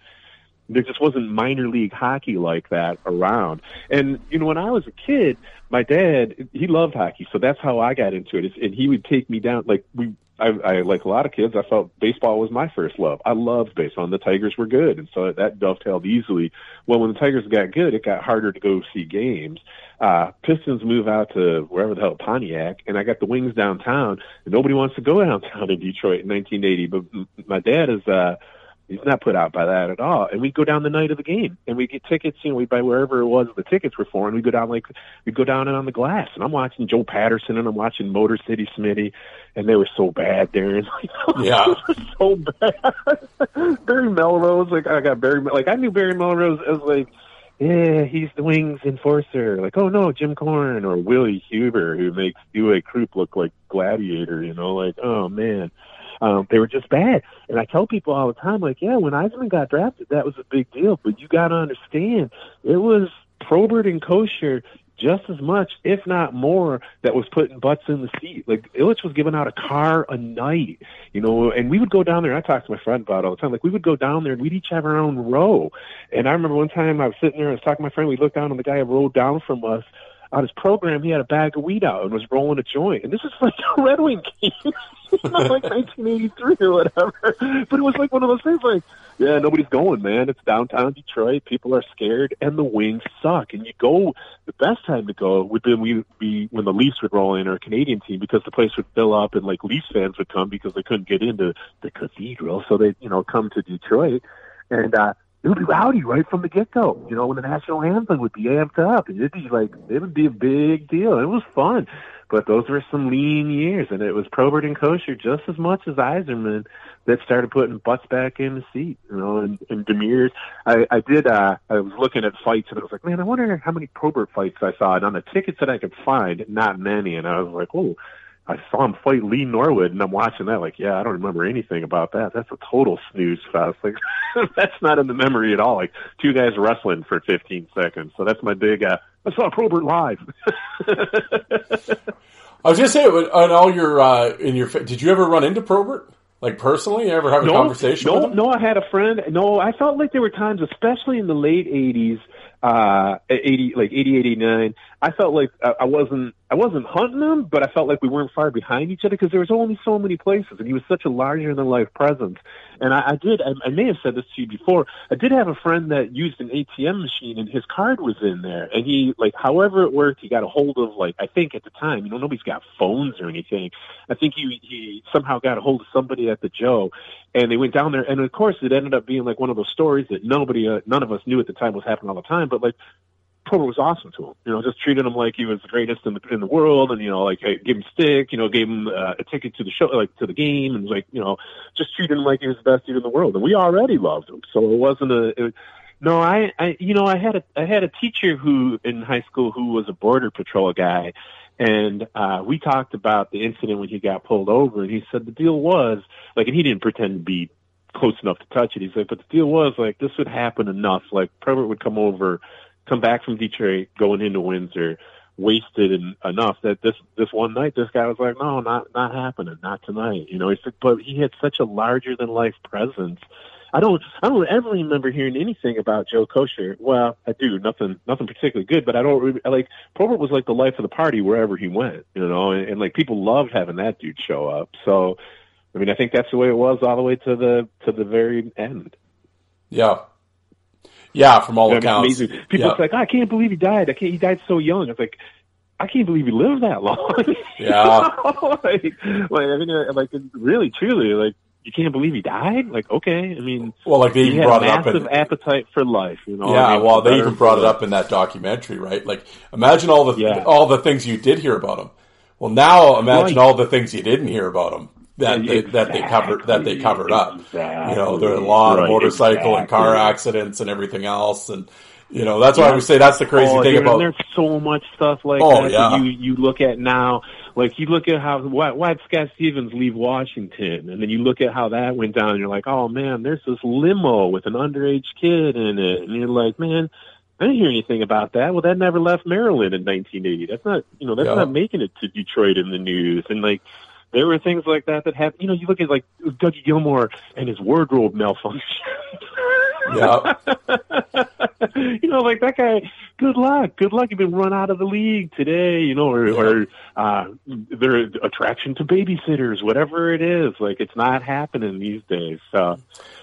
there just wasn't minor league hockey like that around. And you know, when I was a kid, my dad he loved hockey, so that's how I got into it. And he would take me down. Like we, I, I like a lot of kids, I felt baseball was my first love. I loved baseball, and the Tigers were good, and so that dovetailed easily. Well, when the Tigers got good, it got harder to go see games. Uh, Pistons move out to wherever the hell Pontiac, and I got the Wings downtown, and nobody wants to go downtown in Detroit in 1980. But my dad is. uh He's not put out by that at all. And we'd go down the night of the game and we'd get tickets, you know, we'd buy wherever it was the tickets were for and we'd go down like we'd go down and on the glass and I'm watching Joe Patterson and I'm watching Motor City Smitty and they were so bad there and like Yeah. so bad. Barry Melrose, like I got Barry like I knew Barry Melrose as like yeah, he's the Wings enforcer. Like, oh no, Jim Korn or Willie Huber, who makes Uwe Krupp look like Gladiator. You know, like, oh man, um, they were just bad. And I tell people all the time, like, yeah, when Yzerman got drafted, that was a big deal. But you got to understand, it was Probert and Kocur just as much, if not more, that was putting butts in the seat. Like Ilitch was giving out a car a night, you know, and we would go down there. I talked to my friend about it all the time. Like we would go down there and we'd each have our own row. And I remember one time I was sitting there, and I was talking to my friend. We looked down, and the guy who rode down from us on his program, he had a bag of weed out and was rolling a joint. And this was like a Red Wing game, not like 1983 or whatever. But it was like one of those things, like, yeah, nobody's going, man. It's downtown Detroit. People are scared, and the Wings suck. And you go. The best time to go would be be when the Leafs would roll in or a Canadian team because the place would fill up and like Leafs fans would come because they couldn't get into the cathedral, so they you know come to Detroit and. uh it would be rowdy right from the get go. You know, when the national anthem would be amped up, it'd be like it would be a big deal. It was fun, but those were some lean years, and it was Probert and Kocur just as much as Yzerman that started putting butts back in the seat. You know, and, and Demers. I, I did. uh I was looking at fights, and I was like, man, I wonder how many Probert fights I saw. And on the tickets that I could find, not many. And I was like, oh. I saw him fight Lee Norwood, and I'm watching that like, yeah, I don't remember anything about that. That's a total snooze fest. Like, that's not in the memory at all. Like, two guys wrestling for 15 seconds. So that's my big. uh I saw Probert live. I was gonna say on all your uh, in your did you ever run into Probert like personally? Ever have a conversation no, with him? No, I had a friend. No, I felt like there were times, especially in the late '80s, uh, '80, like '88, '89. I felt like I, wasn't, I wasn't hunting him, but I felt like we weren't far behind each other because there was only so many places, and he was such a larger than life presence. And I, I did, I, I may have said this to you before. I did have a friend that used an ATM machine, and his card was in there, and he, like, however it worked, he got a hold of, like, I think at the time, you know, nobody's got phones or anything. I think he he somehow got a hold of somebody at the Joe, and they went down there, and of course, it ended up being like one of those stories that nobody, uh, none of us knew at the time was happening all the time, but like. Probert was awesome to him. You know, just treated him like he was the greatest in the in the world, and you know, like hey, gave him stick. You know, gave him uh, a ticket to the show, like to the game, and like you know, just treated him like he was the best dude in the world. And we already loved him, so it wasn't a. It, no, I, I, you know, I had a, I had a teacher who in high school who was a border patrol guy, and uh, we talked about the incident when he got pulled over, and he said the deal was like, and he didn't pretend to be close enough to touch it. He said, but the deal was like this would happen enough. Like Probert would come over, come back from Detroit, going into Windsor, wasted en- enough that this this one night this guy was like, no, not not happening, not tonight. You know, he said, but he had such a larger than life presence. I don't I don't ever remember hearing anything about Joe Kocur. Well, I do nothing nothing particularly good, but I don't re- like Probert was like the life of the party wherever he went, you know, and, and like people loved having that dude show up. So, I mean, I think that's the way it was all the way to the to the very end. Yeah. Yeah, from all accounts. amazing. People yeah. like, oh, I can't believe he died. I can't. He died so young. It's like. I can't believe he lived that long. Yeah. like, like, I mean, uh, like, really, truly, like, you can't believe he died. Like, okay, I mean, well, like they he even had brought it up massive appetite for life. You know, yeah, I mean, well, they even brought it up in that documentary, right? Like, imagine all the Yeah. all the things you did hear about him. Well, now imagine Right. all the things you didn't hear about him that they, that they covered that they covered up. You know, there are a lot of Right, motorcycle and car accidents and everything else, and you know that's why we say that's the crazy oh, thing dude, about. and there's so much stuff like Oh, that yeah. that you you look at now. Like you look at how why why did Scott Stevens leave Washington, and then you look at how that went down, and you're like, oh man, there's this limo with an underage kid in it, and you're like, man. I didn't hear anything about that. Well, that never left Maryland in 1980. That's not, you know, that's Yeah. not making it to Detroit in the news. And like, there were things like that that happened. You know, you look at like Dougie Gilmour and his wardrobe malfunction. Yeah, you know, like that guy. Good luck. Good luck. You've been run out of the league today. You know, or, or uh, their attraction to babysitters, whatever it is. Like it's not happening these days. So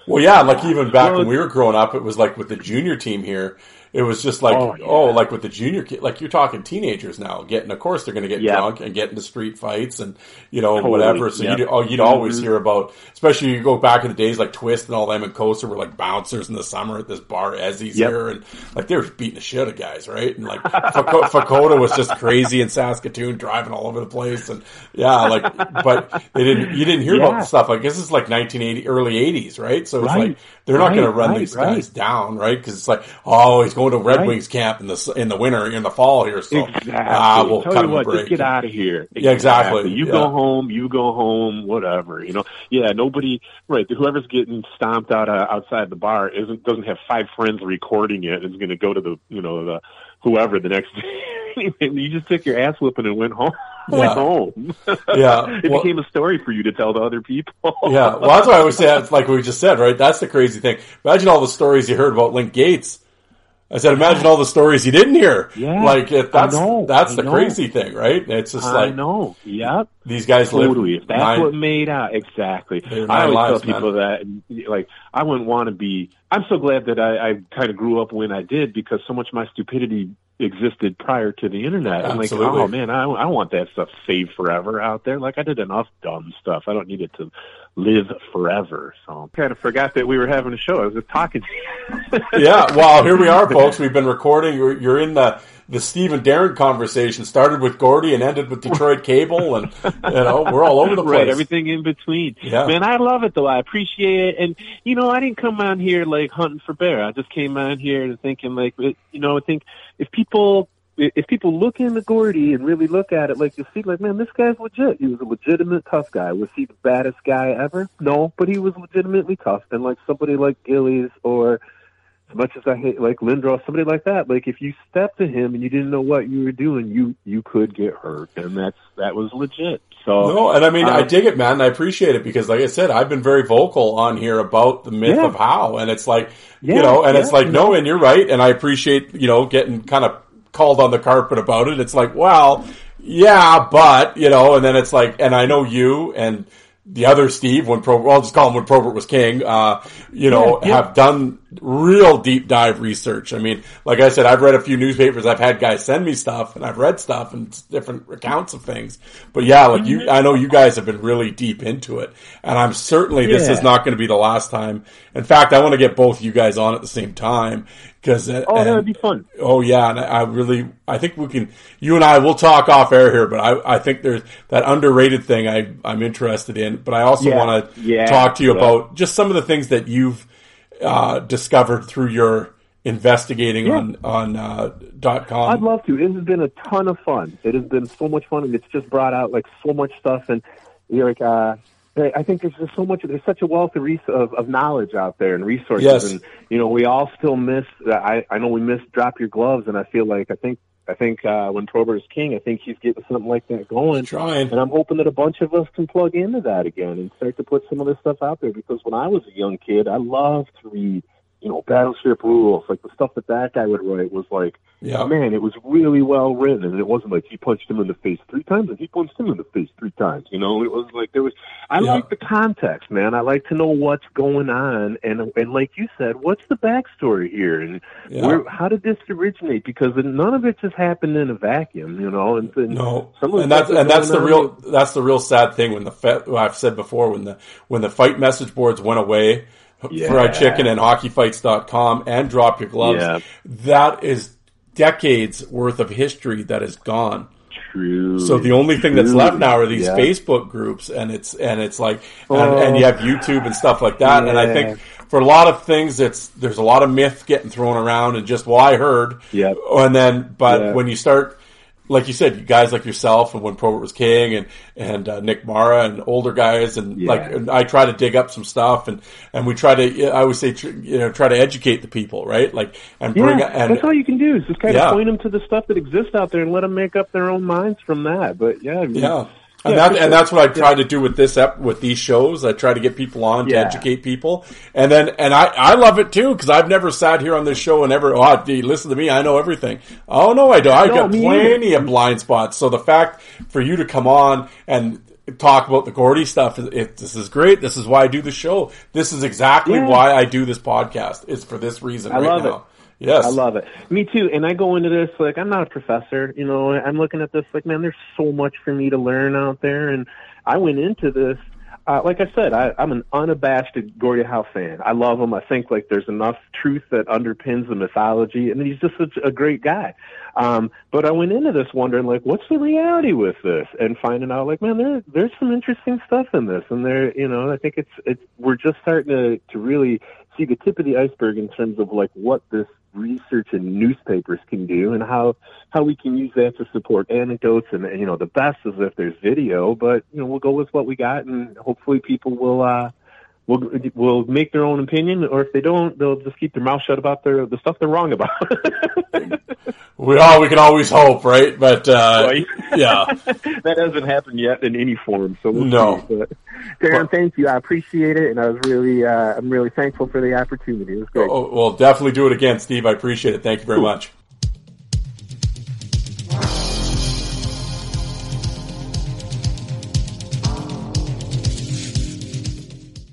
Well, yeah, like even back Well, when we were growing up, it was like with the junior team here. It was just like, Oh, oh, like with the junior kid, like you're talking teenagers now getting, of course, they're going to get Yeah. drunk and get into street fights and, you know, Totally, whatever. So yeah. you'd, oh, you'd always mm-hmm. hear about, especially you go back in the days like Twist and all them and Kocur were like bouncers in the summer at this bar, Ezzy's Yep. here. And like they were beating the shit out of guys, right? And like Fako- Fakota was just crazy in Saskatoon driving all over the place. And yeah, like, but they didn't, you didn't hear Yeah. about stuff like this is like 1980, early 80s, right? So it's Right. like, they're not going to run right, these right. guys down, right? Because it's like, oh, he's going to Red Right. Wings camp in the in the winter, in the fall here. So exactly. ah, we'll Tell cut you him what, break. just get out of here. Yeah, exactly. You Yeah. go home. You go home. Whatever. You know. Yeah. Nobody. Right. Whoever's getting stomped out uh, outside the bar isn't doesn't have five friends recording it. Is going to go to the you know the whoever the next day. you just took your ass whipping and went home. Yeah. Went home. Yeah, it well- became a story for you to tell to other people. yeah, well, that's why I always say, it's like we just said, right? That's the crazy thing. Imagine all the stories you heard about Link Gaetz. I said, imagine all the stories you didn't hear. Yeah, like it, that's that's I the know. crazy thing, right? It's just I like know. Yep. these guys live Totally. If that's nine- what made out, exactly. I always lives, tell people that, like, I wouldn't want to be. I'm so glad that I, I kind of grew up when I did because so much of my stupidity existed prior to the internet. I'm like, Absolutely. oh man, I, I want that stuff saved forever out there. Like, I did enough dumb stuff. I don't need it to live forever. So I kind of forgot that we were having a show. I was just talking. yeah, well, here we are, folks. We've been recording. You're, you're in the the Steve and Darren conversation. Started with Gordie and ended with Detroit Cable, and you know we're all over the place. Right, everything in between. Yeah. Man, I love it though. I appreciate it. And you know, I didn't come on here like hunting for bear. I just came on here thinking like you know, I think if people if people look into Gordie and really look at it, like you see, like man, this guy's legit. He was a legitimate tough guy. Was he the baddest guy ever? No, but he was legitimately tough. And like somebody like Gillies or as much as I hate like Lindros, somebody like that, like if you stepped to him and you didn't know what you were doing, you you could get hurt, and that's that was legit. So No, and I mean, I um, dig it, man. and I appreciate it because, like I said, I've been very vocal on here about the myth Yeah. of how, and it's like, you know, and yeah, it's like, no, and you're right, and I appreciate, you know, getting kind of called on the carpet about it. It's like, well, yeah, but you know, and then it's like, and I know you and the other Steve when Pro, well, I'll just call him when Probert was king. Uh, you know, Yeah, yeah. have done real deep dive research. I mean, like I said, I've read a few newspapers. I've had guys send me stuff, and I've read stuff and different accounts of things. But yeah, like you, mm-hmm. I know you guys have been really deep into it, and I'm certainly this Yeah. is not going to be the last time. In fact, I want to get both you guys on at the same time because Oh, that would be fun. Oh yeah, and I I really, I think we can. You and I will talk off air here, but I, I think there's that underrated thing I, I'm interested in. But I also Yeah, want to yeah, talk to you about just some of the things that you've uh, discovered through your investigating Yeah. on on uh, dot com. I'd love to. It has been a ton of fun. It has been so much fun, and it's just brought out like so much stuff. And you're like, uh, I think there's just so much. There's such a wealth of, res- of, of knowledge out there and resources. Yes. And you know, we all still miss. I I know we miss drop your gloves, and I feel like I think I think uh, when Probert is king, I think he's getting something like that going. Trying. And I'm hoping that a bunch of us can plug into that again and start to put some of this stuff out there. Because when I was a young kid, I loved to read you know, battleship rules, like the stuff that that guy would write was like, Yeah. man, it was really well written, and it wasn't like he punched him in the face three times and he punched him in the face three times. You know, it was like there was. I Yeah. like the context, man. I like to know what's going on, and and like you said, what's the backstory here, and Yeah. where how did this originate? Because none of it just happened in a vacuum, you know. And, and No, some of and that's and that's the real that's the real sad thing when the I've said before when the when the fight message boards went away, Yeah. fried chicken and hockeyfights.com and drop your gloves. Yeah. That is decades worth of history that is gone. True. So the only thing that's left now are these Yeah. Facebook groups, and it's and it's like, and, Oh. and you have YouTube and stuff like that. And I think for a lot of things, it's there's a lot of myth getting thrown around, and just well, I heard, Yep. and then but Yeah. when you start. Like you said, you guys like yourself, and when Probert was king, and and uh, Nick Mara, and older guys, and Yeah. like and I try to dig up some stuff, and and we try to, I always say, tr- you know, try to educate the people, right? Like and bring Yeah, and that's all you can do is just kind Yeah. of point them to the stuff that exists out there and let them make up their own minds from that. But yeah, I mean, Yeah. And Yeah, that sure. and that's what I try to do with this ep, with these shows. I try to get people on to Yeah. educate people, and then and I I love it too because I've never sat here on this show and ever oh listen to me I know everything. Oh no I don't. I've No, got plenty of blind spots. So the fact for you to come on and talk about the Gordie stuff, it, this is great. This is why I do the show. This is exactly Yeah. why I do this podcast. It's for this reason I right love now. it. Yes, I love it. Me too. And I go into this like I'm not a professor, you know. I'm looking at this like, man, there's so much for me to learn out there. And I went into this, uh, like I said, I, I'm an unabashed Gordie Howe fan. I love him. I think like there's enough truth that underpins the mythology, and he's just such a great guy. Um, but I went into this wondering like, what's the reality with this? And finding out like, man, there there's some interesting stuff in this, and there, you know, I think it's it's we're just starting to to really see the tip of the iceberg in terms of like what this research and newspapers can do and how how we can use that to support anecdotes and, you know the best is if there's video but you know we'll go with what we got and hopefully people will uh will will make their own opinion or if they don't they'll just keep their mouth shut about their the stuff they're wrong about we all we can always hope, right? But uh, Right. yeah. that hasn't happened yet in any form so we'll No. see. but Darren thank you I appreciate it and I was really uh I'm really thankful for the opportunity it was great Oh, well, definitely do it again, Steve. I appreciate it. Thank you very much.